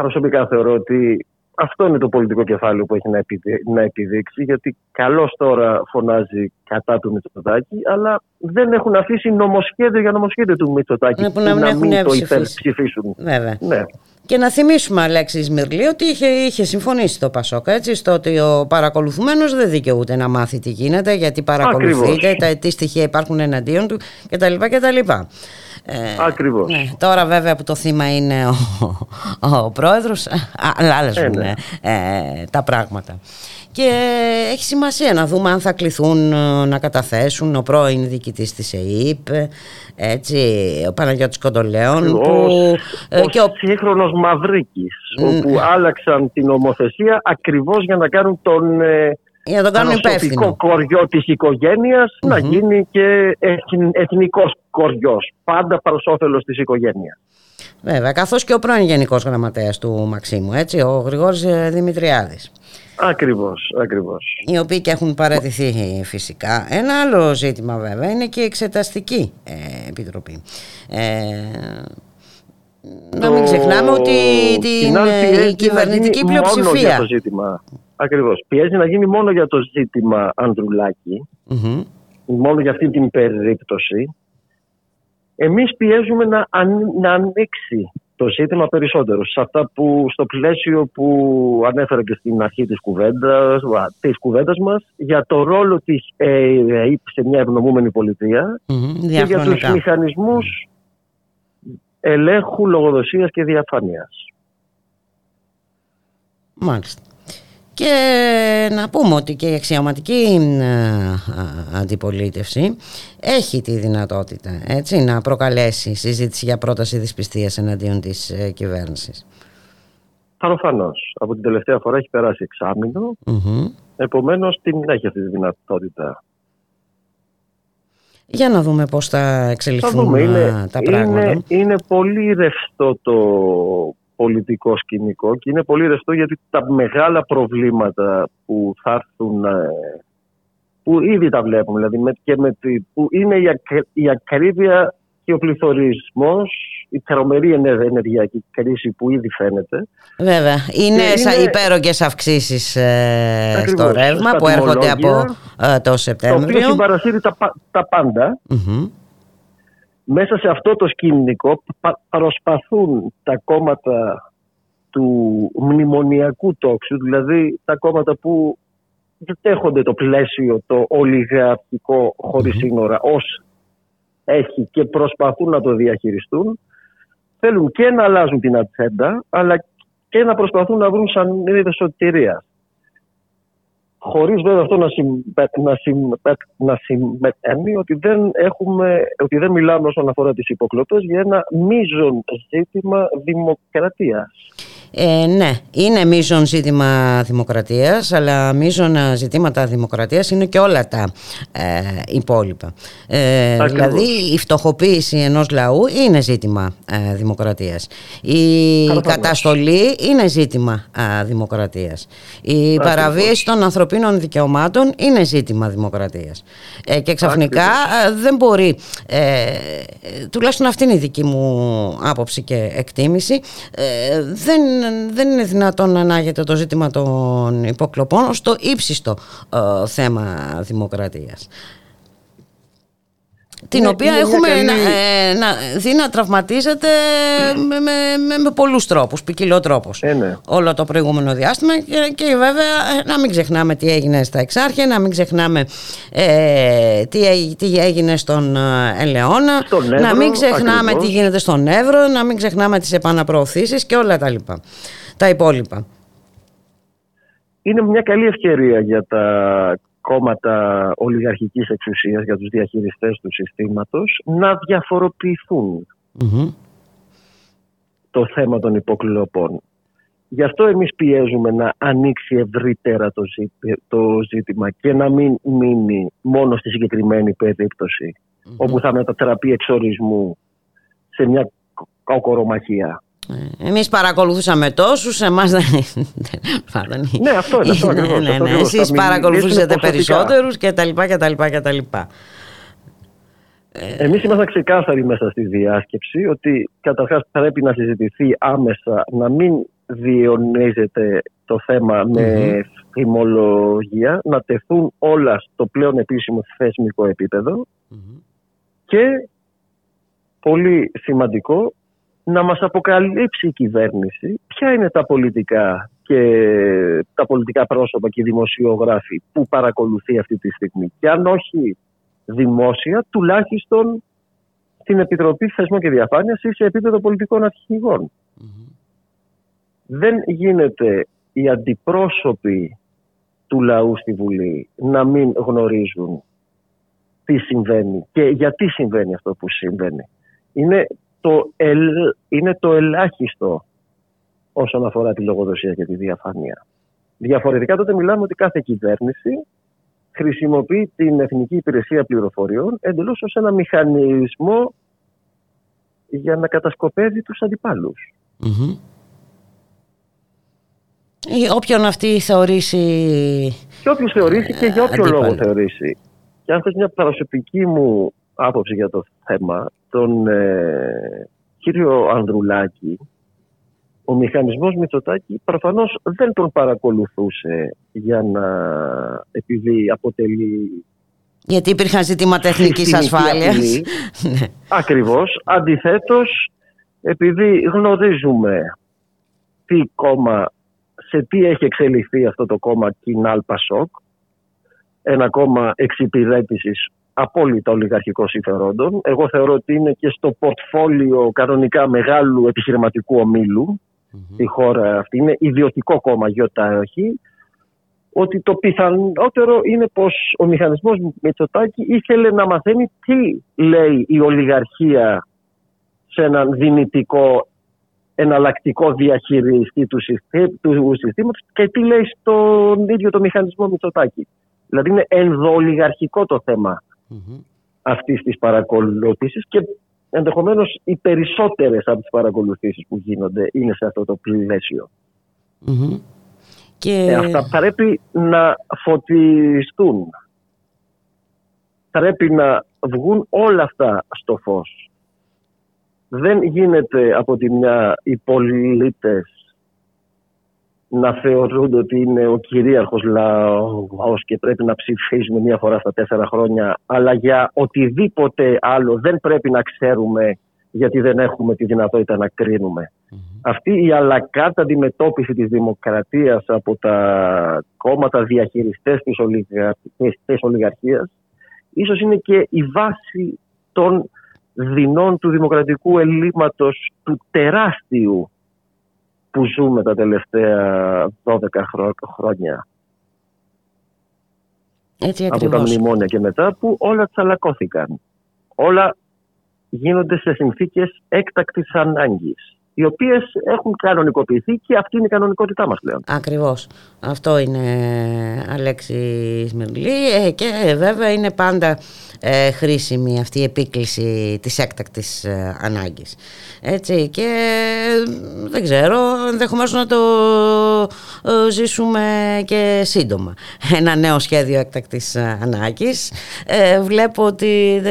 προσωπικά θεωρώ ότι αυτό είναι το πολιτικό κεφάλαιο που έχει να, επιδει... να επιδείξει γιατί καλώς τώρα φωνάζει κατά του Μητσοτάκη αλλά δεν έχουν αφήσει νομοσχέδιο για νομοσχέδιο του Μητσοτάκη ναι, που να, να μην, το υπερψηφίσουν. Βέβαια. Ναι. Και να θυμίσουμε, Αλέξης Σμυρλή, ότι είχε, είχε συμφωνήσει το Πασόκ έτσι, στο ότι ο παρακολουθουμένος δεν δικαιούται να μάθει τι γίνεται, γιατί παρακολουθείται, τα, τι στοιχεία υπάρχουν εναντίον του κτλ. κτλ. Ε, Ακριβώς. Ναι, τώρα βέβαια που το θύμα είναι ο, ο, ο πρόεδρος, αλλά άλλες ναι. ε, τα πράγματα. Και έχει σημασία να δούμε αν θα κληθούν ε, να καταθέσουν ο πρώην διοικητής της ΕΕΠ, έτσι, ο Παναγιώτης Κοντολέων. Ο, που, ε, ο, και ο σύγχρονος Μαυρίκης, όπου άλλαξαν την ομοθεσία ακριβώς για να κάνουν τον... Ε, για να τον κάνουν υπεύθυνο. κοριό της οικογένειας να γίνει και εθνικός κοριός. Πάντα προς όφελος της οικογένειας. Βέβαια, καθώς και ο πρώην Γενικός Γραμματέας του Μαξίμου, έτσι, ο Γρηγόρης Δημητριάδης. Ακριβώς, ακριβώς. Οι οποίοι και έχουν παρατηθεί φυσικά. Ένα άλλο ζήτημα βέβαια είναι και η εξεταστική ε, επιτροπή. Ε, να μην ξεχνάμε ότι την, η κυβερνητική πλειοψηφία... Μόνο για το ζήτημα. Ακριβώς. Πιέζει να γίνει μόνο για το ζήτημα Ανδρουλάκη. Mm-hmm. Μόνο για αυτή την περίπτωση. Εμείς πιέζουμε να, αν, να ανοίξει το ζήτημα περισσότερο. Σε αυτά που στο πλαίσιο που ανέφερα και στην αρχή της κουβέντας, της κουβέντας μας για το ρόλο της ΕΕ σε μια ευνομούμενη πολιτεία Μμμ, και για τους διαχρονικά. μηχανισμούς ελέγχου, λογοδοσίας και διαφάνειας. Μάλιστα. Και να πούμε ότι και η αξιωματική ε, α, αντιπολίτευση έχει τη δυνατότητα έτσι, να προκαλέσει συζήτηση για πρόταση δυσπιστίας εναντίον της ε, κυβέρνησης. Προφανώς. Από την τελευταία φορά έχει περάσει εξάμεινο. Μμμ. Επομένως την έχει αυτή τη δυνατότητα; Για να δούμε πώς θα Θα εξελιχθούν δούμε. α, Είναι, τα πράγματα. είναι, είναι πολύ ρευστό το πολιτικό σκηνικό και είναι πολύ ρευστό γιατί τα μεγάλα προβλήματα που θα έρθουν ε, που ήδη τα βλέπουμε δηλαδή με, και με τη, που είναι η, ακ- η ακρίβεια και ο πληθωρισμός η τρομερή ενε- ενεργειακή κρίση που ήδη φαίνεται Βέβαια, είναι, Και σαν είναι- υπέρογγες αυξήσεις ε, Ακριβώς, στο ρεύμα στα που έρχονται από τιμολόγια, ε, το το οποίο Σεπτέμβριο. συμπαρασύρει τα, πα- τα πάντα Μμμ. Μέσα σε αυτό το σκηνικό πα- προσπαθούν τα κόμματα του μνημονιακού τόξου, δηλαδή τα κόμματα που δεν δέχονται το πλαίσιο το ολιγαρχικό χωρίς σύνορα ως έχει και προσπαθούν να το διαχειριστούν θέλουν και να αλλάζουν την ατζέντα αλλά και να προσπαθούν να βρουν σαν είδη σωτηρίας. Χωρίς βέβαια αυτό να, συμπε, να, συμπε, να σημαίνει ότι δεν, έχουμε, ότι δεν μιλάμε όσον αφορά τις υποκλοπές για ένα μείζον ζήτημα δημοκρατίας. Ε, ναι, είναι μείζον ζήτημα δημοκρατίας, αλλά μείζον ζητήματα δημοκρατίας είναι και όλα τα ε, υπόλοιπα. Ε, Ακριβώς. δηλαδή η φτωχοποίηση ενός λαού είναι ζήτημα ε, δημοκρατίας. Η Προφανώς. καταστολή είναι ζήτημα ε, δημοκρατίας. Η παραβίαση των ανθρωπίνων δικαιωμάτων είναι ζήτημα δημοκρατίας. Ε, και ξαφνικά ε, δεν μπορεί, ε, τουλάχιστον αυτή είναι η δική μου άποψη και εκτίμηση, ε, δεν, δεν είναι δυνατόν να ανάγεται το ζήτημα των υποκλοπών ως το ύψιστο ε, θέμα δημοκρατίας. Την Ναι, οποία είναι μια έχουμε καλή- να, ε, να, δει να τραυματίζεται με, με, με, με πολλούς τρόπους, ποικιλοτρόπους Ε, ναι. όλο το προηγούμενο διάστημα και, και βέβαια ε, να μην ξεχνάμε τι έγινε στα Εξάρχεια, να μην ξεχνάμε ε, τι, έγι- τι έγινε στον ε, Ελαιώνα, Στον να Εύρο, μην ξεχνάμε ακριβώς. τι γίνεται στον Εύρο, να μην ξεχνάμε τις επαναπροωθήσεις και όλα τα λοιπά, τα υπόλοιπα. είναι μια καλή ευκαιρία για τα κόμματα ολιγαρχικής εξουσίας, για τους διαχειριστές του συστήματος, να διαφοροποιηθούν Μμμ. το θέμα των υποκλοπών. Γι' αυτό εμείς πιέζουμε να ανοίξει ευρύτερα το, ζήτη- το ζήτημα και να μην μείνει μόνο στη συγκεκριμένη περίπτωση, όπου θα μετατραπεί εξορισμού σε μια κοκορομαχία. Ε, Εμείς παρακολουθούσαμε τόσους, εμάς δεν Μάλλον- Ναι, αυτό είναι, αυτό Ναι, ακριβώς, ναι, αυτό ναι, ακριβώς. Εσείς Θα παρακολουθούσατε μιλήσουμε ποσοτικά. περισσότερους και τα λοιπά και τα λοιπά και τα λοιπά. Εμείς ήμασταν ξεκάθαροι μέσα στη διάσκεψη ότι καταρχάς πρέπει να συζητηθεί άμεσα να μην διονύζεται το θέμα με φημολογία, να τεθούν όλα στο πλέον επίσημο θεσμικό επίπεδο και πολύ σημαντικό να μας αποκαλύψει η κυβέρνηση ποια είναι τα πολιτικά και τα πολιτικά πρόσωπα και οι δημοσιογράφοι που παρακολουθεί αυτή τη στιγμή. Και αν όχι δημόσια, τουλάχιστον στην Επιτροπή Θεσμών και Διαφάνειας ή σε επίπεδο πολιτικών αρχηγών. Δεν γίνεται οι αντιπρόσωποι του λαού στη Βουλή να μην γνωρίζουν τι συμβαίνει και γιατί συμβαίνει αυτό που συμβαίνει. Είναι το, ελ, είναι το ελάχιστο όσον αφορά τη λογοδοσία και τη διαφάνεια. Διαφορετικά τότε μιλάμε ότι κάθε κυβέρνηση χρησιμοποιεί την Εθνική Υπηρεσία Πληροφοριών εντελώς ως ένα μηχανισμό για να κατασκοπεύει τους αντιπάλους. Μμμ. Ή όποιον αυτή θεωρήσει Και όποιος θεωρήσει και για όποιο αντίπαλο. λόγο θεωρήσει. Και αν θες μια προσωπική μου άποψη για το θέμα, τον ε, κύριο Ανδρουλάκη, ο μηχανισμός Μητσοτάκη προφανώς δεν τον παρακολουθούσε για να επειδή αποτελεί γιατί υπήρχαν ζητήματα εθνικής συστημική ασφάλειας. απειλή. Ναι. Ακριβώς. Αντιθέτως, επειδή γνωρίζουμε τι κόμμα, σε τι έχει εξελιχθεί αυτό το κόμμα Κινάλ Πασόκ, ένα κόμμα εξυπηρέτησης απόλυτα ολιγαρχικών συμφερόντων. Εγώ θεωρώ ότι είναι και στο πορτφόλιο κανονικά μεγάλου επιχειρηματικού ομίλου στη χώρα αυτή. Είναι ιδιωτικό κόμμα γιώτα όχι. Ότι το πιθανότερο είναι πως ο μηχανισμός Μητσοτάκη ήθελε να μαθαίνει τι λέει η ολιγαρχία σε έναν δυνητικό εναλλακτικό διαχειριστή του, συστήματος και τι λέει στον ίδιο το μηχανισμό Μητσοτάκη. Δηλαδή είναι ενδοολιγαρχικό το θέμα mm-hmm. αυτής της παρακολούθησης και ενδεχομένως οι περισσότερες από τις παρακολουθήσεις που γίνονται είναι σε αυτό το πλαίσιο. Και... Ε, αυτά πρέπει να φωτιστούν. Πρέπει να βγουν όλα αυτά στο φως. Δεν γίνεται από τη μια οι πολίτες να θεωρούνται ότι είναι ο κυρίαρχος λαός και πρέπει να ψηφίζουμε μία φορά στα τέσσερα χρόνια αλλά για οτιδήποτε άλλο δεν πρέπει να ξέρουμε γιατί δεν έχουμε τη δυνατότητα να κρίνουμε. Αυτή η αλακάτα αντιμετώπιση της δημοκρατίας από τα κόμματα διαχειριστές της, ολιγα... της ολιγαρχίας ίσως είναι και η βάση των δεινών του δημοκρατικού ελλείμματος του τεράστιου που ζούμε τα τελευταία 12 χρόνια. Έτσι από τα μνημόνια και μετά που όλα τσαλακώθηκαν. Όλα γίνονται σε συνθήκες έκτακτης ανάγκης οι οποίες έχουν κανονικοποιηθεί και αυτή είναι η κανονικότητά μας πλέον. Ακριβώς. Αυτό είναι Αλέξη Σμερλή ε, και βέβαια είναι πάντα ε, χρήσιμη αυτή η επίκληση της έκτακτης ε, ανάγκης. Έτσι και δεν ξέρω, ενδεχομένως να το ε, ζήσουμε και σύντομα. Ένα νέο σχέδιο έκτακτης ανάγκης. βλέπω ότι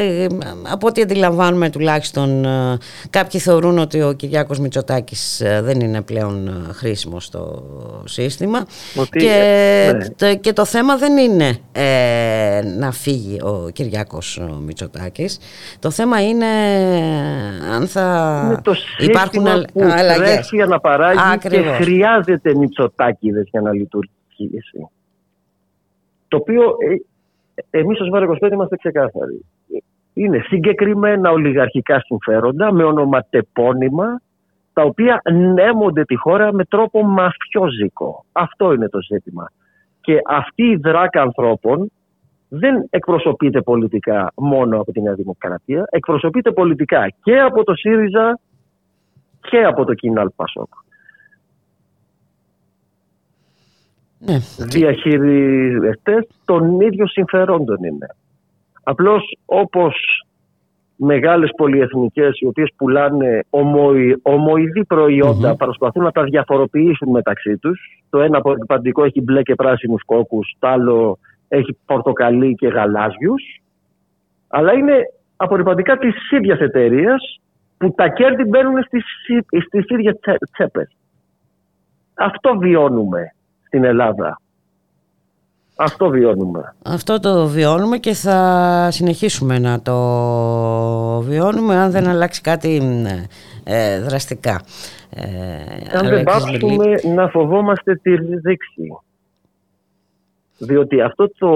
από ό,τι αντιλαμβάνουμε τουλάχιστον κάποιοι θεωρούν ότι ο Κυριάκος Μητσοτάκης δεν είναι πλέον χρήσιμο στο σύστημα και, ναι. και το θέμα δεν είναι να φύγει ο Κυριάκος ο Μητσοτάκης. Το θέμα είναι αν θα είναι το υπάρχουν αλλαγές. για να παράγει Ακριβώς. και χρειάζεται Μητσοτάκηδες για να λειτουργήσει. Το οποίο ε, εμείς ως ΒΑΡ25 είμαστε ξεκάθαροι. Είναι συγκεκριμένα ολιγαρχικά συμφέροντα με ονοματεπώνυμα τα οποία νέμονται τη χώρα με τρόπο μαφιόζικο. Αυτό είναι το ζήτημα. Και αυτή η δράκα ανθρώπων δεν εκπροσωπείται πολιτικά μόνο από τη Νέα Δημοκρατία, εκπροσωπείται πολιτικά και από το ΣΥΡΙΖΑ και από το Κινάλ Πασόκ. Ναι. Διαχειριστές των ίδιων συμφερόντων είναι. Απλώς όπως μεγάλες πολυεθνικές οι οποίες πουλάνε ομοη, ομοειδή προϊόντα, mm-hmm. προσπαθούν να τα διαφοροποιήσουν μεταξύ τους. Το ένα απορριπαντικό έχει μπλε και πράσινους κόκκους, το άλλο έχει πορτοκαλί και γαλάζιους, αλλά είναι απορριπαντικά της ίδιας εταιρείας που τα κέρδη μπαίνουν στις, στις ίδιες τσέπες. Αυτό βιώνουμε στην Ελλάδα. Αυτό βιώνουμε. Αυτό το βιώνουμε και θα συνεχίσουμε να το βιώνουμε αν δεν αλλάξει κάτι ε, δραστικά. Ε, αν δεν πάψουμε να φοβόμαστε τη ρήξη. Διότι αυτό το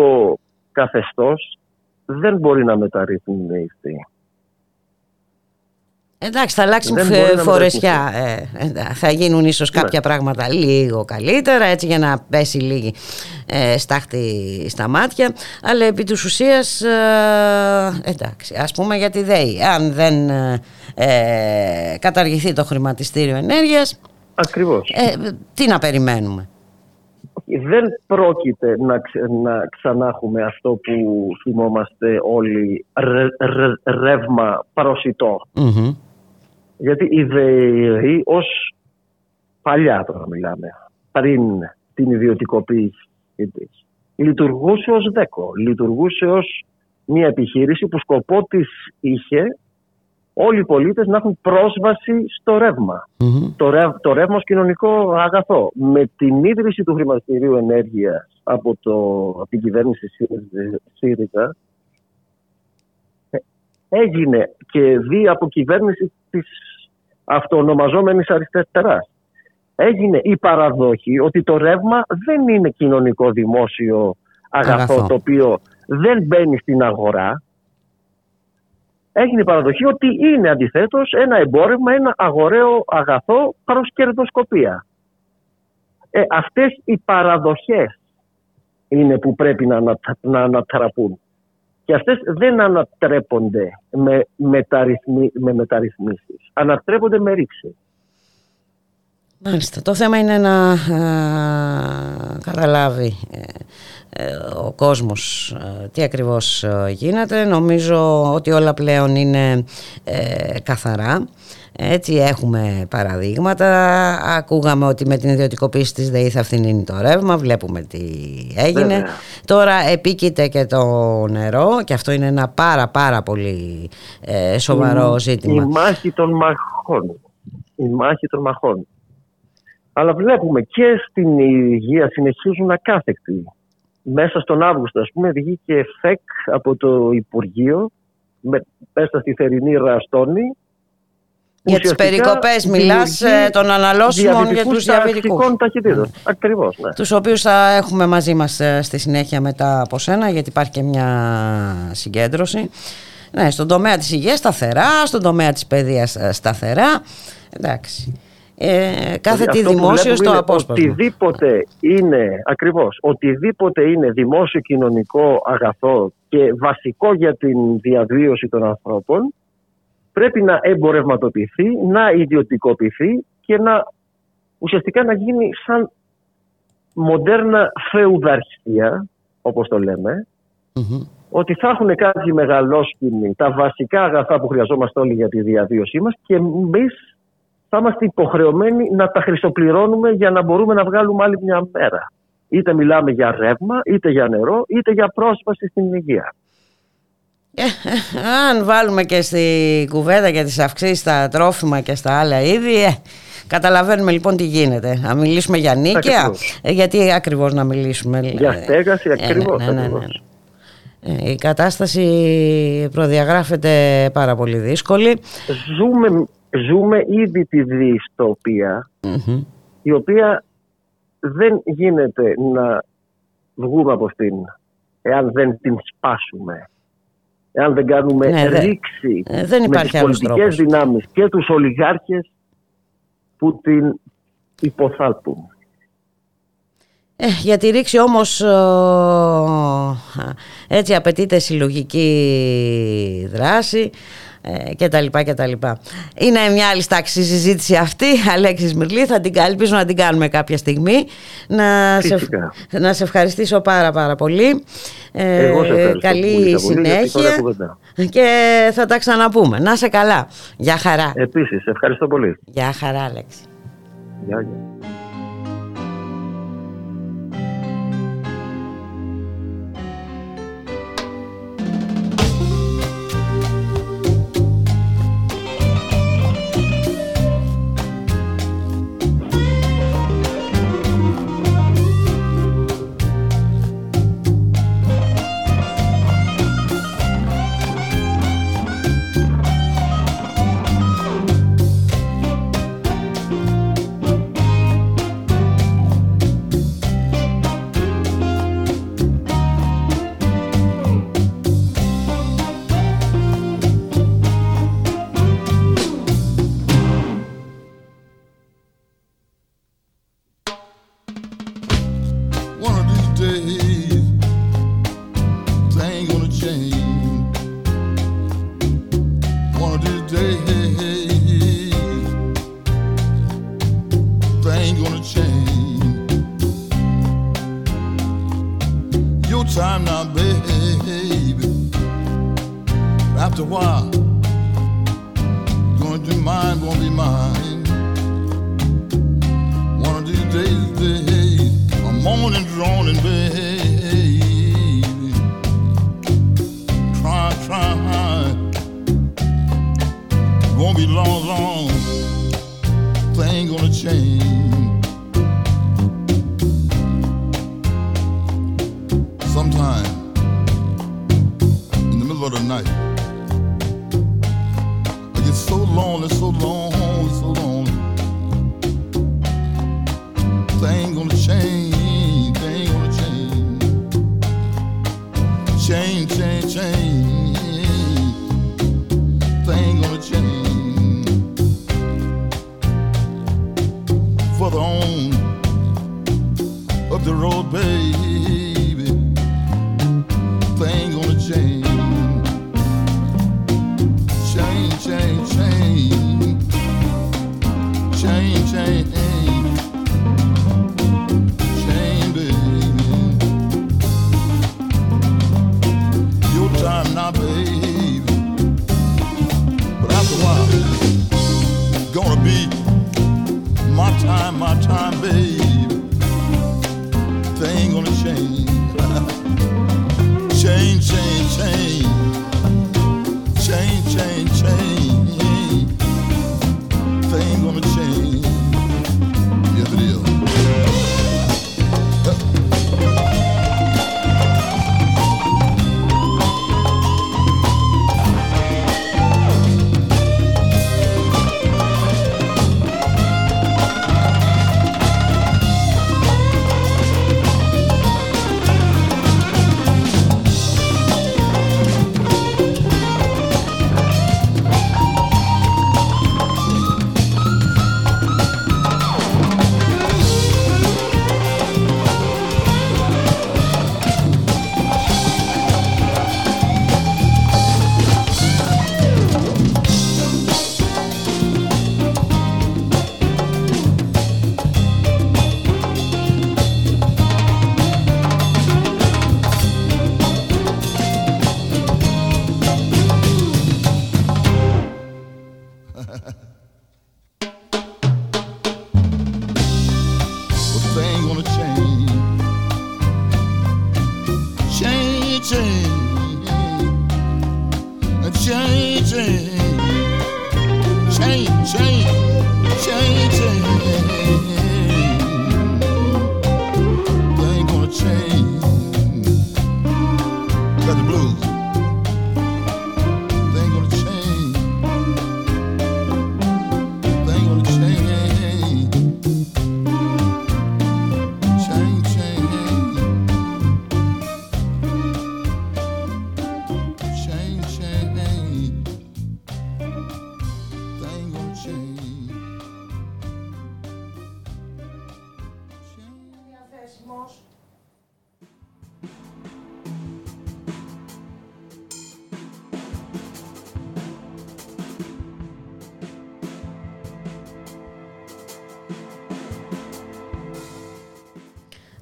καθεστώς δεν μπορεί να μεταρρυθμιστεί. Εντάξει, θα αλλάξει φορεσιά. Ε, θα γίνουν ίσως ναι. κάποια πράγματα λίγο καλύτερα, έτσι για να πέσει λίγη ε, στάχτη στα μάτια. Αλλά επί της ουσίας, ε, εντάξει, ας πούμε για τη ΔΕΗ. Αν δεν ε, καταργηθεί το χρηματιστήριο ενέργειας, Ακριβώς. Ε, τι να περιμένουμε; Δεν πρόκειται να, να ξανά έχουμε αυτό που θυμόμαστε όλοι ρεύμα Γιατί η ΔΕΗ ως παλιά τώρα μιλάμε, πριν την ιδιωτικοποίηση της, λειτουργούσε ως δέκο, λειτουργούσε ως μια επιχείρηση που σκοπό της είχε όλοι οι πολίτες να έχουν πρόσβαση στο ρευμα Το, ρευ, το ρεύμα ως κοινωνικό αγαθό. Με την ίδρυση του χρηματιστηρίου ενέργειας από, το, από την κυβέρνηση ΣΥΡΙΖΑ ε, έγινε και δει από κυβέρνηση της αυτοονομαζόμενης αριστεράς. Έγινε η παραδοχή ότι το ρεύμα δεν είναι κοινωνικό δημόσιο αγαθό, το οποίο δεν μπαίνει στην αγορά. Έγινε η παραδοχή ότι είναι αντιθέτως ένα εμπόρευμα, ένα αγοραίο αγαθό προς κερδοσκοπία. Ε, αυτές οι παραδοχές είναι που πρέπει να, να ανατραπούν. Και αυτές δεν ανατρέπονται με, μεταρρυθμί, με μεταρρυθμίσεις. Ανατρέπονται με ρήξη. Μάλιστα. Το θέμα είναι να καταλάβει ε, ε, ο κόσμος ε, τι ακριβώς γίνεται. Νομίζω ότι όλα πλέον είναι καθαρά. Έτσι έχουμε παραδείγματα. Ακούγαμε ότι με την ιδιωτικοποίηση της ΔΕΗ θα φθηνίνει το ρεύμα. Βλέπουμε τι έγινε. Τώρα επίκειται και το νερό και αυτό είναι ένα πάρα πάρα πολύ σοβαρό ζήτημα. Η μάχη των μαχών. Η μάχη των μαχών. Αλλά βλέπουμε και στην υγεία συνεχίζουν ακάθεκτοι. Μέσα στον Αύγουστο, ας πούμε, βγήκε ΦΕΚ από το Υπουργείο, μέσα στη θερινή ραστόνη. Για τις περικοπές μιλάς ε, των αναλώσιμων για τους διαβητικούς. ταχυτήτων. Mm. Ακριβώς, ναι. Τους οποίους θα έχουμε μαζί μας ε, στη συνέχεια μετά από σένα, γιατί υπάρχει και μια συγκέντρωση. Ναι, στον τομέα της υγείας σταθερά, στον τομέα της παιδείας ε, σταθερά. Εντάξει ε, κάθε τι δημόσιο στο απόσπασμα. Οτιδήποτε είναι, ακριβώς, οτιδήποτε είναι δημόσιο κοινωνικό αγαθό και βασικό για την διαβίωση των ανθρώπων πρέπει να εμπορευματοποιηθεί, να ιδιωτικοποιηθεί και να ουσιαστικά να γίνει σαν μοντέρνα φεουδαρχία, όπως το λεμε ότι θα έχουν κάποιοι μεγαλόσκηνοι τα βασικά αγαθά που χρειαζόμαστε όλοι για τη διαβίωσή μας και εμείς θα είμαστε υποχρεωμένοι να τα χρυσοπληρώνουμε για να μπορούμε να βγάλουμε άλλη μια μέρα. Είτε μιλάμε για ρεύμα, είτε για νερό, είτε για πρόσβαση στην υγεία. Ε, αν βάλουμε και στη κουβέντα για τις αυξήσεις στα τρόφιμα και στα άλλα είδη, ε, καταλαβαίνουμε λοιπόν τι γίνεται. Να μιλήσουμε για νίκαια, ε, γιατί ακριβώς να μιλήσουμε. Για στέγαση, ε, ακριβώς. Ναι, ναι, ναι, ε, η κατάσταση προδιαγράφεται πάρα πολύ δύσκολη. Ζούμε ζούμε ήδη τη δυστοπια η οποία δεν γίνεται να βγούμε από αυτήν εάν δεν την σπάσουμε εάν δεν κάνουμε ναι, ρήξη ε, δεν με τις πολιτικές δυνάμεις και τους ολιγάρχες που την υποθάλπουν. Ε, για τη ρήξη όμως έτσι απαιτείται συλλογική δράση ε, και τα λοιπά και τα λοιπά. Είναι μια άλλη στάξη συζήτηση αυτή, Αλέξης Μυρλή, θα την ελπίζω να την κάνουμε κάποια στιγμή. Να σε, να σε ευχαριστήσω πάρα πάρα πολύ. Ε, Εγώ σε καλή πολύ, συνέχεια και θα τα ξαναπούμε. Να σε καλά. Γεια χαρά. Επίσης, ευχαριστώ πολύ. Γεια χαρά, Αλέξη. Γεια, γεια.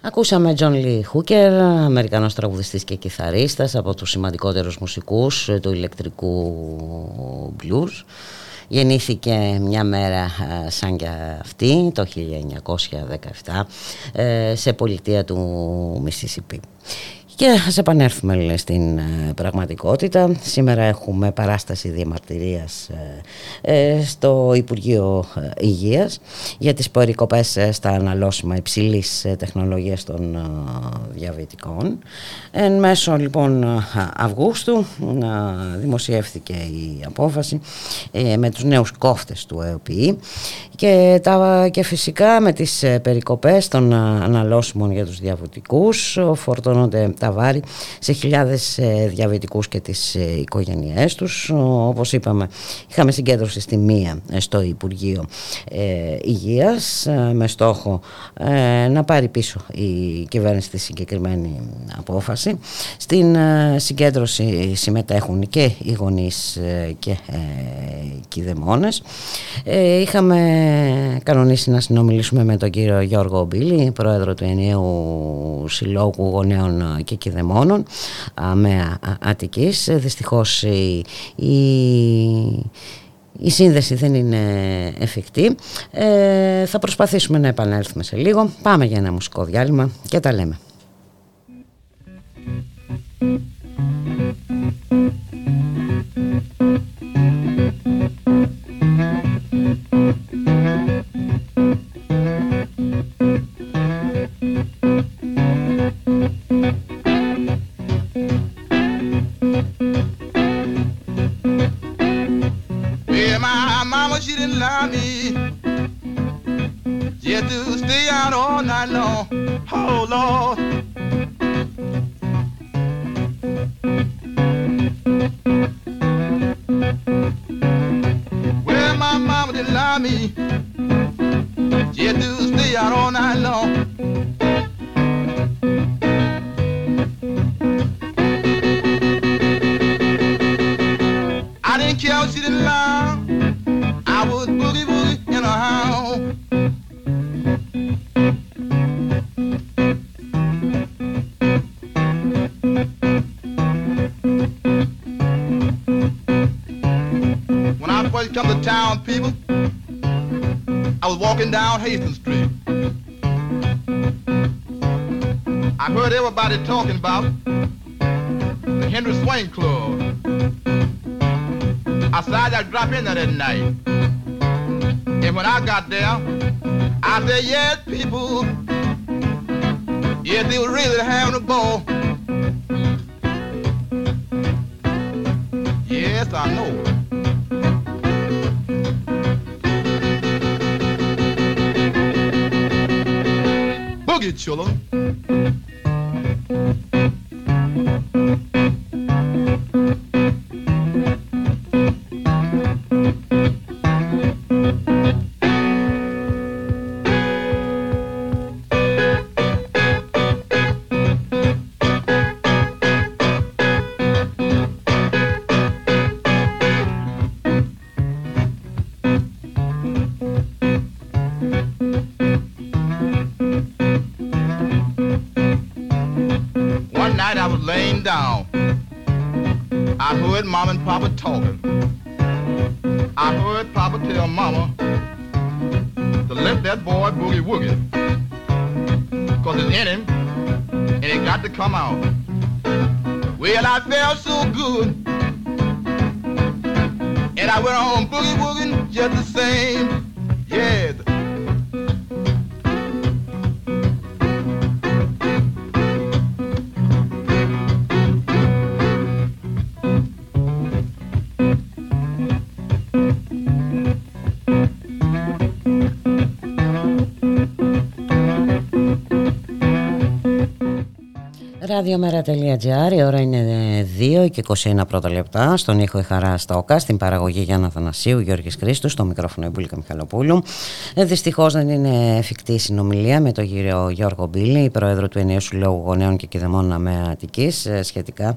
Ακούσαμε John Lee Hooker, Αμερικανός τραγουδιστής και κιθαρίστας από τους σημαντικότερους μουσικούς ε, του ηλεκτρικού blues. Γεννήθηκε μια μέρα ε, σαν και αυτή το 1917 ε, σε πολιτεία του Μississippi. Και ας επανέλθουμε λέει, στην ε, πραγματικότητα. Σήμερα έχουμε παράσταση διαμαρτυρίας ε, ε, στο Υπουργείο ε, Υγείας για τις περικοπές ε, στα αναλώσιμα υψηλής ε, τεχνολογίας των ε, διαβητικών. Εν μέσω λοιπόν ε, Αυγούστου ε, δημοσιεύθηκε η απόφαση ε, με τους νέους κόφτες του ΕΟΠΗ και, τα, και φυσικά με τις ε, περικοπές των ε, αναλώσιμων για τους διαβητικούς ε, φορτώνονται τα βάρη σε χιλιάδες ε, διαβητικούς και τις ε, οικογένειές τους. Ο- Όπως είπαμε, είχαμε συγκέντρωση στη μία ε, στο Υπουργείο ε, Υγείας ε, με στόχο ε, να πάρει πίσω η κυβέρνηση τη συγκεκριμένη απόφαση. Στην ε, συγκέντρωση συμμετέχουν και οι γονείς ε, και ε, οι κηδεμόνες. Ε, είχαμε κανονίσει να συνομιλήσουμε με τον κύριο Γιώργο Μπίλη, πρόεδρο του Ενιαίου Συλλόγου Γονέων και Κηδεμόνων ΑΜΕΑ Αττικής. Ε, Δυστυχώς η, η η σύνδεση δεν είναι εφικτή. Ε, θα προσπαθήσουμε να επανέλθουμε σε λίγο. Πάμε για ένα μουσικό διάλειμμα και τα λέμε. Yeah, all night long. Oh, Lord. I first come to town, people, I was walking down Hastings Street. I heard everybody talking about the Henry Swain Club. I decided I'd drop in there that night. And when I got there, I said, yes, people, yes, they were really having a ball. Yes, I know. dalga geçiyor lan. thank you Laying down. I heard mom and papa talking. I heard papa tell mama to let that boy boogie woogie. Cause it's in him and it got to come out. Well, I felt so good. And I went on boogie woogie just the same. Yeah. Ραδιομέρα.gr, η ώρα είναι 2 και 21 πρώτα λεπτά. Στον ήχο η χαρά στα ΟΚΑ, στην παραγωγή Γιάννα Θανασίου, Γιώργης Χρήστου, στο μικρόφωνο η Μπουλίκα Μιχαλοπούλου. Ε, Δυστυχώς δεν είναι εφικτή η συνομιλία με τον κύριο Γιώργο Μπίλη, πρόεδρο του Ενιαίου Συλλόγου Γονέων και Κηδεμόνων με Αττική, σχετικά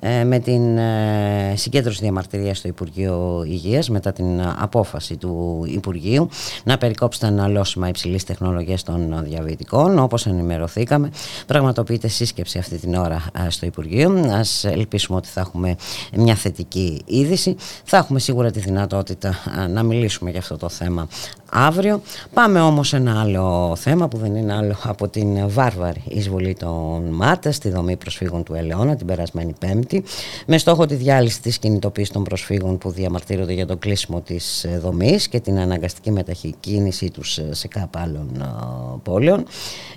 ε, με την ε, συγκέντρωση διαμαρτυρίας στο Υπουργείο Υγείας μετά την απόφαση του Υπουργείου να περικόψει τα αναλώσιμα υψηλής τεχνολογίας των διαβητικών. Όπως ενημερωθήκαμε, πραγματοποιείται σύσκεψη αυτή την ώρα στο Υπουργείο. Ας ελπίσουμε ότι θα έχουμε μια θετική είδηση. Θα έχουμε σίγουρα τη δυνατότητα να μιλήσουμε για αυτό το θέμα αύριο. Πάμε όμως σε ένα άλλο θέμα που δεν είναι άλλο από την βάρβαρη εισβολή των ΜΑΤΑ στη δομή προσφύγων του Ελαιώνα την περασμένη Πέμπτη με στόχο τη διάλυση της κινητοποίησης των προσφύγων που διαμαρτύρονται για το κλείσιμο της δομής και την αναγκαστική μετακίνησή τους σε κάπου άλλων πόλεων.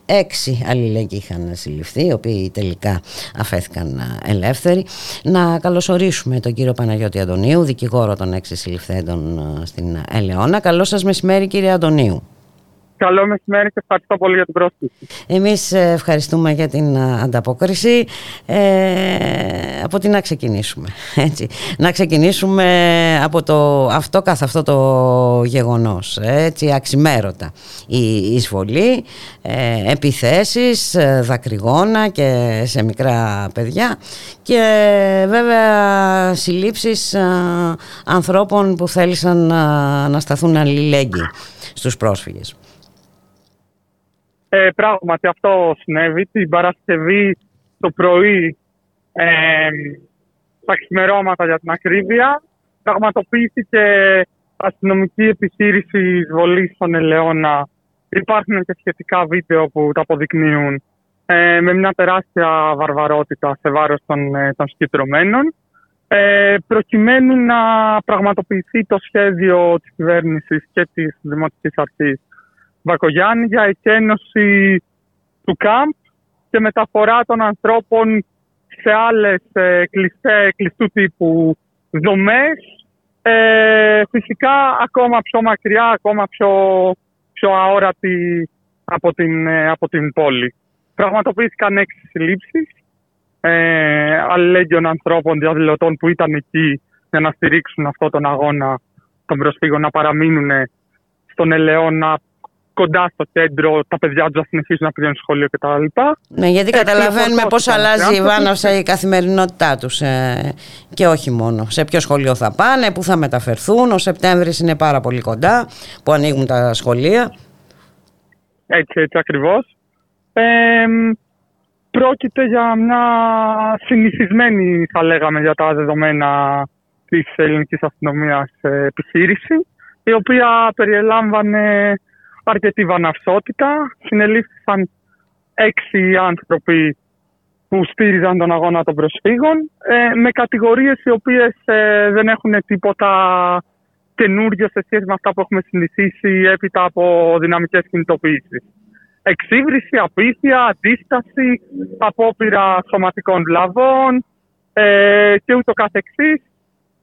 Έξι αλληλέγγυοι είχαν συλληφθεί, οι οποίοι τελικά αφέθηκαν ελεύθεροι. Να καλωσορίσουμε τον κύριο Παναγιώτη Αντωνίου, δικηγόρο των έξι συλληφθέντων στην Ελαιώνα. Καλό σας μεσημέρι κύριε Αντωνίου. Καλό μεσημέρι και ευχαριστώ πολύ για την πρόσκληση. Εμείς ευχαριστούμε για την ανταπόκριση. Ε, από τι να ξεκινήσουμε, έτσι. Να ξεκινήσουμε από το αυτό καθ' αυτό το γεγονός, έτσι, αξιμέρωτα. Η εισβολή, ε, επιθέσεις, δακρυγόνα και σε μικρά παιδιά και βέβαια συλλήψεις ε, ανθρώπων που θέλησαν να, να σταθούν αλληλέγγυοι στους πρόσφυγες. Ε, πράγματι αυτό συνέβη. Την Παρασκευή το πρωί, ε, στα ξημερώματα για την ακρίβεια, πραγματοποιήθηκε αστυνομική επιχείρηση εισβολής στον Ελαιώνα. Υπάρχουν και σχετικά βίντεο που τα αποδεικνύουν ε, με μια τεράστια βαρβαρότητα σε βάρος των, ε, των συγκεντρωμένων ε, προκειμένου να πραγματοποιηθεί το σχέδιο της κυβέρνησης και της Δημοτικής Αρχής Βακογιάννη για εκένωση του ΚΑΜΠ και μεταφορά των ανθρώπων σε άλλες ε, κλειστέ, κλειστού τύπου δομές. Ε, φυσικά ακόμα πιο μακριά, ακόμα πιο, πιο αόρατη από την, ε, από την πόλη. Πραγματοποιήθηκαν έξι συλλήψεις ε, αλληλέγγυων ανθρώπων διαδηλωτών που ήταν εκεί για να στηρίξουν αυτόν τον αγώνα των προσφύγων να παραμείνουν στον Ελαιώνα κοντά στο κέντρο, τα παιδιά τους να συνεχίσουν να πηγαίνουν σχολείο κτλ. Ναι, γιατί Ε, καταλαβαίνουμε πώς φορτώθηκαν αλλάζει η άνθρωποι. Βάναυσα η καθημερινότητά τους. Ε, και όχι μόνο. Σε ποιο σχολείο θα πάνε, πού θα μεταφερθούν. Ο Σεπτέμβρης είναι πάρα πολύ κοντά που ανοίγουν τα σχολεία. Έτσι, έτσι ακριβώς. Ε, πρόκειται για μια συνηθισμένη, θα λέγαμε, για τα δεδομένα της ελληνικής αστυνομίας ε, επιχείρηση, η οποία περιελάμβανε αρκετή βαναυσότητα. Συνελήφθησαν έξι άνθρωποι που στήριζαν τον αγώνα των προσφύγων ε, με κατηγορίες οι οποίες ε, δεν έχουν τίποτα καινούριο σε σχέση με αυτά που έχουμε συνηθίσει έπειτα από δυναμικές κινητοποιήσεις. Εξύβριση, απίθεια, αντίσταση, απόπειρα σωματικών βλαβών ε, και ούτω καθεξής.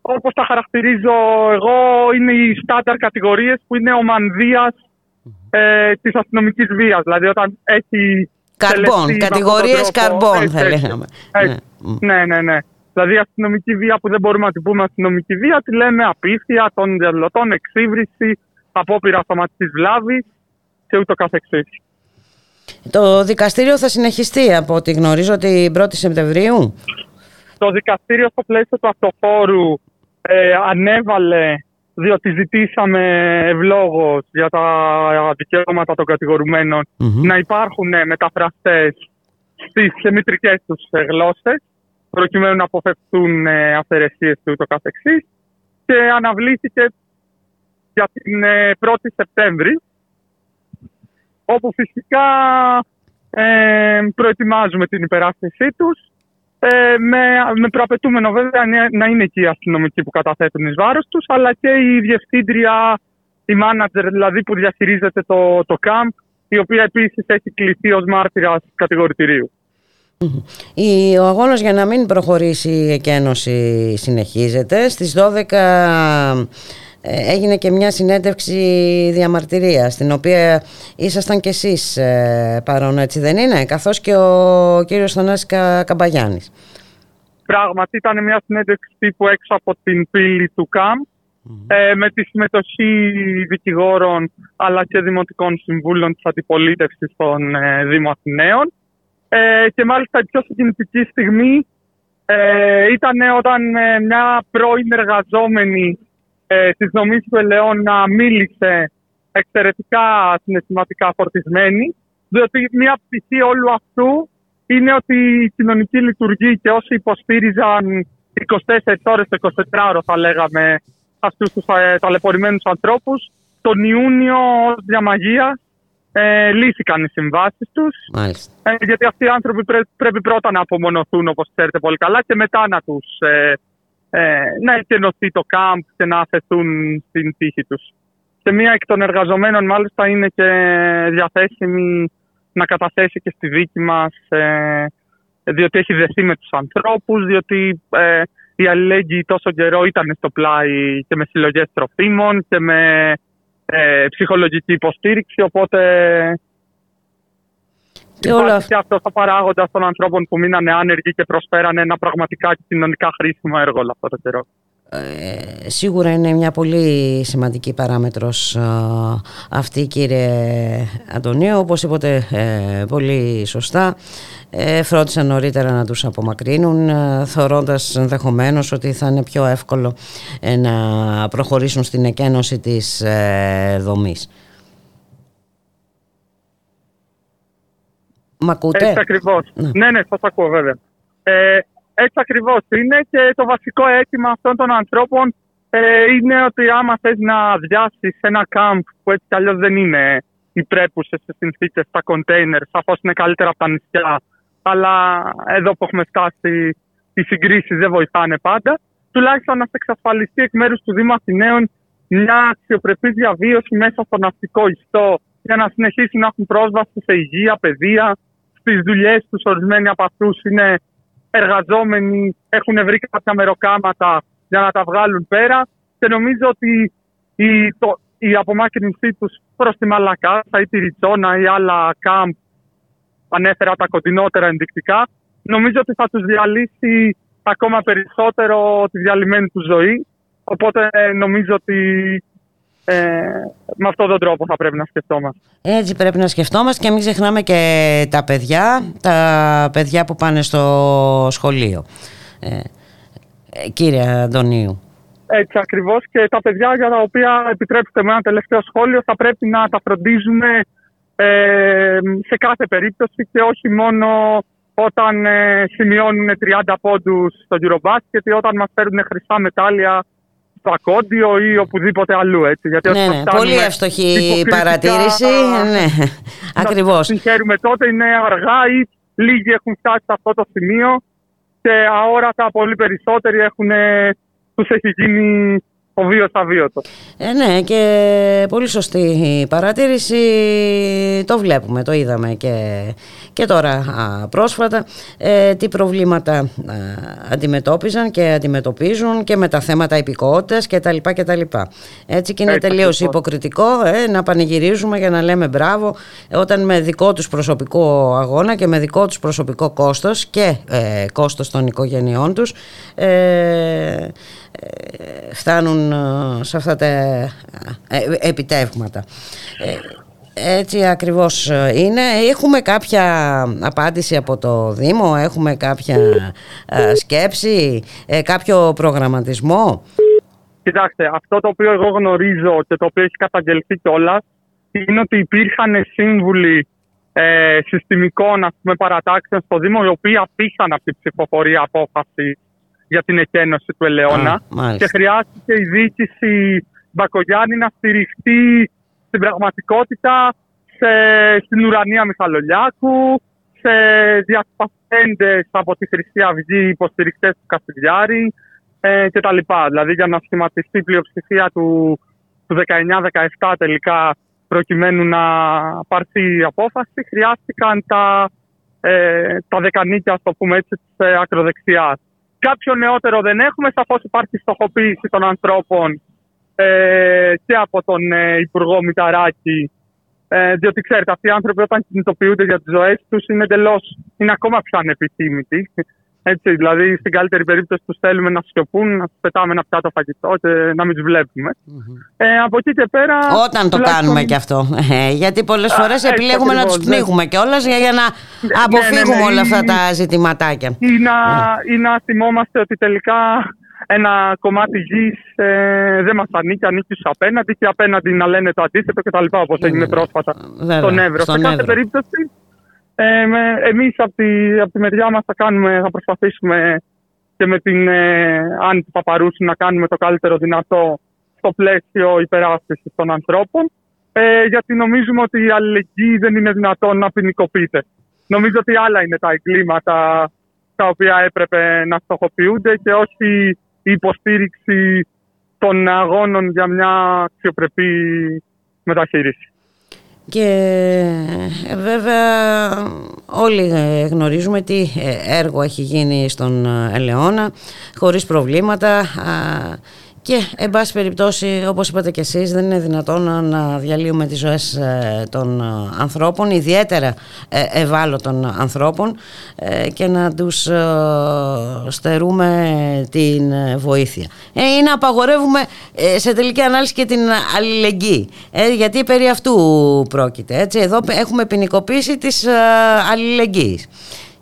Όπως τα χαρακτηρίζω εγώ, είναι οι στάνταρ κατηγορίες που είναι ο μανδύας ε, της αστυνομικής βίας. Δηλαδή όταν έχει Καρμπών, τελεστεί με κατηγορίες αυτόν τον τρόπο, καρμπών έτσι, θα έτσι. λέγαμε. Έτσι. Ναι, ναι, ναι. Δηλαδή αστυνομική βία που δεν μπορούμε να την πούμε αστυνομική βία, τη λέμε απίθεια των διαδηλωτών, εξύβριση, απόπειρα σωματικής βλάβης και ούτω καθεξής. Το δικαστήριο θα συνεχιστεί από ό,τι γνωρίζω την 1η Σεπτεμβρίου. Το δικαστήριο στο πλαίσιο του αυτοφόρου ε, ανέβαλε, διότι ζητήσαμε ευλόγως για τα δικαιώματα των κατηγορουμένων, Μμμ. να υπάρχουν ε, μεταφραστές στις μητρικές τους ε, γλώσσες, προκειμένου να αποφευθούν ε, αυθαιρεσίες και ούτω καθεξής. Και αναβλήθηκε για την ε, 1η Σεπτέμβρη, όπου φυσικά ε, προετοιμάζουμε την υπεράσπιση τους ε, με, με προαπαιτούμενο βέβαια να- να είναι και οι αστυνομικοί που καταθέτουν εις βάρος τους αλλά και η διευθύντρια, η μάνατζερ δηλαδή που διαχειρίζεται το, το ΚΑΜΠ η οποία επίσης έχει κληθεί ως μάρτυρας κατηγορητηρίου. Η- Ο αγώνας για να μην προχωρήσει η εκένωση συνεχίζεται. Στις 12 ε, έγινε και μια συνέντευξη διαμαρτυρία στην οποία ήσασταν κι εσείς ε, παρόν έτσι δεν είναι; Καθώς και ο κύριος Θανάσης Κα- Καμπαγιάννης. Πράγματι ήταν μια συνέντευξη τύπου έξω από την πύλη του ΚΑΜΠ ε, με τη συμμετοχή δικηγόρων αλλά και δημοτικών συμβούλων της αντιπολίτευσης των ε, Δήμων Αθηναίων. Ε, και μάλιστα η πιο συγκινητική στιγμή ε, ήταν όταν ε, μια πρώην εργαζόμενη ε, της νομής του Ελαιώνα μίλησε εξαιρετικά συναισθηματικά φορτισμένη διότι μια πτυχή όλου αυτού είναι ότι η κοινωνική λειτουργεί και όσοι υποστήριζαν 24 ώρες το 24ωρο θα λέγαμε αυτούς τους ε, ταλαιπωρημένους ανθρώπους τον Ιούνιο ως διαμαγεία ε, λύθηκαν οι συμβάσεις τους Μάλιστα. ε, γιατί αυτοί οι άνθρωποι πρέ- πρέπει πρώτα να απομονωθούν όπως ξέρετε πολύ καλά και μετά να τους ε, ε, να εκενωθεί το κάμπ και να αφαιθούν στην τύχη τους. Και μία εκ των εργαζομένων μάλιστα είναι και διαθέσιμη να καταθέσει και στη δίκη μας ε, διότι έχει δεθεί με τους ανθρώπους, διότι ε, οι αλληλέγγυοι τόσο καιρό ήταν στο πλάι και με συλλογές τροφίμων και με ε, ψυχολογική υποστήριξη, οπότε Και όλα Υπάρχει και αυτός ο παράγοντας των ανθρώπων που μείνανε άνεργοι και προσφέρανε ένα πραγματικά κοινωνικά χρήσιμο έργο όλο αυτό το καιρό. Ε, σίγουρα είναι μια πολύ σημαντική παράμετρος ε, αυτή κύριε Αντωνίου όπως είπατε ε, πολύ σωστά ε, φρόντισαν νωρίτερα να τους απομακρύνουν ε, θεωρώντας ενδεχομένως ότι θα είναι πιο εύκολο ε, να προχωρήσουν στην εκένωση της ε, δομής. Μ' ακούτε; Έτσι ακριβώς. Ναι. Ναι, ναι, σας ακούω βέβαια. Ε, έτσι ακριβώς είναι και το βασικό αίτημα αυτών των ανθρώπων ε, είναι ότι άμα θες να διάσει ένα κάμπ που έτσι κι αλλιώς δεν είναι υπρέπουσες σε συνθήκες στα κοντέινερ, σαφώς είναι καλύτερα από τα νησιά. Αλλά εδώ που έχουμε φτάσει, οι συγκρίσεις δεν βοηθάνε πάντα. Τουλάχιστον να σε εξασφαλιστεί εκ μέρους του Δήμου Αθηναίων μια αξιοπρεπής διαβίωση μέσα στο ναυτικό ιστό για να συνεχίσουν να έχουν πρόσβαση σε υγεία, παιδεία, στις δουλειές τους. Ορισμένοι από αυτούς είναι εργαζόμενοι, έχουν βρει κάποια μεροκάματα για να τα βγάλουν πέρα. Και νομίζω ότι η, το, η απομάκρυνσή τους προς τη Μαλακάσα ή τη Ριτσόνα ή άλλα κάμπ ανέφερα τα κοντινότερα ενδεικτικά νομίζω ότι θα τους διαλύσει ακόμα περισσότερο τη διαλυμένη τους ζωή οπότε νομίζω ότι ε, με αυτόν τον τρόπο θα πρέπει να σκεφτόμαστε. Έτσι πρέπει να σκεφτόμαστε και μην ξεχνάμε και τα παιδιά, τα παιδιά που πάνε στο σχολείο. Ε, ε, κύριε Αντωνίου. Έτσι ακριβώς και τα παιδιά για τα οποία επιτρέψτε με ένα τελευταίο σχόλιο θα πρέπει να τα φροντίζουμε ε, σε κάθε περίπτωση και όχι μόνο όταν ε, σημειώνουν 30 πόντους στο Eurobasket ή όταν μας φέρουν χρυσά μετάλλια στο ακόντιο ή οπουδήποτε αλλού. Έτσι. Γιατί ναι, ναι. Πολύ εύστοχη παρατήρηση. Ναι, ακριβώς. Συγχαίρουμε τότε, είναι αργά ή λίγοι έχουν φτάσει σε αυτό το σημείο και αόρατα πολύ περισσότεροι έχουν, τους έχει γίνει ο βίος αβίωτος. Ε, ναι και πολύ σωστή η παρατήρηση το βλέπουμε, το είδαμε και, και τώρα α, πρόσφατα ε, τι προβλήματα α, αντιμετώπιζαν και αντιμετωπίζουν και με τα θέματα υπηκότητας και τα λοιπά και τα λοιπά. Έτσι και είναι Έτσι, τελείως υποκριτικό ε, να πανηγυρίζουμε για να λέμε μπράβο όταν με δικό τους προσωπικό αγώνα και με δικό τους προσωπικό κόστος και ε, κόστος των οικογενειών τους ε, φτάνουν ε, σε αυτά τα ε, επιτεύγματα. Ε, έτσι ακριβώς είναι. Έχουμε κάποια απάντηση από το Δήμο, έχουμε κάποια σκέψη, κάποιο προγραμματισμό; Κοιτάξτε, αυτό το οποίο εγώ γνωρίζω και το οποίο έχει καταγγελθεί κιόλας είναι ότι υπήρχαν σύμβουλοι ε, συστημικών ας πούμε, παρατάξεων στο Δήμο οι οποίοι αφήσαν από την ψηφοφορία απόφασης για την εκένωση του Ελαιώνα. και χρειάστηκε η διοίκηση Μπακογιάννη να στηριχτεί στην πραγματικότητα σε, στην ουρανία Μιχαλολιάκου, σε διασπαστέντες από τη Χρυσή Αυγή υποστηρικτές του Καστιδιάρη ε, κτλ. Δηλαδή για να σχηματιστεί η πλειοψηφία του, του 19-17 τελικά προκειμένου να πάρθει η απόφαση χρειάστηκαν τα, ε, τα δεκανίκια, το πούμε έτσι, της ε, ακροδεξιάς. Κάποιο νεότερο δεν έχουμε. Σαφώς υπάρχει στοχοποίηση των ανθρώπων ε, και από τον ε, Υπουργό Μηταράκη. Ε, διότι ξέρετε, αυτοί οι άνθρωποι όταν κινητοποιούνται για τις ζωές τους είναι εντελώς, είναι ακόμα πιο ανεπιθύμητοι. Έτσι, δηλαδή, στην καλύτερη περίπτωση τους θέλουμε να σιωπούν, να τους πετάμε ένα πιάτο φαγητό και να μην τους βλέπουμε. Ε, από εκεί και πέρα. Όταν το κάνουμε και αυτό. Ε, γιατί πολλές φορές επιλέγουμε να τους ναι. πνίγουμε κιόλας για, για να ναι, ναι, αποφύγουμε όλα αυτά τα ζητηματάκια. Ή να, ή να θυμόμαστε ότι τελικά ένα κομμάτι γης ε, δεν μας ανήκει, ανήκει στους απέναντι και απέναντι να λένε το αντίθετο κτλ. Όπως έγινε πρόσφατα στον Εύρο. Σε κάθε περίπτωση ε, εμείς από τη, από τη μεριά μας θα, κάνουμε, θα προσπαθήσουμε και με την ε, Άννη Παπαρούση να κάνουμε το καλύτερο δυνατό στο πλαίσιο υπεράσπισης των ανθρώπων ε, γιατί νομίζουμε ότι η αλληλεγγύη δεν είναι δυνατόν να ποινικοποιείται. Νομίζω ότι άλλα είναι τα εγκλήματα τα οποία έπρεπε να στοχοποιούνται και όχι η υποστήριξη των αγώνων για μια αξιοπρεπή μεταχείριση. Και ε, βέβαια όλοι ε, γνωρίζουμε τι ε, έργο έχει γίνει στον Ελαιώνα χωρίς προβλήματα και, εν πάση περιπτώσει, όπως είπατε και εσείς, δεν είναι δυνατόν να διαλύουμε τις ζωές ε, των ε, ανθρώπων, ιδιαίτερα ε, ευάλωτων ανθρώπων και να τους στερούμε την βοήθεια. Ή να απαγορεύουμε σε τελική ανάλυση και την αλληλεγγύη, γιατί περί αυτού πρόκειται. Έτσι, εδώ έχουμε ποινικοποίηση της αλληλεγγύης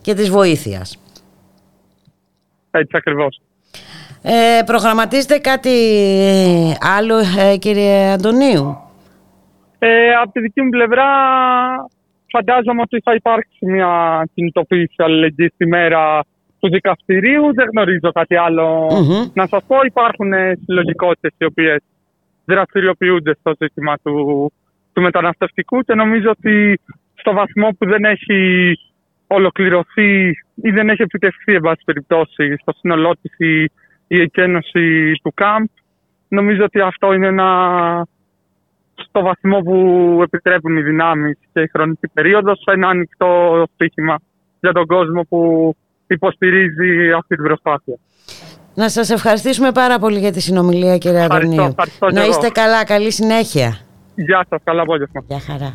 και της βοήθειας. Έτσι ακριβώς. Ε, προγραμματίζετε κάτι άλλο ε, κύριε Αντωνίου; Ε, από τη δική μου πλευρά φαντάζομαι ότι θα υπάρξει μια κινητοποίηση αλληλεγγύη στη μέρα του δικαστηρίου. Δεν γνωρίζω κάτι Να σας πω υπάρχουν συλλογικότητες οι οποίες δραστηριοποιούνται στο ζήτημα του, του μεταναστευτικού και νομίζω ότι στο βαθμό που δεν έχει ολοκληρωθεί ή δεν έχει επιτευχθεί εν πάση περιπτώσει στο σύνολό η η εκένωση του ΚΑΜΠ. Νομίζω ότι αυτό είναι ένα στο βαθμό που επιτρέπουν οι δυνάμεις και η χρονική περίοδος ένα ανοιχτό στοίχημα για τον κόσμο που υποστηρίζει αυτή την προσπάθεια. Να σας ευχαριστήσουμε πάρα πολύ για τη συνομιλία κύριε Ευχαριστώ, Αντωνίου. ευχαριστώ και Να εγώ. είστε καλά, καλή συνέχεια. Γεια σας, καλά απόγευμα. Γεια χαρά.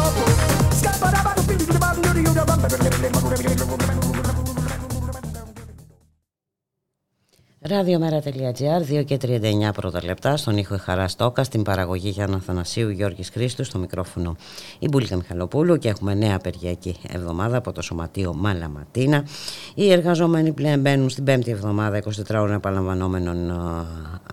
Ραδιομέρα.gr, 2 και 39 πρώτα λεπτά, στον ήχο Χαρά Στόκα, στην παραγωγή Γιάννα Θανασίου, Γιώργης Χρήστου, στο μικρόφωνο η Μπουλίκα Μιχαλοπούλου και έχουμε νέα απεργιακή εβδομάδα από το Σωματείο Μαλαματίνα. Οι εργαζόμενοι πλέον μπαίνουν στην πέμπτη εβδομάδα 24 ώρων επαναλαμβανόμενων ε,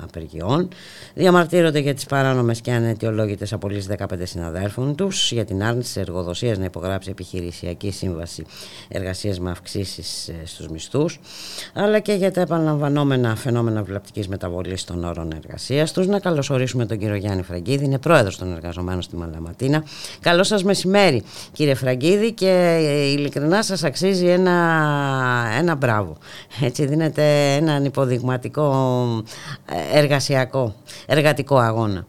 απεργιών. Διαμαρτύρονται για τις παράνομες και αναιτιολόγητες απολύσεις 15 συναδέλφων τους, για την άρνηση της εργοδοσίας να υπογράψει επιχειρησιακή σύμβαση εργασίας με αυξήσεις ε, στους μισθούς, αλλά και για τα επαναλαμβανόμενα φαινόμενα βλαπτικής μεταβολής των όρων εργασίας τους. Να καλωσορίσουμε τον κύριο Γιάννη Φραγκίδη, είναι πρόεδρος των εργαζομένων στη Μαλαματίνα. Καλό σας μεσημέρι, κύριε Φραγκίδη, και ειλικρινά σας αξίζει ένα, ένα μπράβο. Έτσι, δίνετε έναν υποδειγματικό ε, εργασιακό, εργατικό αγώνα.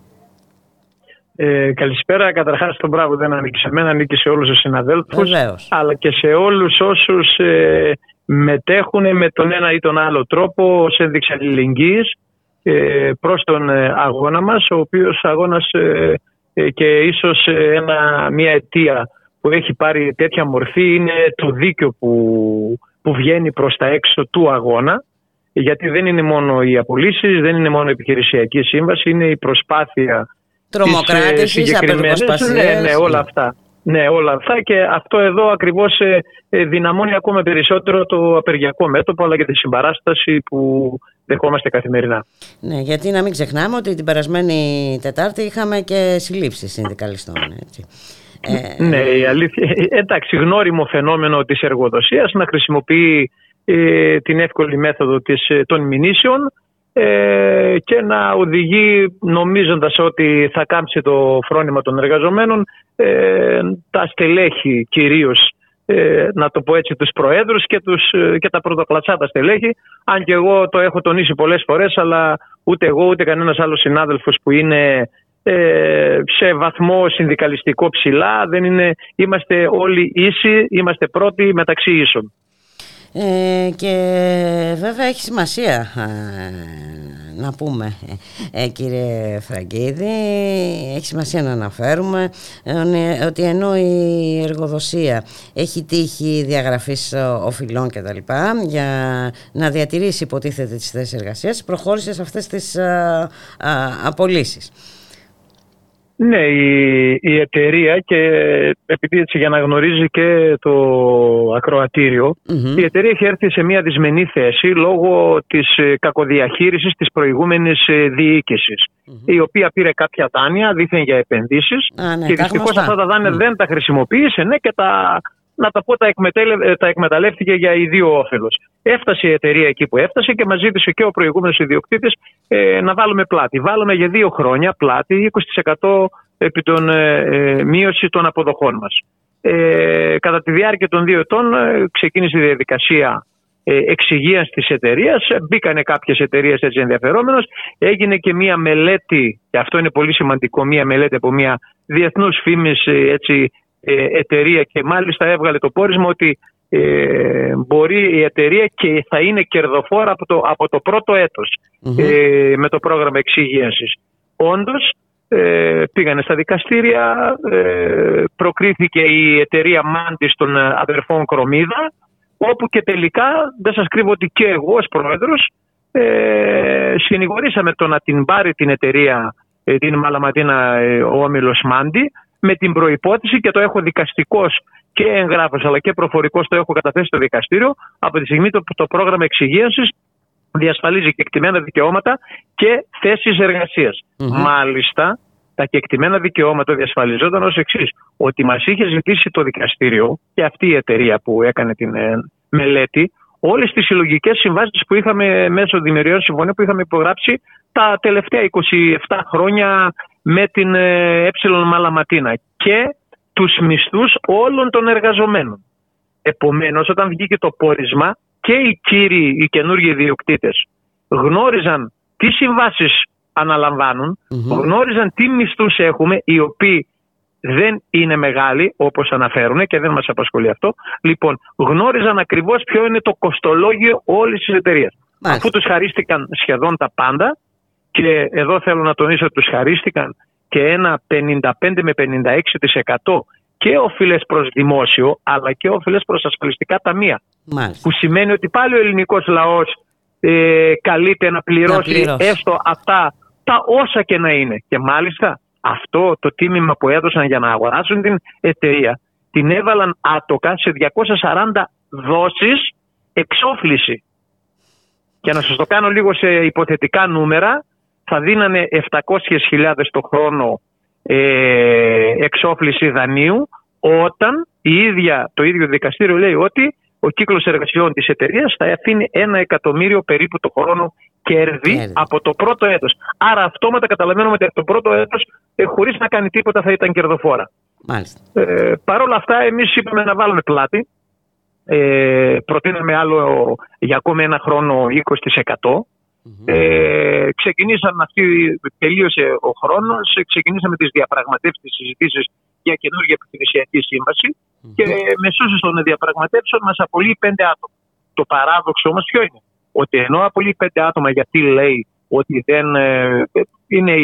Ε, καλησπέρα. Καταρχάς, το μπράβο δεν ανήκει σε μένα, ανήκει σε όλους τους συναδέλφους. Αλλά και σε όλους όσους ε, μετέχουν με τον ένα ή τον άλλο τρόπο ως ένδειξη αλληλεγγύης ε, προς τον ε, αγώνα μας, ο οποίος αγώνας ε, και ίσως ένα, μια αιτία που έχει πάρει τέτοια μορφή είναι το δίκαιο που, που βγαίνει προς τα έξω του αγώνα γιατί δεν είναι μόνο οι απολύσεις, δεν είναι μόνο η επιχειρησιακή σύμβαση, είναι η προσπάθεια Τρομοκράτησης, της Ναι, ναι, όλα αυτά. Ναι, όλα αυτά και αυτό εδώ ακριβώς ε, ε, δυναμώνει ακόμα περισσότερο το απεργιακό μέτωπο αλλά και τη συμπαράσταση που δεχόμαστε καθημερινά. Ναι, γιατί να μην ξεχνάμε ότι την περασμένη Τετάρτη είχαμε και συλλήψεις συνδικαλιστών. Έτσι. Ε... Ναι, η αλήθεια, εντάξει, γνώριμο φαινόμενο της εργοδοσίας να χρησιμοποιεί την εύκολη μέθοδο της, των μηνύσεων ε, και να οδηγεί νομίζοντας ότι θα κάμψει το φρόνημα των εργαζομένων ε, τα στελέχη κυρίως ε, να το πω έτσι τους προέδρους και, τους, και τα πρωτοκλατσάτα στελέχη αν και εγώ το έχω τονίσει πολλές φορές αλλά ούτε εγώ ούτε κανένας άλλος συνάδελφος που είναι σε βαθμό συνδικαλιστικό ψηλά δεν είναι, είμαστε όλοι ίσοι, είμαστε πρώτοι μεταξύ ίσων. Ε, και βέβαια έχει σημασία ε, να πούμε ε, κύριε Φραγκίδη έχει σημασία να αναφέρουμε ότι ενώ η εργοδοσία έχει τύχει διαγραφής οφειλών και τα λοιπά για να διατηρήσει υποτίθεται τις θέσεις εργασίας προχώρησε σε αυτές τις απολύσεις. Ναι, η, η εταιρεία και επειδή έτσι για να γνωρίζει και το ακροατηριο η εταιρεία έχει έρθει σε μια δυσμενή θέση λόγω της ε, κακοδιαχείρισης της προηγούμενης ε, διοίκησης η οποία πήρε κάποια δάνεια δίθεν για επενδύσεις ναι, και δυστυχώς αυτά τα δάνεια δεν τα χρησιμοποίησε ναι, και τα να τα πω, τα, εκμετέλε, τα εκμεταλλεύτηκε για ιδίο όφελος. Έφτασε η εταιρεία εκεί που έφτασε και μας ζήτησε και ο προηγούμενος ιδιοκτήτης ε, να βάλουμε πλάτη. Βάλουμε για δύο χρόνια πλάτη 20% επί τον ε, ε, μείωση των αποδοχών μας. Ε, κατά τη διάρκεια των δύο ετών ε, ξεκίνησε η διαδικασία ε, εξυγίανση της εταιρείας. Μπήκανε κάποιες εταιρείες έτσι ενδιαφερόμενο. Έγινε και μία μελέτη, και αυτό είναι πολύ σημαντικό, μία μελέτη από μία διεθνούς φήμης ε, εταιρεία και μάλιστα έβγαλε το πόρισμα ότι ε, μπορεί η εταιρεία και θα είναι κερδοφόρα από το, από το πρώτο ε, με το πρόγραμμα εξυγίανσης. Όντως ε, πήγανε στα δικαστήρια, ε, προκρίθηκε η εταιρεία Μάντης των αδερφών Κρομίδα όπου και τελικά δεν σας κρύβω ότι και εγώ ως πρόεδρος ε, συνηγορήσαμε το να την πάρει την εταιρεία την Μαλαματίνα ο Όμιλος Μάντι με την προπόθεση και το έχω δικαστικός και εγγράφος αλλά και προφορικός το έχω καταθέσει στο δικαστήριο από τη στιγμή που το πρόγραμμα εξυγίανσης διασφαλίζει κεκτημένα δικαιώματα και θέσεις Μάλιστα, τα κεκτημένα δικαιώματα διασφαλιζόταν ως εξής: Ότι μας είχε ζητήσει το δικαστήριο και αυτή η εταιρεία που έκανε την ε, μελέτη όλες τις συλλογικές συμβάσεις που είχαμε μέσω δημιουργιών συμφωνία που είχαμε υπογράψει τα τελευταία 27 χρόνια με την ε Μαλαματίνα και τους μισθούς όλων των εργαζομένων. Επομένως, όταν βγήκε το πόρισμα και οι κύριοι, οι καινούργιοι διοκτήτες γνώριζαν τι συμβάσεις αναλαμβάνουν, γνώριζαν τι μισθούς έχουμε, οι οποίοι δεν είναι μεγάλη όπως αναφέρουν και δεν μας απασχολεί αυτό. Λοιπόν, γνώριζαν ακριβώς ποιο είναι το κοστολόγιο όλης της εταιρείας. Αφού τους χαρίστηκαν σχεδόν τα πάντα και εδώ θέλω να τονίσω ότι τους χαρίστηκαν και ένα 55 με 56% και οφείλες προς δημόσιο αλλά και οφείλες προς ασφαλιστικά ταμεία. Μάλιστα. Που σημαίνει ότι πάλι ο ελληνικός λαός ε, καλείται να πληρώσει, πληρώσει. έστω αυτά τα όσα και να είναι. Και μάλιστα αυτό το τίμημα που έδωσαν για να αγοράσουν την εταιρεία την έβαλαν άτοκα σε 240 δόσεις εξόφληση. Και να σας το κάνω λίγο σε υποθετικά νούμερα, θα δίνανε 700.000 το χρόνο ε, εξόφληση δανείου, όταν η ίδια, το ίδιο δικαστήριο λέει ότι ο κύκλος εργασιών της εταιρείας θα αφήνει ένα εκατομμύριο περίπου το χρόνο κέρδη από το πρώτο έτος. Άρα αυτόματα καταλαβαίνουμε ότι από το πρώτο έτος ε, χωρίς να κάνει τίποτα θα ήταν κερδοφόρα. Μάλιστα. Ε, Παρ' όλα αυτά εμείς είπαμε να βάλουμε πλάτη. Ε, προτείναμε άλλο για ακόμη ένα χρόνο 20%. Ε, ξεκινήσαμε αυτή, τελείωσε ο χρόνος, ε, ξεκινήσαμε τις διαπραγματεύσεις, τις συζητήσεις για καινούργια επιχειρησιακή σύμβαση και με σώσεις των διαπραγματεύσεων μας απολύει πέντε άτομα. Το παράδοξο όμως ποιο είναι, ότι ενώ απολύει πέντε άτομα γιατί λέει ότι δεν, ε, είναι,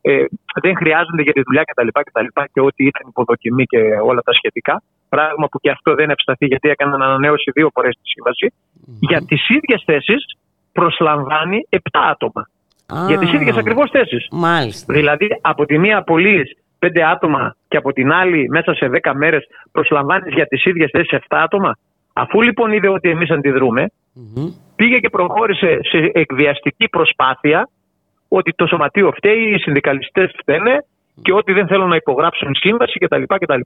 ε, δεν χρειάζονται για τη δουλειά κτλ. Και, τα λοιπά και ότι ήταν υποδοκιμή και όλα τα σχετικά. Πράγμα που και αυτό δεν ευσταθεί γιατί έκαναν ανανέωση δύο φορές τη σύμβαση. Για τις ίδιες θέσεις προσλαμβάνει 7 άτομα. για τις ίδιες ακριβώς θέσεις. Μάλιστα. Δηλαδή από τη μία απολύει 5 άτομα και από την άλλη μέσα σε 10 μέρες προσλαμβάνεις για τις ίδιες θέσεις 7 άτομα. Αφού λοιπόν είδε ότι εμείς αντιδρούμε, πήγε και προχώρησε σε εκβιαστική προσπάθεια ότι το σωματείο φταίει, οι συνδικαλιστές φταίνε και ότι δεν θέλουν να υπογράψουν σύμβαση κτλ. κτλ.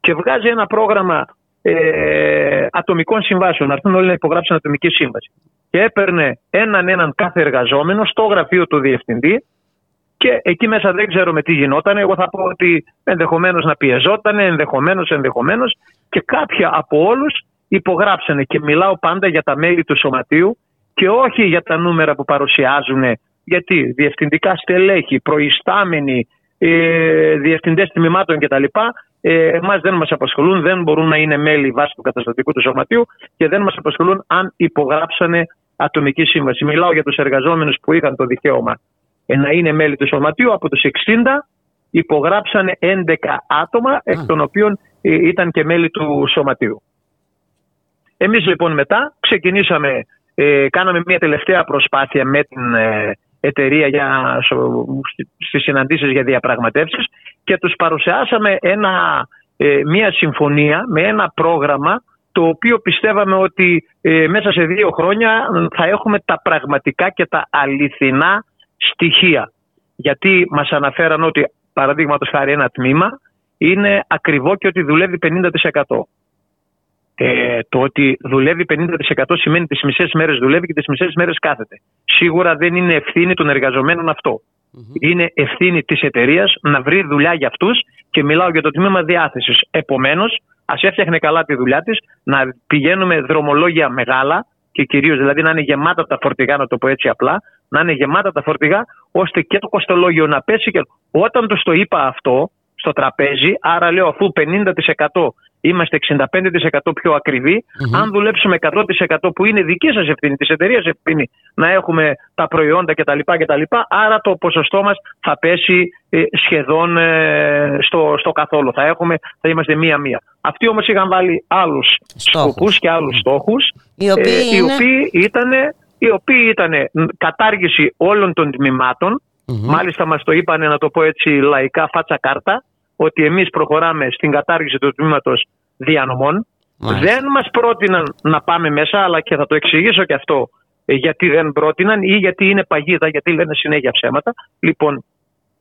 Και βγάζει ένα πρόγραμμα ε, ατομικών συμβάσεων, να έρθουν όλοι να υπογράψουν ατομική σύμβαση. Και έπαιρνε έναν έναν κάθε εργαζόμενο στο γραφείο του διευθυντή και εκεί μέσα δεν ξέρω με τι γινόταν. Εγώ θα πω ότι ενδεχομένως να πιεζόταν, ενδεχομένως, ενδεχομένως και κάποια από όλους υπογράψανε. Και μιλάω πάντα για τα μέλη του σωματείου και όχι για τα νούμερα που παρουσιάζουν. Γιατί διευθυντικά στελέχη, προϊστάμενοι, ε, διευθυντές τμήματων κτλ. Ε, Εμάς δεν μας απασχολούν, δεν μπορούν να είναι μέλη βάσει του καταστατικού του σωματείου και δεν μας απασχολούν αν υπογράψανε ατομική σύμβαση. Μιλάω για τους εργαζόμενους που είχαν το δικαίωμα ε, να είναι μέλη του σωματείου. Από τους 60 υπογράψανε 11 άτομα, εκ των οποίων ε, ήταν και μέλη του σωματείου. Εμείς λοιπόν μετά ξεκινήσαμε, ε, κάναμε μια τελευταία προσπάθεια με την ε, εταιρεία για, στις συναντήσεις για διαπραγματεύσεις και τους παρουσιάσαμε ένα, ε, μια συμφωνία με ένα πρόγραμμα το οποίο πιστεύαμε ότι ε, μέσα σε δύο χρόνια θα έχουμε τα πραγματικά και τα αληθινά στοιχεία. Γιατί μας αναφέραν ότι παραδείγματος χάρη ένα τμήμα είναι ακριβό και ότι δουλεύει 50%. Ε, το ότι δουλεύει 50% σημαίνει τις μισές μέρες δουλεύει και τις μισές μέρες κάθεται. Σίγουρα δεν είναι ευθύνη των εργαζομένων αυτό. Είναι ευθύνη της εταιρείας να βρει δουλειά για αυτούς και μιλάω για το τμήμα διάθεσης. Επομένως, ας έφτιαχνε καλά τη δουλειά της, να πηγαίνουμε δρομολόγια μεγάλα και κυρίως δηλαδή να είναι γεμάτα τα φορτηγά, να το πω έτσι απλά, να είναι γεμάτα τα φορτηγά, ώστε και το κοστολόγιο να πέσει. Και... Όταν τους το είπα αυτό στο τραπέζι, άρα λέω αφού 50% είμαστε 65% πιο ακριβοι αν δουλέψουμε 100% που είναι δική σας ευθύνη, της εταιρείας ευθύνη, να έχουμε τα προϊόντα κτλ. κτλ άρα το ποσοστό μας θα πέσει ε, σχεδόν ε, στο, στο καθόλου. Θα, έχουμε, θα είμαστε μία-μία. Αυτοί όμως είχαν βάλει άλλους σκοπούς και άλλους στόχους, οι οποίοι, ε, οι είναι... οποίοι ήταν οι οποίοι ήταν κατάργηση όλων των τμήματων. Μάλιστα μας το είπανε να το πω έτσι λαϊκά φάτσα κάρτα ότι εμείς προχωράμε στην κατάργηση του τμήματος διανομών. Δεν μας πρότειναν να πάμε μέσα αλλά και θα το εξηγήσω και αυτό ε, γιατί δεν πρότειναν ή γιατί είναι παγίδα, γιατί λένε συνέχεια ψέματα. Λοιπόν,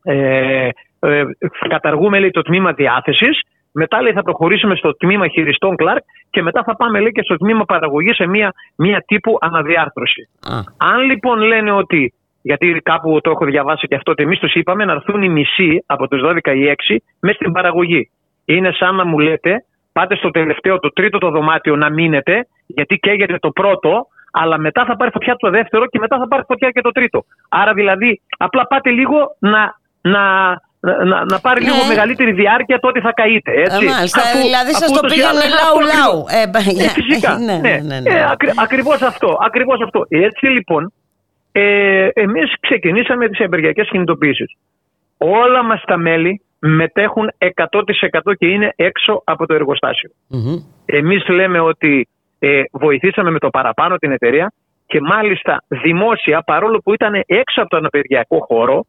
ε, ε, καταργούμε λέει, το τμήμα διάθεσης μετά λέει θα προχωρήσουμε στο τμήμα χειριστών Κλάρκ και μετά θα πάμε λέει και στο τμήμα παραγωγής σε μια, μια τύπου αναδιάρθρωση. Αν λοιπόν λένε ότι, γιατί κάπου το έχω διαβάσει και αυτό, ότι εμείς τους είπαμε να έρθουν οι μισοί από τους 12 ή 6 μέσα στην παραγωγή. Είναι σαν να μου λέτε, πάτε στο τελευταίο, το τρίτο το δωμάτιο να μείνετε, γιατί καίγεται το πρώτο, αλλά μετά θα πάρει φωτιά το δεύτερο και μετά θα πάρει φωτιά και το τρίτο. Άρα δηλαδή, απλά πάτε λίγο να, να να, να, να πάρει λίγο Ναι. μεγαλύτερη διάρκεια το ότι θα καείτε. Έτσι. Ε, μάλιστα, Αφού- δηλαδή σας αφού το ούτως ή πήγανε άλλως λαού αυτό λαού. ακριβώς. Ε, μπα- Ε, φυσικά. ναι, ναι. ναι, ναι, ναι. Ε, ακρι- ακριβώς αυτό. Ακριβώς αυτό. Έτσι λοιπόν, ε, εμείς ξεκινήσαμε τις εμπεργιακές κινητοποιήσεις. Όλα μας τα μέλη μετέχουν 100% και είναι έξω από το εργοστάσιο. Εμείς λέμε ότι ε, βοηθήσαμε με το παραπάνω την εταιρεία και μάλιστα δημόσια, παρόλο που ήταν έξω από τον απεργιακό χώρο,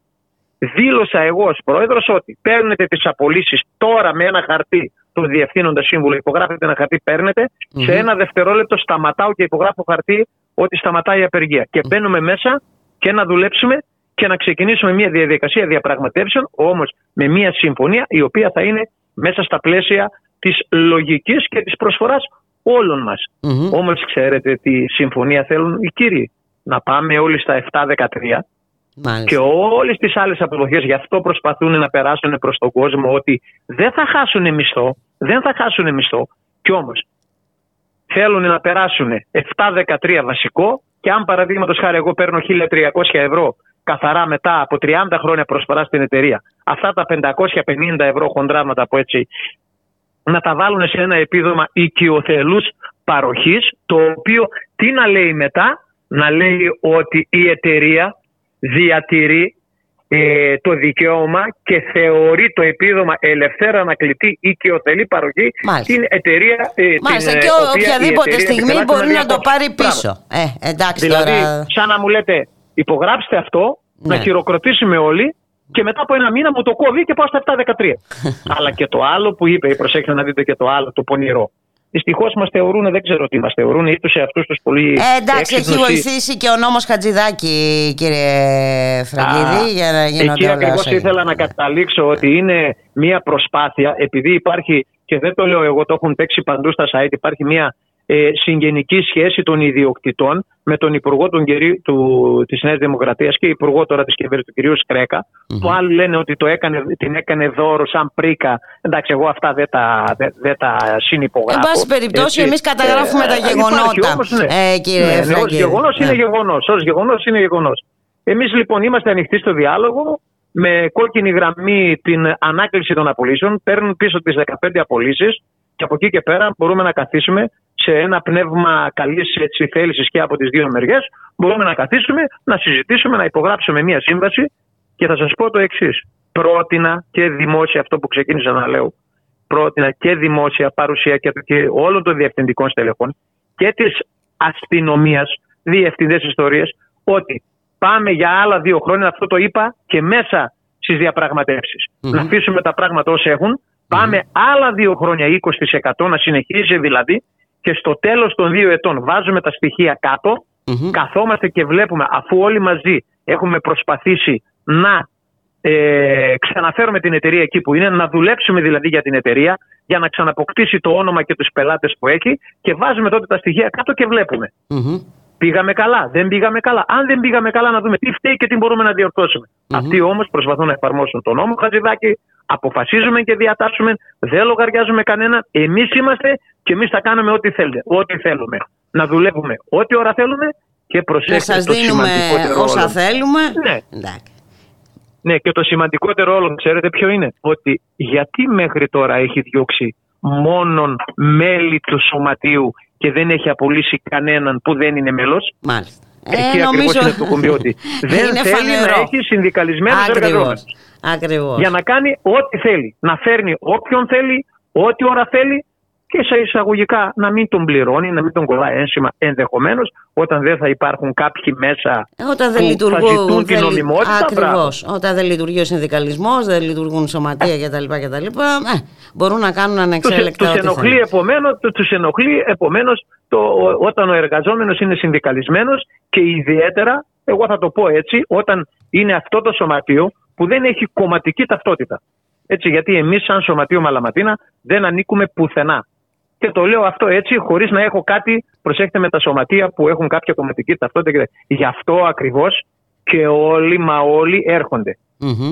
δήλωσα εγώ ως πρόεδρος ότι παίρνετε τις απολύσεις τώρα με ένα χαρτί το διευθύνοντα σύμβουλο, υπογράφετε ένα χαρτί, παίρνετε, σε ένα δευτερόλεπτο σταματάω και υπογράφω χαρτί ότι σταματάει η απεργία. Και μπαίνουμε μέσα και να δουλέψουμε και να ξεκινήσουμε μια διαδικασία διαπραγματεύσεων, όμως με μια συμφωνία η οποία θα είναι μέσα στα πλαίσια της λογικής και της προσφοράς όλων μας. Όμως ξέρετε τι συμφωνία θέλουν οι κύριοι. Να πάμε όλοι στα 7-13 και όλες τις άλλες αποδοχές γι' αυτό προσπαθούν να περάσουν προς τον κόσμο ότι δεν θα χάσουν μισθό, δεν θα χάσουν μισθό κι όμως θέλουν να περάσουν 7-13 βασικό και αν παραδείγματος χάρη εγώ παίρνω 1300 ευρώ καθαρά μετά από 30 χρόνια προσφορά στην εταιρεία αυτά τα 550 ευρώ χοντρά να τα πω έτσι να τα βάλουν σε ένα επίδομα οικειοθελούς παροχής το οποίο τι να λέει μετά; Να λέει ότι η εταιρεία διατηρεί ε, το δικαίωμα και θεωρεί το επίδομα ελευθέρα ανακλητή οικειοθελή παροχή στην εταιρεία ε, Μάλιστα, την, και ε, ο- οποία η οποιαδήποτε εταιρεία στιγμή επιφυλάσσει μπορεί να το διακόψει. πάρει Μπράβο. πίσω. Ε, εντάξει Δηλαδή, τώρα. σαν να μου λέτε, υπογράψτε αυτό, να Ναι. χειροκροτήσουμε όλοι και μετά από ένα μήνα μου το κόβει και πάω στα 7-13. Αλλά και το άλλο που είπε, προσέξτε να δείτε και το άλλο, το πονηρό. Δυστυχώς μας θεωρούν, δεν ξέρω τι μας θεωρούν, ή τους εαυτούς τους πολύ. Ε, εντάξει, έχει έξυπνους ή- βοηθήσει και ο νόμος Χατζηδάκη, κύριε Φραγκίδη, Α, για να γίνονται Εκεί όλα ακριβώς όσα γίνονται. ήθελα να καταλήξω ότι είναι μια προσπάθεια, επειδή υπάρχει, και δεν το λέω εγώ, το έχουν παίξει παντού στα site, υπάρχει μια ε, συγγενική σχέση των ιδιοκτητών με τον Υπουργό των κυρί- του, της Νέας Δημοκρατίας και Υπουργό τώρα της κυβέρνησης του κ. σκρεκα που άλλοι λένε ότι το έκανε, την έκανε δώρο σαν πρίκα. Εντάξει, εγώ αυτά δεν τα, δεν, δεν τα συνυπογράφω. Εν πάση περιπτώσει, Έτσι. εμείς καταγράφουμε τα υπάρχει γεγονότα, όμως, ναι. ε, κύριε ναι, ναι, ως Φραγκίδη. γεγονός είναι Ναι. γεγονός. Ως γεγονός είναι γεγονός. Εμείς λοιπόν είμαστε ανοιχτοί στο διάλογο με κόκκινη γραμμή την ανάκληση των απολύσεων. Παίρνουν πίσω τις 15 απολύσεις και από εκεί και πέρα μπορούμε να καθίσουμε σε ένα πνεύμα καλής θέλησης και από τις δύο μεριές. Μπορούμε να καθίσουμε, να συζητήσουμε, να υπογράψουμε μία σύμβαση και θα σας πω το εξής. Πρότεινα και δημόσια αυτό που ξεκίνησα να λέω. Πρότεινα και δημόσια παρουσία και, και όλων των διευθυντικών στελεχών και της αστυνομίας, διευθυντές ιστορίες, ότι πάμε για άλλα δύο χρόνια. Αυτό το είπα και μέσα στις διαπραγματευσει Να αφήσουμε τα πράγματα όσο έχουν. Πάμε άλλα δύο χρόνια 20% να συνεχίζει δηλαδή και στο τέλος των δύο ετών βάζουμε τα στοιχεία κάτω, καθόμαστε και βλέπουμε αφού όλοι μαζί έχουμε προσπαθήσει να ε, ξαναφέρουμε την εταιρεία εκεί που είναι, να δουλέψουμε δηλαδή για την εταιρεία για να ξαναποκτήσει το όνομα και τους πελάτες που έχει και βάζουμε τότε τα στοιχεία κάτω και βλέπουμε. Πήγαμε καλά, δεν πήγαμε καλά. Αν δεν πήγαμε καλά, να δούμε τι φταίει και τι μπορούμε να διορθώσουμε. Αυτοί όμως προσπαθούν να εφαρμόσουν τον νόμο Χατζηδάκη, αποφασίζουμε και διατάσσουμε, δεν λογαριάζουμε κανένα. Εμείς είμαστε και εμείς θα κάνουμε ό,τι θέλετε, ό,τι θέλουμε. Να δουλεύουμε ό,τι ώρα θέλουμε και Να προσέξτε σας το δίνουμε σημαντικότερο όσα όλων. θέλουμε. Ναι. Εντάξει. Ναι, και το σημαντικότερο όλο, ξέρετε ποιο είναι; Ότι γιατί μέχρι τώρα έχει διώξει μόνον μέλη του σωματείου και δεν έχει απολύσει κανέναν που δεν είναι μέλος; Μάλιστα. Εκεί Ε, ακριβώς νομίζω- είναι το κουμπί ότι δεν Είναι θέλει φανερό. να έχει συνδικαλισμένους Ακριβώς. εργαζόμενους. Ακριβώς. Για να κάνει ό,τι θέλει. Να φέρνει όποιον θέλει, ό,τι ώρα θέλει και σε εισαγωγικά να μην τον πληρώνει, να μην τον κολλάει ένσημα ενδεχομένως όταν δεν θα υπάρχουν κάποιοι μέσα Όταν δεν που θα λειτουργούν. ζητούν την δεν λει- νομιμότητα. μπράβο. Ακριβώς. Όταν δεν λειτουργεί ο συνδικαλισμός, δεν λειτουργούν σωματεία κτλ. κτλ. Ε, μπορούν να κάνουν Τους, ανεξέλεκτα τους ό,τι ενοχλεί θέλουν. επομένως, τους ενοχλεί επομένως το, ο- όταν ο εργαζόμενος είναι συνδικαλισμένος και ιδιαίτερα, εγώ θα το πω έτσι, όταν είναι αυτό το σωματείο που δεν έχει κομματική ταυτότητα. Έτσι, γιατί εμείς σαν σωματείο Μαλαματίνα δεν ανήκουμε πουθενά. Και το λέω αυτό έτσι, χωρίς να έχω κάτι, προσέχετε με τα σωματεία που έχουν κάποια κομματική ταυτότητα. Γι' αυτό ακριβώς και όλοι μα όλοι έρχονται.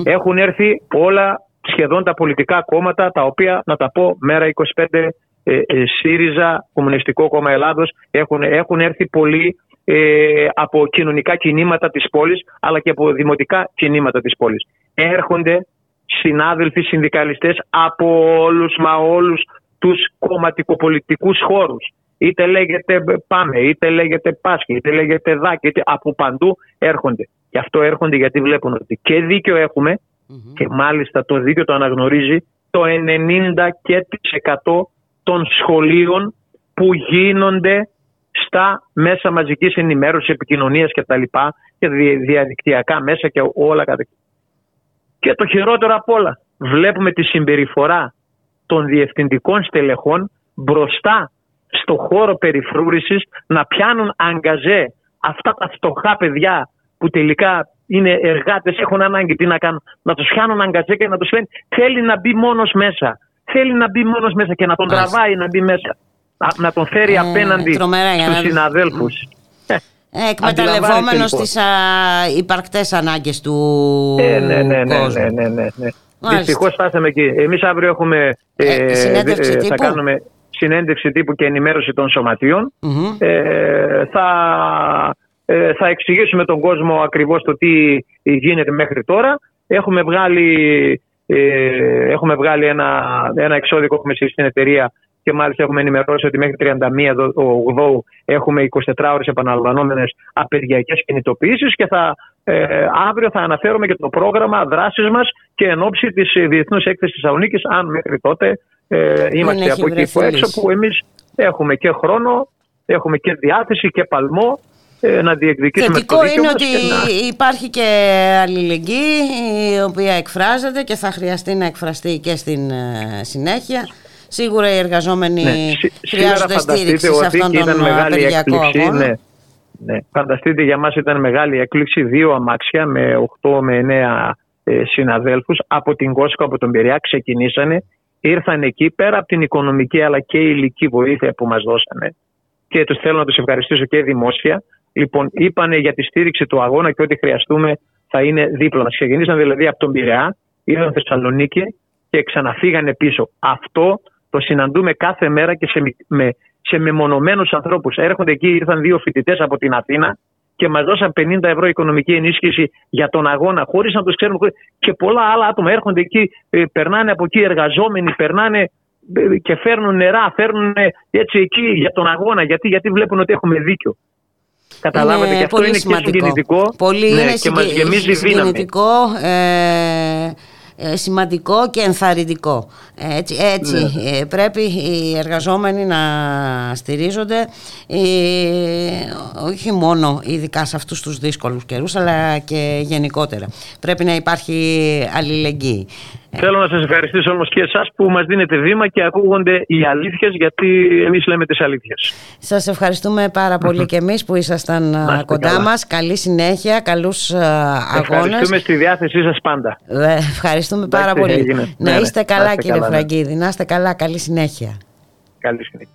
Έχουν έρθει όλα σχεδόν τα πολιτικά κόμματα τα οποία, να τα πω, μέρα 25, ε, ε, ΣΥΡΙΖΑ, Κομμουνιστικό Κόμμα Ελλάδος, έχουν, έχουν έρθει πολλοί ε, από κοινωνικά κινήματα της πόλης αλλά και από δημοτικά κινήματα της πόλης. Έρχονται συνάδελφοι συνδικαλιστές από όλους μα όλους τους κομματικοπολιτικούς χώρους. Είτε λέγεται Πάμε, είτε λέγεται Πάσχη, είτε λέγεται Δάκη, είτε από παντού έρχονται. Και αυτό έρχονται γιατί βλέπουν ότι και δίκιο έχουμε και μάλιστα το δίκαιο το αναγνωρίζει το 90% και τις 100 των σχολείων που γίνονται στα μέσα μαζικής ενημέρωσης, επικοινωνίας και τα λοιπά και δι- διαδικτυακά μέσα και όλα κατά και το χειρότερο απ' όλα, βλέπουμε τη συμπεριφορά των διευθυντικών στελεχών μπροστά στο χώρο περιφρούρησης να πιάνουν αγκαζέ αυτά τα φτωχά παιδιά που τελικά είναι εργάτες, έχουν ανάγκη τι να κάνουν, να τους πιάνουν αγκαζέ και να τους λένε θέλει να μπει μόνος μέσα. Θέλει να μπει μόνος μέσα και να τον Μάλιστα. τραβάει να μπει μέσα. Να, να τον φέρει Ε, απέναντι τρομερά, για στους να- συναδέλφους. Ε, εκμεταλλευόμενος Αντιλαμβάνεστε, τις α, υπαρκτές ανάγκες του Ε, ναι, ναι, ναι, κόσμου. ναι, ναι, ναι, ναι. Μάλιστα. Δυστυχώς φτάσαμε εκεί. Εμείς αύριο έχουμε. Ε, συνέντευξη θα τύπου; κάνουμε συνέντευξη τύπου και ενημέρωση των σωματείων. Μμμ. Ε, θα, ε, θα εξηγήσουμε τον κόσμο ακριβώς το τι γίνεται μέχρι τώρα. Έχουμε βγάλει, ε, έχουμε βγάλει ένα, ένα εξώδικο που έχουμε στείλει στην εταιρεία και μάλιστα έχουμε ενημερώσει ότι μέχρι 31 δο- ο 8 έχουμε 24 ώρες επαναλαμβανόμενες απεργιακές κινητοποιήσεις και θα, ε, αύριο θα αναφέρουμε και το πρόγραμμα δράσης μας και εν ώψη της ε, Διεθνούς Έκθεσης Θεσσαλονίκης αν μέχρι τότε ε, είμαστε έχει από εκεί βρεθεί που έξω λύση. που εμείς έχουμε και χρόνο, έχουμε και διάθεση και παλμό ε, να διεκδικήσουμε Θετικό το δίκαιο είναι μας ότι και να- υπάρχει και αλληλεγγύη η οποία εκφράζεται και θα χρειαστεί να εκφραστεί και στην ε, συνέχεια. Σίγουρα οι εργαζόμενοι Ναι, σι- σήμερα χρειάζονται φανταστείτε στήριξη σε ότι αυτόν και τον ήταν μεγάλη απεργιακό έκπληξη. αγώνα. Ναι, ναι. Φανταστείτε για μας ήταν μεγάλη έκπληξη δύο αμάξια με 8 με 9 ε, συναδέλφους από την Κόσικο, από τον Πειραιά ξεκινήσανε, ήρθαν εκεί πέρα από την οικονομική αλλά και η ηλική βοήθεια που μας δώσανε και τους θέλω να τους ευχαριστήσω και δημόσια. Λοιπόν, είπανε για τη στήριξη του αγώνα και ό,τι χρειαστούμε θα είναι δίπλα μας. Ξεκινήσαν δηλαδή από τον Πειραιά, ήρθαν Θεσσαλονίκη και ξαναφύγανε πίσω. Αυτό το συναντούμε κάθε μέρα και σε, μη- με, σε μεμονωμένους ανθρώπους. Έρχονται εκεί, ήρθαν δύο φοιτητές από την Αθήνα και μας δώσαν 50 ευρώ οικονομική ενίσχυση για τον αγώνα χωρίς να τους ξέρουμε. χωρίς- Και πολλά άλλα άτομα έρχονται εκεί, ε, περνάνε από εκεί εργαζόμενοι, περνάνε ε, και φέρνουν νερά, φέρνουν ε, έτσι εκεί για τον αγώνα. Γιατί, γιατί βλέπουν ότι έχουμε δίκιο. Καταλάβατε και αυτό πολύ είναι σημαντικό. και συγκινητικό. Πολύ ναι, είναι και μας συγκι- γεμίζει δύναμη. συγκινητικό, ε, ε, σημαντικό και ενθαρρυντικό. Έτσι, έτσι Ναι. ε, πρέπει οι εργαζόμενοι να στηρίζονται ε, όχι μόνο ειδικά σε αυτούς τους δύσκολους καιρούς αλλά και γενικότερα. Πρέπει να υπάρχει αλληλεγγύη. Θέλω να σας ευχαριστήσω όμως και εσάς που μας δίνετε βήμα και ακούγονται οι αλήθειες γιατί εμείς λέμε τις αλήθειες. Σας ευχαριστούμε πάρα πολύ και εμείς που ήσασταν α, είστε κοντά καλά. μας. Καλή συνέχεια, καλούς α, αγώνες. Ευχαριστούμε στη διάθεσή σας πάντα. Ε, Ευχαριστούμε πάρα Εντάξει, πολύ. έγινε. Να Ναι, ναι. είστε Να καλά είστε κύριε καλά, ναι. Φραγκίδη, να είστε καλά, καλή συνέχεια. Καλή συνέχεια.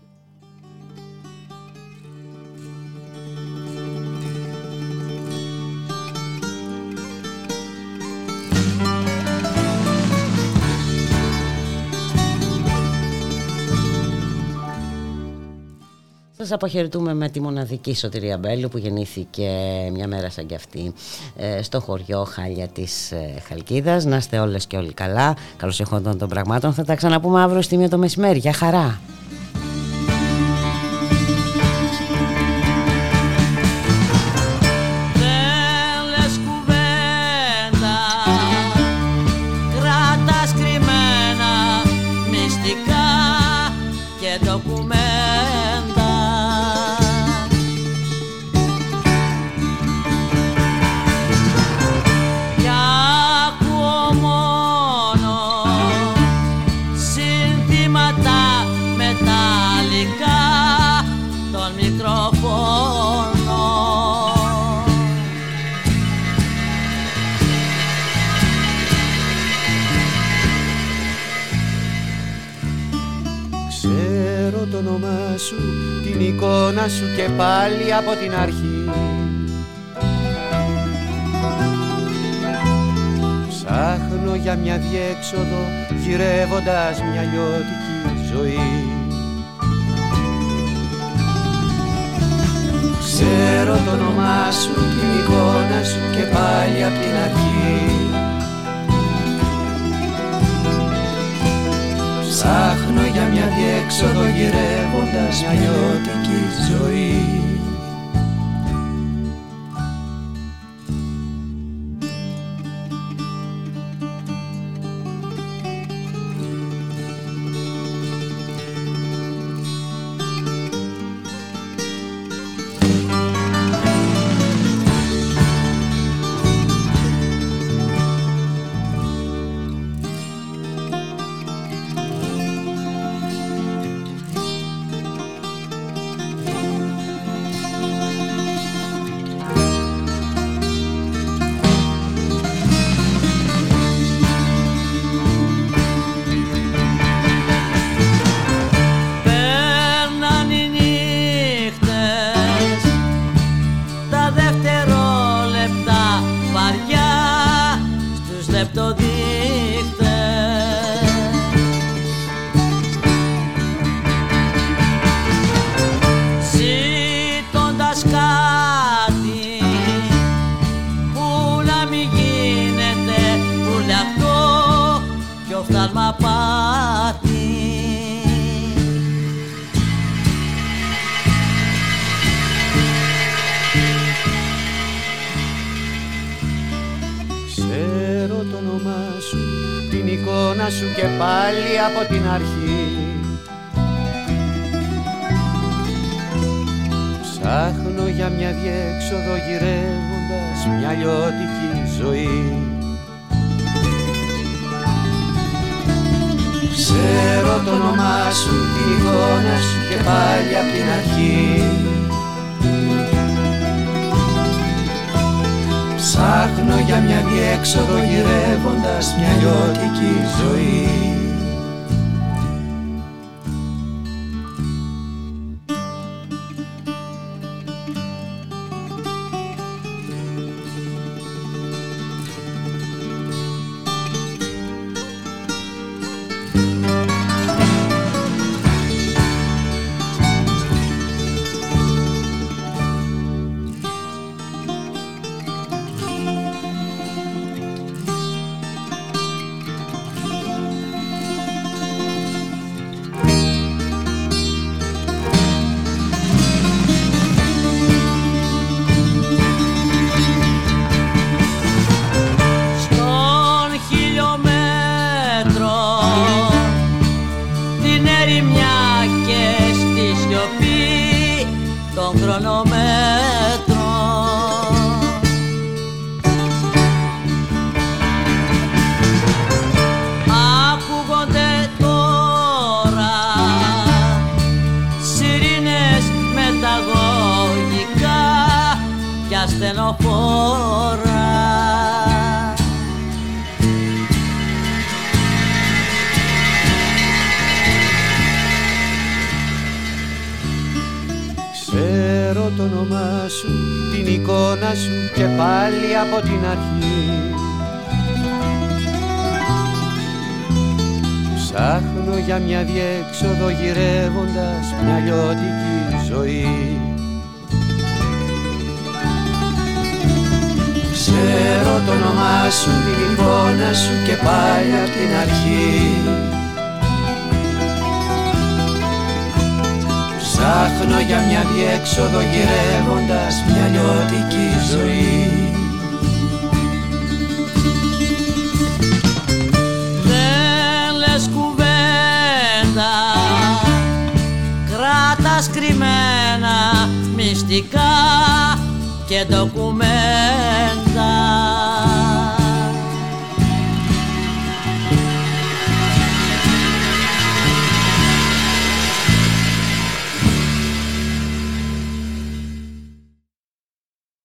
Σας αποχαιρετούμε με τη μοναδική Σωτηρία Μπέλου που γεννήθηκε μια μέρα σαν κι αυτή ε, στο χωριό Χάλια της ε, Χαλκίδας. Να είστε όλες και όλοι καλά. Καλώς εχόντων των πραγμάτων. Θα τα ξαναπούμε αύριο στη μία το μεσημέρι. Για χαρά. Σου, την εικόνα σου και πάλι από την αρχή. Ψάχνω για μια διέξοδο γυρεύοντας μια λιώτικη ζωή. Ξέρω το όνομά σου, την εικόνα σου και πάλι από την αρχή Ψάχνω για μια διέξοδο γυρεύοντας μια ιωτική ζωή.